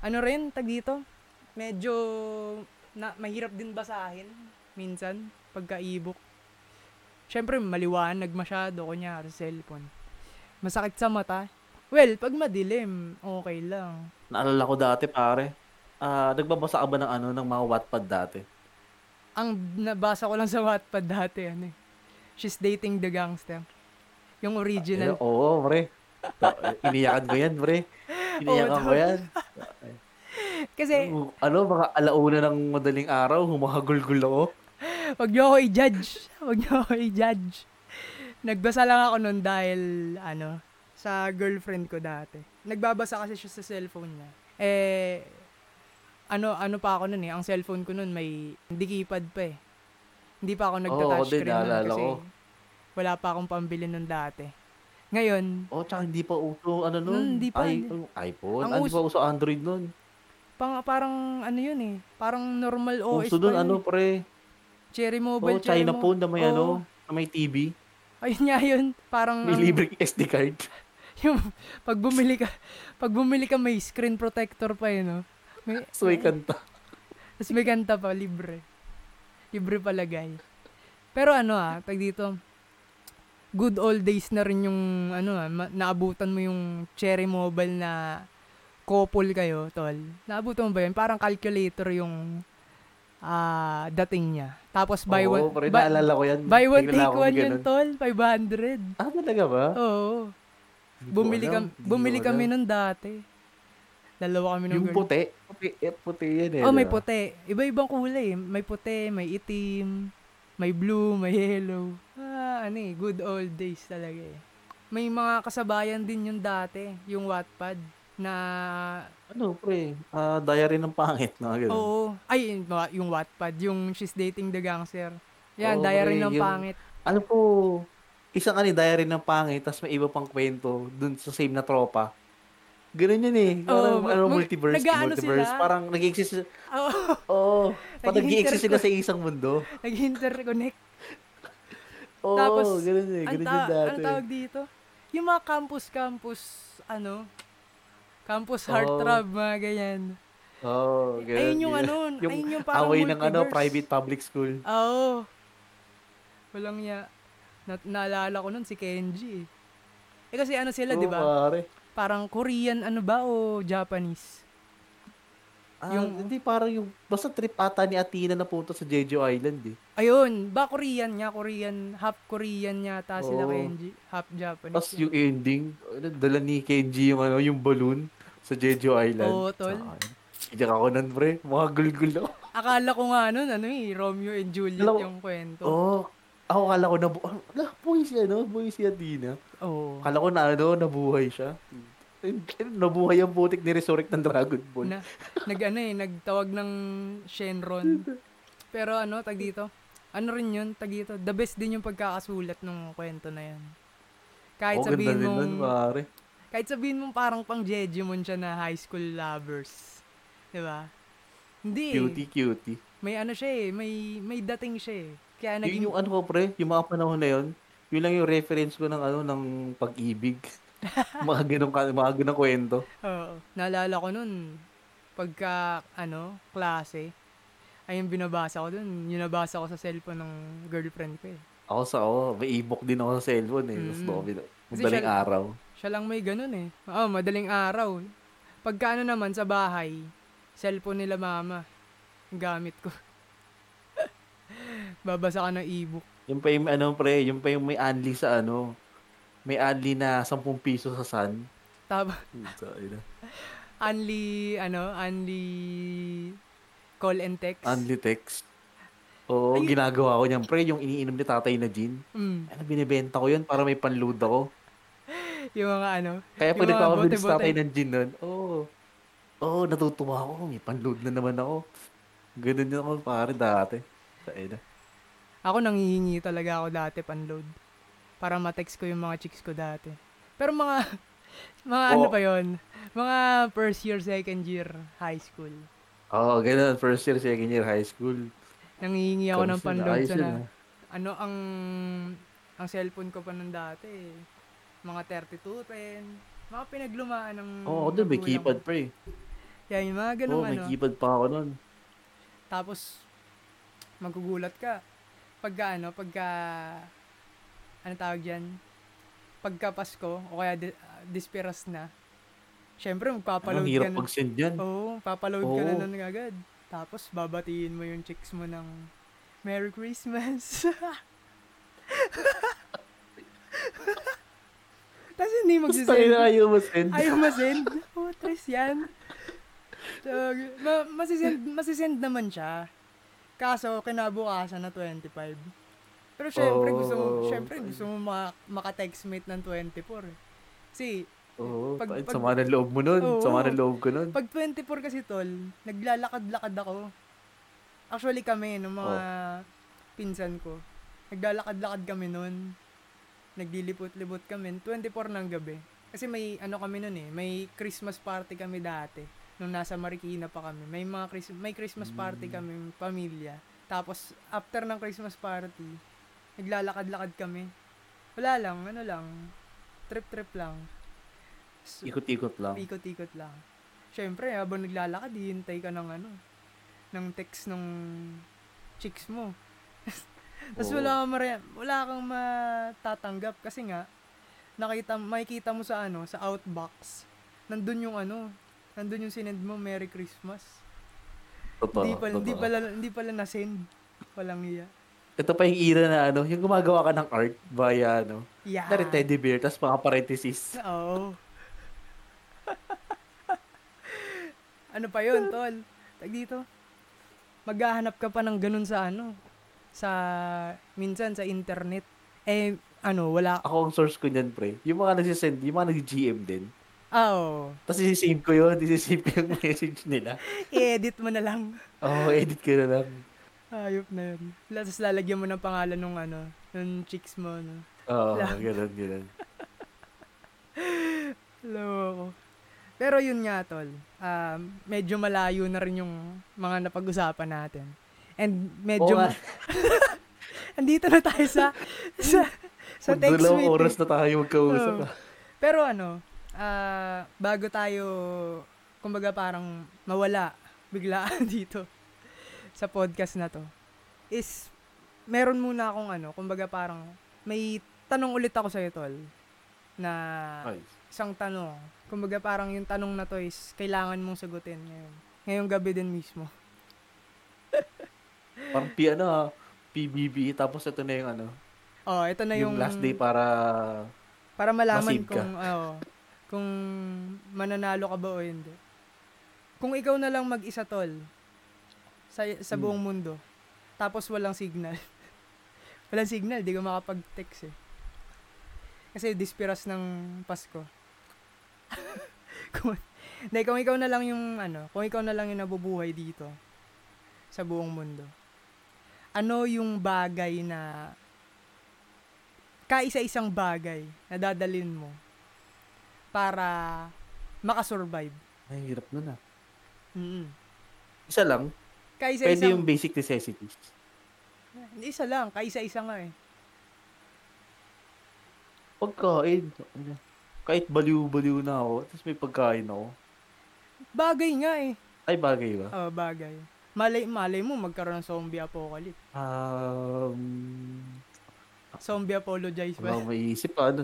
Speaker 2: Ano rin, tag dito, medyo na, mahirap din basahin minsan pagka ebook. Siyempre, maliwanag masyado, kunyari cellphone. Masakit sa mata. Well, pag madilim, okay lang.
Speaker 1: Naalala ko dati pare. Ah, nagbabasa ka ba ng ano, ng mga Wattpad dati?
Speaker 2: Ang nabasa ko lang sa Wattpad dati, ano eh. She's dating the gangster. Yung
Speaker 1: Eh,
Speaker 2: original.
Speaker 1: oo, pre. Iniyakan ko yan, pre. Iniyakan ko yan. [laughs]
Speaker 2: Kasi,
Speaker 1: Ano, mga alauna ng madaling araw, humahagulgul ako.
Speaker 2: wag niyo ako i-judge. Wag niyo ako i-judge. Nagbasa lang ako nun dahil, ano, sa girlfriend ko dati. Nagbabasa kasi siya sa cellphone niya. Eh, ano, ano pa ako nun eh. Ang cellphone ko nun may, hindi keypad pa eh. Hindi pa ako nagta-touch
Speaker 1: din,
Speaker 2: screen nun kasi
Speaker 1: ko.
Speaker 2: wala pa akong pambili nun dati. Ngayon,
Speaker 1: Oh, tsaka hindi pa uso, ano nun?
Speaker 2: Hmm, hindi pa,
Speaker 1: Ay,
Speaker 2: hindi.
Speaker 1: iPhone.
Speaker 2: Ang
Speaker 1: Ah, hindi pa uso Android nun.
Speaker 2: pang, parang ano yun eh. Parang normal OS
Speaker 1: uso
Speaker 2: yun
Speaker 1: ano,
Speaker 2: eh.
Speaker 1: pre.
Speaker 2: Cherry
Speaker 1: Oh,
Speaker 2: Mobile, Cherry
Speaker 1: China
Speaker 2: Mo-
Speaker 1: phone na may
Speaker 2: Oo.
Speaker 1: ano, na may TV.
Speaker 2: Ayun nga yun. Parang
Speaker 1: May libreng [laughs] SD card. [laughs]
Speaker 2: yung pag bumili ka, pag bumili ka may screen protector pa yun, no? May,
Speaker 1: So, may kanta.
Speaker 2: Tapos may kanta pa, libre. Libre palagay. Pero ano ah, tag dito, good old days na rin yung, ano ah, ma- naabutan mo yung Cherry Mobile na couple kayo, tol. Naabutan mo ba yun? Parang calculator yung ah dating niya. Tapos buy
Speaker 1: Oo,
Speaker 2: one,
Speaker 1: pre,
Speaker 2: buy,
Speaker 1: naalala ko yan.
Speaker 2: buy one
Speaker 1: Bigla
Speaker 2: take one yun, tol. 500.
Speaker 1: Ah, talaga ba?
Speaker 2: Oo. Bumili, kam, bumili kami nun dati. Dalawa kami nung
Speaker 1: Yung
Speaker 2: girl.
Speaker 1: puti. Puti, eh, puti yan eh.
Speaker 2: Oh, may puti. Iba-ibang kulay. May puti, may itim, may blue, may yellow. Ah, ano eh, good old days talaga eh. May mga kasabayan din yung dati, yung Wattpad, na,
Speaker 1: Ano, pre? Ah, diary ng pangit na ganun.
Speaker 2: oo, ay, yung wa- yung Wattpad, yung She's Dating the Gangster. Yan,
Speaker 1: Oo,
Speaker 2: diary
Speaker 1: pre,
Speaker 2: ng
Speaker 1: yun.
Speaker 2: pangit.
Speaker 1: Ano po, isang ano, diary ng pangit, tapos may iba pang kwento dun sa same na tropa. Ganun yun eh. Parang,
Speaker 2: Oo,
Speaker 1: ano,
Speaker 2: mag-
Speaker 1: multiverse, multiverse.
Speaker 2: sila?
Speaker 1: Parang nag-exist,
Speaker 2: Oo, [laughs]
Speaker 1: oo, parang
Speaker 2: Nag-i-inter-
Speaker 1: nag-exist sila sa isang mundo.
Speaker 2: nag-interconnect. [laughs]
Speaker 1: Oo,
Speaker 2: Tapos,
Speaker 1: ganun eh,
Speaker 2: Ang
Speaker 1: ganun
Speaker 2: ta-
Speaker 1: yung dati.
Speaker 2: anong tawag dito? Yung mga campus-campus, ano, campus heartthrob, mga ganyan.
Speaker 1: Oo, ganun.
Speaker 2: Ayun yung
Speaker 1: yun.
Speaker 2: ano, [laughs]
Speaker 1: Yung
Speaker 2: ayun yung parang
Speaker 1: away ng ano,
Speaker 2: multiverse.
Speaker 1: private public school.
Speaker 2: Oo. Walang niya. Na, naalala ko nun si Kenji eh. Eh kasi ano sila,
Speaker 1: Oo,
Speaker 2: di ba? Parang Korean ano ba o Japanese?
Speaker 1: Ah,
Speaker 2: Yung-
Speaker 1: hindi parang yung, basta trip ata ni Athena na punta sa Jeju Island eh.
Speaker 2: Ayun, ba Korean niya, Korean, half Korean yata sila
Speaker 1: Oo.
Speaker 2: Kenji, half Japanese.
Speaker 1: Tapos yung ending, dala ni Kenji yung ano, yung balloon sa Jeju Island.
Speaker 2: Oo, tol.
Speaker 1: Iyak ako nun, pre. Mga gulgul ako.
Speaker 2: Akala ko nga nun, ano eh, Romeo and Juliet
Speaker 1: Alam-
Speaker 2: yung kwento.
Speaker 1: Oo. Oh, ako kala ko na, ala, buhay si ano, buhay si Athena.
Speaker 2: Oo.
Speaker 1: Kala ko na ano, nabuhay siya. Nabuhay ang putik ni Resurrect ng Dragon Ball.
Speaker 2: na, nag ano eh, nagtawag ng Shenron. Pero ano, tag dito, ano rin yun, tag dito, the best din yung pagkakasulat ng kwento na yan. Kahit
Speaker 1: ganda
Speaker 2: sabihin mong,
Speaker 1: nun, pare.
Speaker 2: Kahit sabihin mo parang pang Jejimon siya na high school lovers. 'Di ba? Hindi.
Speaker 1: Cutie, cutie.
Speaker 2: May ano siya eh, may may dating siya eh. Kaya naging
Speaker 1: Yun yung ano ko pre, yung mga panahon na yun, yun lang yung reference ko ng ano ng pag-ibig. [laughs] mga ganong mga ganong kwento.
Speaker 2: Oo. Naalala ko nun, pagka, ano, klase, ay yung binabasa ko dun, yung nabasa ko sa cellphone ng girlfriend ko eh.
Speaker 1: Ako sa ako, may e-book din ako sa cellphone eh.
Speaker 2: Mm.
Speaker 1: dobi
Speaker 2: Kasi
Speaker 1: Madaling
Speaker 2: siya-
Speaker 1: araw.
Speaker 2: Siya lang may ganun eh. Oo, madaling araw. Pagka ano naman sa bahay, cellphone nila mama, gamit ko. Babasa ka ng e-book.
Speaker 1: Yung pa yung ano pre, yung pa yung may anli sa ano, may anli na 10 piso sa Sun. Na.
Speaker 2: only, ano, only call and text.
Speaker 1: Anli text. Oo,
Speaker 2: Ay-
Speaker 1: ginagawa ko niyan pre, yung iniinom ni tatay na gin.
Speaker 2: Mm,
Speaker 1: Ano, binibenta ko yun para may panload ako.
Speaker 2: yung mga ano.
Speaker 1: Kaya pag
Speaker 2: mga
Speaker 1: nagpapabilis
Speaker 2: bote-bote.
Speaker 1: tatay ng gin nun, oo. Oo, natutuwa ako. May panload na naman ako. Ganun yun ako pare dati. Ina.
Speaker 2: Ako nanghihingi talaga ako dati panload. Para ma-text ko yung mga chicks ko dati. Pero mga, [laughs] mga ano
Speaker 1: Oo.
Speaker 2: pa yon Mga first year, second year, high school.
Speaker 1: Oo, ganun. First year, second year high school.
Speaker 2: Nanghihingi ako ng
Speaker 1: Kamusta na?
Speaker 2: panload sa na,
Speaker 1: ah.
Speaker 2: ano ang, ang cellphone ko pa nung dati mga 3210, mga pinaglumaan ng
Speaker 1: Oo, ako doon may keypad
Speaker 2: ko.
Speaker 1: pre.
Speaker 2: Yan, yung mga ganun
Speaker 1: may
Speaker 2: ano.
Speaker 1: keypad pa ako nun.
Speaker 2: Tapos, magugulat ka. Pagka ano, pagka, ano tawag dyan? Pagka Pasko, o kaya di, ah, Disperas na, syempre magpapaload ka na.
Speaker 1: mag-send yan.
Speaker 2: Oo, papaload ka na nun agad. Tapos, babatiin mo yung chicks mo ng Merry Christmas. [laughs] Tapos hindi magsisend.
Speaker 1: na ayaw mo-send.
Speaker 2: Ayaw masend. Oh, tres yan. So, ma- masisend, masisend naman siya. Kaso, kinabukasan na 25. Pero syempre, gusto mo,
Speaker 1: Oh.
Speaker 2: syempre, gusto mo ma- maka-textmate ng 24. eh. Kasi,
Speaker 1: Oo,
Speaker 2: Pag-
Speaker 1: pag,
Speaker 2: pag-
Speaker 1: sama ng loob mo nun.
Speaker 2: Oo.
Speaker 1: Sama ng loob ko nun.
Speaker 2: pag 24 kasi tol, naglalakad-lakad ako. Actually kami, ng mga pinsan ko, naglalakad-lakad kami nun. Nagdilipot-libot kami. 24 ng gabi. Kasi may ano kami nun eh, may Christmas party kami dati. Nung nasa Marikina pa kami. May mga Chris- may Christmas party
Speaker 1: Mm.
Speaker 2: kami, pamilya. Tapos, after ng Christmas party, naglalakad-lakad kami. Wala lang, ano lang, trip-trip lang. So,
Speaker 1: Ikot-ikot lang.
Speaker 2: Ikot-ikot lang. Siyempre, habang naglalakad, hihintay ka ng ano, ng text ng chicks mo. [laughs] Tapos wala kang mare- wala kang matatanggap kasi nga nakita makikita mo sa ano, sa outbox. Nandun yung ano, nandun yung sinend mo Merry Christmas.
Speaker 1: Totoo,
Speaker 2: Hindi pala, hindi
Speaker 1: totoo.
Speaker 2: pala hindi pala na-send. Walang iya.
Speaker 1: Ito pa yung era na ano, yung gumagawa ka ng art via ano,
Speaker 2: Yeah.
Speaker 1: dari teddy bear, tapos mga parenthesis.
Speaker 2: Oo. [laughs] ano pa yun, tol? Tag dito. Maghahanap ka pa ng ganun sa ano, sa, minsan sa internet. Eh, ano, wala.
Speaker 1: Ako ang source ko niyan, pre. Yung mga nagsisend, yung mga nag-GM din.
Speaker 2: Oo.
Speaker 1: Tapos isi-save ko yun, isi-save ko yung message nila.
Speaker 2: I-edit mo na lang.
Speaker 1: Oo, oh, edit ko na lang.
Speaker 2: Ayop na yun. Tapos lalagyan mo ng pangalan nung ano, nung chicks mo, no.
Speaker 1: Oo,
Speaker 2: Lang.
Speaker 1: ganun, ganun.
Speaker 2: Loko. Pero yun nga, tol. Um, medyo malayo na rin yung mga napag-usapan natin. And medyo...
Speaker 1: Oo nga. [laughs]
Speaker 2: andito na tayo sa... sa, sa text meeting.
Speaker 1: oras na tayo magkausap.
Speaker 2: Oo. Pero ano, ah, bago tayo, kumbaga parang mawala biglaan [laughs] dito sa podcast na to, is meron muna akong ano, kumbaga parang may tanong ulit ako sa'yo, tol, na
Speaker 1: Ay,
Speaker 2: isang tanong. Kumbaga parang yung tanong na to is kailangan mong sagutin ngayon. Ngayong gabi din mismo. [laughs]
Speaker 1: parang P, ano, PBB, tapos ito na yung ano,
Speaker 2: Oh, ito na yung,
Speaker 1: yung, last day para
Speaker 2: para malaman
Speaker 1: ka.
Speaker 2: kung oo, kung mananalo ka ba o hindi. Kung ikaw na lang mag-isa tol sa sa
Speaker 1: Hmm.
Speaker 2: buong mundo. Tapos walang signal. [laughs] walang signal, di ka makapag-text eh. Kasi dispiras ng Pasko. [laughs] kung, hindi, kung ikaw na lang yung ano, kung ikaw na lang yung nabubuhay dito sa buong mundo. Ano yung bagay na kaisa-isang bagay na dadalin mo para makasurvive.
Speaker 1: Ay, hirap nun ah.
Speaker 2: Mm.
Speaker 1: Isa lang,
Speaker 2: Kaisa
Speaker 1: pwede
Speaker 2: isang,
Speaker 1: yung basic necessities.
Speaker 2: Hindi isa lang, kaisa isa nga eh.
Speaker 1: Pagkain. Kahit baliw-baliw na ako, tapos may pagkain ako.
Speaker 2: Bagay nga eh.
Speaker 1: Ay, bagay ba?
Speaker 2: Oh, bagay. Malay, malay mo magkaroon ng zombie apocalypse.
Speaker 1: Um,
Speaker 2: Zombie apologize
Speaker 1: wala
Speaker 2: ba?
Speaker 1: akong maiisip pa, ano.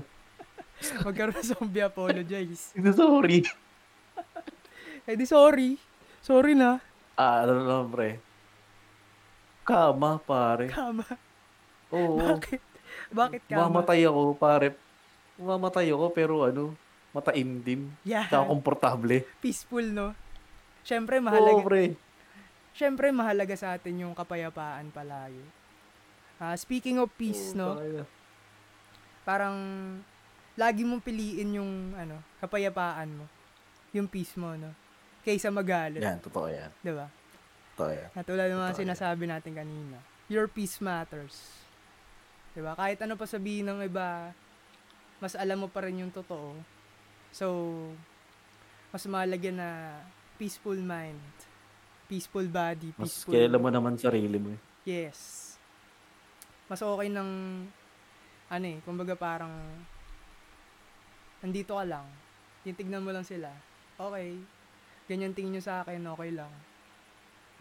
Speaker 1: [laughs]
Speaker 2: magkaroon ng zombie apologize.
Speaker 1: Sorry. [laughs]
Speaker 2: Eh di sorry. Sorry na.
Speaker 1: Ah, ano naman, pre. Kama, pare.
Speaker 2: Kama.
Speaker 1: Oo.
Speaker 2: Bakit? Bakit kama?
Speaker 1: Mamatay ako, pare. Mamatay ako, pero ano, mataimdim.
Speaker 2: Yeah.
Speaker 1: Tsaka komportable.
Speaker 2: Peaceful, no? Siyempre,
Speaker 1: Oo,
Speaker 2: mahalaga.
Speaker 1: pre.
Speaker 2: Siyempre, mahalaga sa atin yung kapayapaan palagi. Ah, speaking of peace,
Speaker 1: Oo,
Speaker 2: no?
Speaker 1: kaya.
Speaker 2: Parang lagi mong piliin yung ano, kapayapaan mo. Yung peace mo, no? Kaysa magalit,
Speaker 1: Yan, totoo yan.
Speaker 2: ba?
Speaker 1: Totoo yan.
Speaker 2: Katulad ng mga
Speaker 1: Totoo yan.
Speaker 2: sinasabi natin kanina. Your peace matters. ba? Kahit ano pa sabihin ng iba, mas alam mo pa rin yung totoo. So, mas mahalaga na peaceful mind, peaceful body,
Speaker 1: Mas
Speaker 2: peaceful
Speaker 1: kilala mo naman sarili mo. eh.
Speaker 2: Yes. Mas okay ng ano eh, kumbaga parang andito ka lang. Titignan mo lang sila. Okay. Ganyan tingin nyo sa akin, okay lang.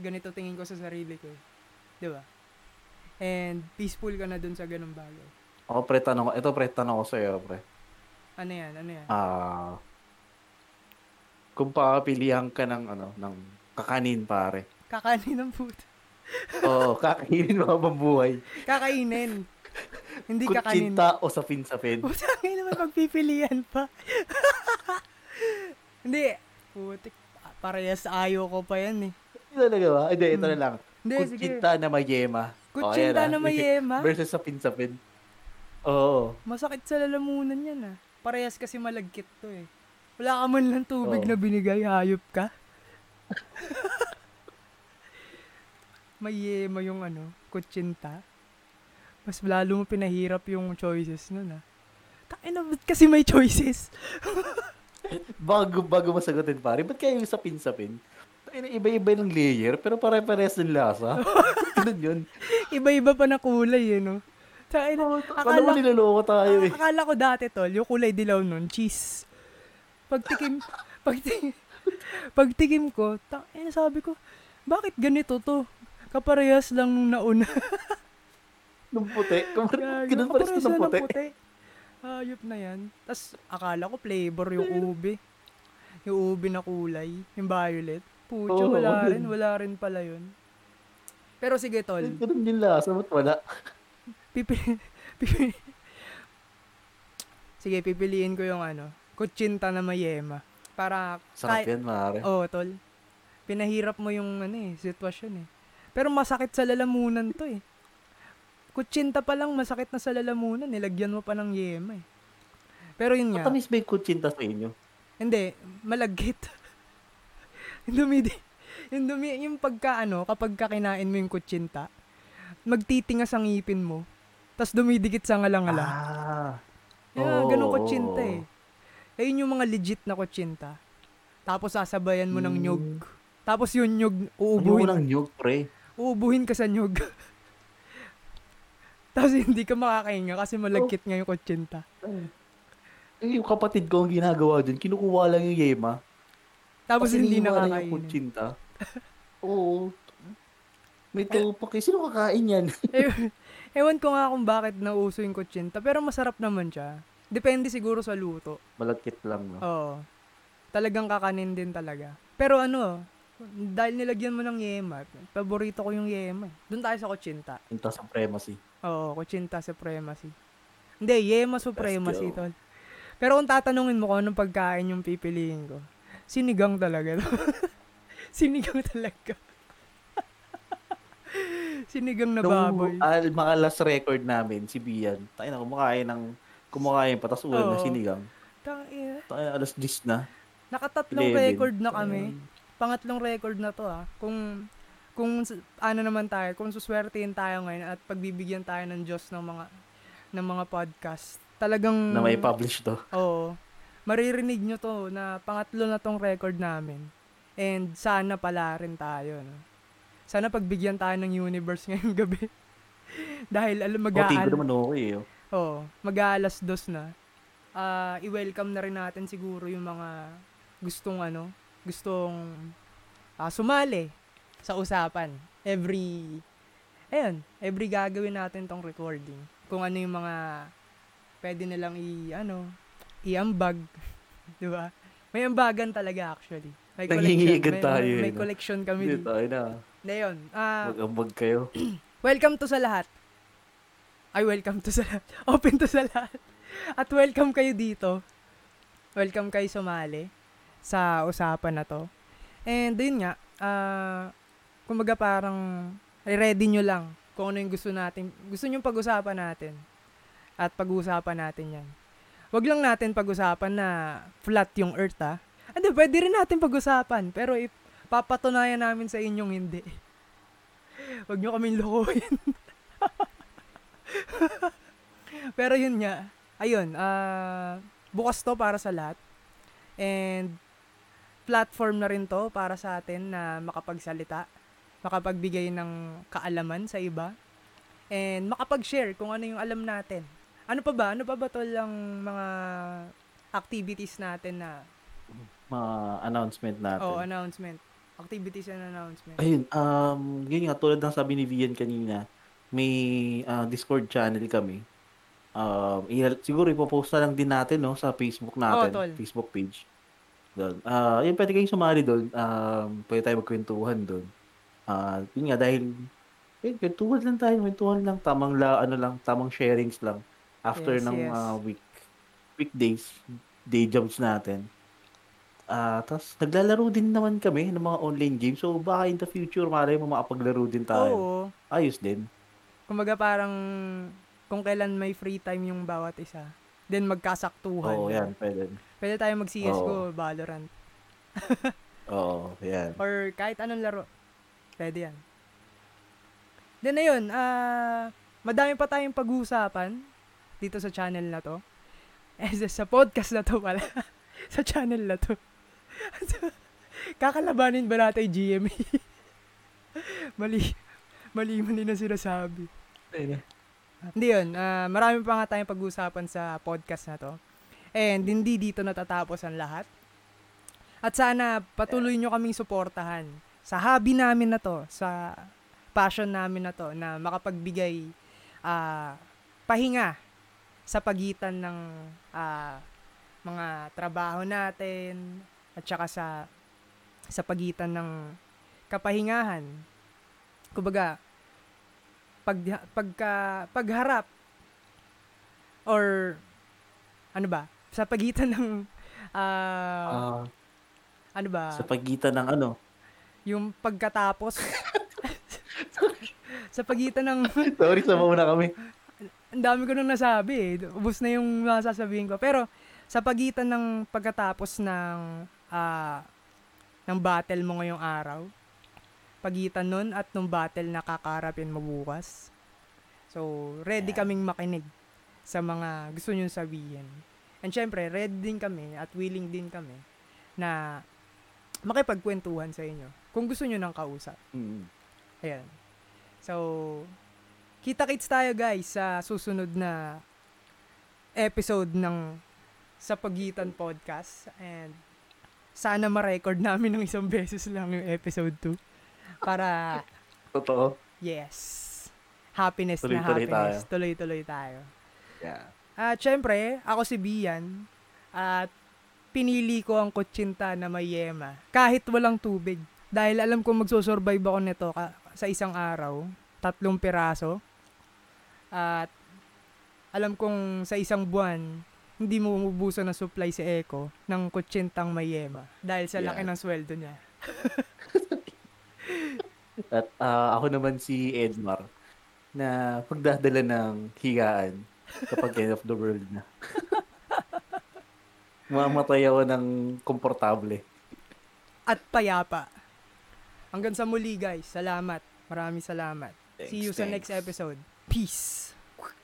Speaker 2: Ganito tingin ko sa sarili ko. eh. Di ba? And peaceful ka na dun sa ganung bagay.
Speaker 1: Ako, pre, tanong ko. Ito, pre, tanong ko sa'yo, pre.
Speaker 2: Ano yan? Ano yan?
Speaker 1: Ah, kung papapilihan ka ng, ano, ng kakanin, pare.
Speaker 2: Kakanin ng food.
Speaker 1: Oo, kakainin mo habang buhay. [laughs]
Speaker 2: Kakainin. Hindi kakanin.
Speaker 1: Kutsinta o sapin-sapin.
Speaker 2: Putang ina naman pagpipilian pa. [laughs] Hindi. Putik. Parehas ayaw ko pa yan eh.
Speaker 1: Hindi talaga ba? Hindi, ito na lang.
Speaker 2: Hindi, sige.
Speaker 1: Kutsinta na may yema.
Speaker 2: Kutsinta
Speaker 1: ayan
Speaker 2: na may yema? [laughs]
Speaker 1: Versus sapin-sapin. Oo.
Speaker 2: Masakit sa lalamunan yan ah. Parehas kasi malagkit to eh. Wala ka man lang tubig
Speaker 1: Oo.
Speaker 2: na binigay, hayop ka. [laughs] may yema yung ano, kutsinta. Mas lalo mo pinahirap yung choices nun ah. Takina, ba't kasi may choices? [laughs]
Speaker 1: Bago, bago masagutin, pare. Ba't kaya yung sapin-sapin? Iba-iba ng layer, pero pare-parehas ng lasa. [laughs] Ganun yun.
Speaker 2: Iba-iba pa na kulay eh, no? Takina,
Speaker 1: Akala mo
Speaker 2: akala,
Speaker 1: niloloko tayo eh.
Speaker 2: akala ko dati tol, yung kulay dilaw nun, cheese. Pagtikim, [laughs] pagtikim, pagtikim ko, takina sabi ko, bakit ganito to? Kaparehas lang nung nauna.
Speaker 1: Nung puti.
Speaker 2: Gago, [laughs]
Speaker 1: Ganun pa rin
Speaker 2: kaparehas
Speaker 1: sa
Speaker 2: lang ng
Speaker 1: puti.
Speaker 2: puti. Hayop na yan. Tapos, akala ko flavor yung ube. Yung ube na kulay. Yung violet. Pucho,
Speaker 1: Oo,
Speaker 2: wala rin. [laughs] Wala rin pala yun. Pero sige, tol.
Speaker 1: Ganun yung lasa. Ba't wala?
Speaker 2: Pipi, [laughs] pipi, sige, pipiliin ko yung ano, kutsinta na may yema. Para,
Speaker 1: Sarap
Speaker 2: kahit-
Speaker 1: yan, mare.
Speaker 2: Oo, tol. Pinahirap mo yung ano eh, sitwasyon eh. Pero masakit sa lalamunan to eh. Kutsinta pa lang masakit na sa lalamunan, nilagyan mo pa ng yema eh. Pero yun nga,
Speaker 1: Matamis ba yung kutsinta sa inyo?
Speaker 2: hindi, malagkit. [laughs] yung dumidi, yung dumi, yung pagka ano, kapag ka kinain mo yung kutsinta, magtitingas ang ngipin mo, tas dumidikit sa ngalang-ngalang.
Speaker 1: Ah.
Speaker 2: Yeah,
Speaker 1: Oo,
Speaker 2: ganun kutsinta eh. Ayun yung mga legit na kutsinta. Tapos sasabayan mo ng
Speaker 1: Mm.
Speaker 2: nyog. Tapos yung nyog,
Speaker 1: Ano
Speaker 2: uubuhin,
Speaker 1: ng nyug, pre?
Speaker 2: uubuhin ka sa nyog. [laughs] Tapos hindi ka makakahinga kasi malagkit nga yung kutsinta.
Speaker 1: Eh, yung kapatid ko ang ginagawa dun, kinukuha lang yung yema.
Speaker 2: Tapos hindi
Speaker 1: iniiwan na yung kutsinta. [laughs] Oo. May tupak eh. Sino kakain yan? [laughs]
Speaker 2: Eh, Ewan ko nga kung bakit nauso yung kutsinta. Pero masarap naman siya. Depende siguro sa luto.
Speaker 1: Malagkit lang, no?
Speaker 2: Oo. Talagang kakanin din talaga. Pero ano, dahil nilagyan mo ng yema, paborito ko yung yema. eh. Doon tayo sa kutsinta.
Speaker 1: Punta supremacy.
Speaker 2: Oo, kutsinta supremacy. Hindi, yema supremacy, tol. Pero kung tatanungin mo kung anong pagkain yung pipiliin ko, sinigang talaga. [laughs] sinigang talaga. [laughs] sinigang na baboy.
Speaker 1: Nung ah, mga last record namin, si Bian, tayo na kumakain ng kumakain pa, tapos ulam na sinigang.
Speaker 2: Tangina.
Speaker 1: Tayo alas 10 na.
Speaker 2: Nakatatlong
Speaker 1: 11.
Speaker 2: record na kami.
Speaker 1: Ayun.
Speaker 2: Pangatlong record na to ah. Kung kung ano naman tayo, kung suswertein tayo ngayon at pagbibigyan tayo ng Diyos ng mga ng mga podcast. Talagang
Speaker 1: Na may publish to.
Speaker 2: Oo. maririnig nyo to na pangatlo na tong record namin. And sana pala rin tayo. No? Sana pagbigyan tayo ng universe [laughs] ngayong gabi. Dahil alam mag
Speaker 1: O, tingin ko naman okay eh. oh.
Speaker 2: Oo, mag-aalas dos na. Ah, i-welcome na rin natin siguro yung mga gustong ano, gustong ah, sumali sa usapan. Every ayun, every gagawin natin tong recording. Kung ano yung mga pwede nilang i ano, iambag, [laughs] 'di ba? May ambagan talaga actually. May
Speaker 1: Nangingigan
Speaker 2: May,
Speaker 1: tayo
Speaker 2: may,
Speaker 1: eh,
Speaker 2: may
Speaker 1: no?
Speaker 2: collection kami. Dito.
Speaker 1: tayo na.
Speaker 2: Na yun. Ah,
Speaker 1: Mag-ambag kayo. [clears throat]
Speaker 2: Welcome to sa lahat. Ay, welcome to sa lahat. [laughs] Open to sa lahat. At welcome kayo dito. Welcome kayo sumali sa usapan na to. And yun nga, ah, kumbaga parang ready nyo lang kung ano yung gusto natin, gusto nyo pag-usapan natin. At pag-usapan natin yan. Wag lang natin pag-usapan na flat yung earth ha. Hindi, pwede rin natin pag-usapan. Pero ipapatunayan namin sa inyong hindi. [laughs] Wag nyo kaming lokohin. [laughs] Pero yun nga, ayun, ah bukas to para sa lahat. And platform na rin to para sa atin na makapagsalita, makapagbigay ng kaalaman sa iba, and makapag-share kung ano yung alam natin. Ano pa ba? Ano pa ba to lang mga activities natin na
Speaker 1: Mga announcement natin.
Speaker 2: oh, announcement. Activities and announcement.
Speaker 1: Ayun, um, yun nga, tulad ng sabi ni Vian kanina, may ah, Discord channel kami. Um, i- siguro ipopost na lang din natin, no, sa Facebook natin,
Speaker 2: tol.
Speaker 1: Facebook page. Doon. Ah, yun, pwede kayong sumali doon. Um, pwede tayo magkwentuhan doon. Ah, yun nga, dahil, eh, kwentuhan lang tayo, kwentuhan lang, tamang la, ano lang, tamang sharings lang. After
Speaker 2: Yes,
Speaker 1: ng
Speaker 2: yes.
Speaker 1: ah, week, weekdays, day jobs natin. Ah, tapos naglalaro din naman kami ng mga online games. So baka in the future malay mo makapaglaro din tayo.
Speaker 2: Oo.
Speaker 1: Ayos din.
Speaker 2: Kumbaga parang kung kailan may free time yung bawat isa. Then magkasaktuhan.
Speaker 1: Oo, yan, pwede.
Speaker 2: Pwede tayo mag. CSGO, Valorant. [laughs]
Speaker 1: Oo, yan.
Speaker 2: Or kahit anong laro. Pwede yan. Then ayun, ah madami pa tayong pag-uusapan dito sa channel na to. Eh, sa- podcast na to pala. [laughs] sa channel na to. [laughs] Kakalabanin ba natin GMA? mali. Mali, mali na sinasabi. Hindi yun. ah, marami pa nga tayong pag-uusapan sa podcast na to. And hindi dito natatapos ang lahat. At sana patuloy nyo kaming suportahan sa hobby namin na to, sa passion namin na to, na makapagbigay ah, pahinga sa pagitan ng ah, mga trabaho natin at saka sa sa pagitan ng kapahingahan. Kumbaga, pag, pagka, pagharap or ano ba, sa pagitan ng ah,
Speaker 1: Ah,
Speaker 2: ano ba,
Speaker 1: sa pagitan ng ano.
Speaker 2: yung pagkatapos [laughs] sa pagitan ng [laughs]
Speaker 1: Sorry, sa muna kami.
Speaker 2: ang dami ko nang nasabi eh. Ubus na yung masasabihin ko. Pero sa pagitan ng pagkatapos ng ah, ng battle mo ngayong araw, pagitan nun at nung battle na kakarapin mo bukas. So, ready
Speaker 1: Yeah.
Speaker 2: kaming makinig sa mga gusto nyo sabihin. And syempre, ready din kami at willing din kami na makipagkwentuhan sa inyo kung gusto nyo ng kausap.
Speaker 1: Mm.
Speaker 2: Ayan. So, kita-kits tayo guys sa susunod na episode ng Sa Pagitan Podcast. And sana ma-record namin ng isang beses lang yung episode 2. Para,
Speaker 1: Totoo.
Speaker 2: yes, happiness na
Speaker 1: Tuloy-tuloy
Speaker 2: happiness. Tuloy-tuloy tayo.
Speaker 1: Yeah.
Speaker 2: At syempre, ako si Bian. At pinili ko ang kutsinta na may yema. Kahit walang tubig. Dahil alam ko magsosurvive ako nito ka- sa isang araw. Tatlong piraso. At alam kong sa isang buwan, hindi mo umubuso ng supply si Eko ng kutsintang may yema. Dahil sa laki
Speaker 1: Yeah.
Speaker 2: ng sweldo niya. [laughs]
Speaker 1: At ah, ako naman si Edmar na pagdadala ng higaan kapag end of the world na. [laughs] Mamatay ako ng komportable.
Speaker 2: At payapa. Hanggang sa muli guys. Salamat. Maraming salamat. See you
Speaker 1: Thanks,
Speaker 2: sa next
Speaker 1: thanks.
Speaker 2: episode. Peace.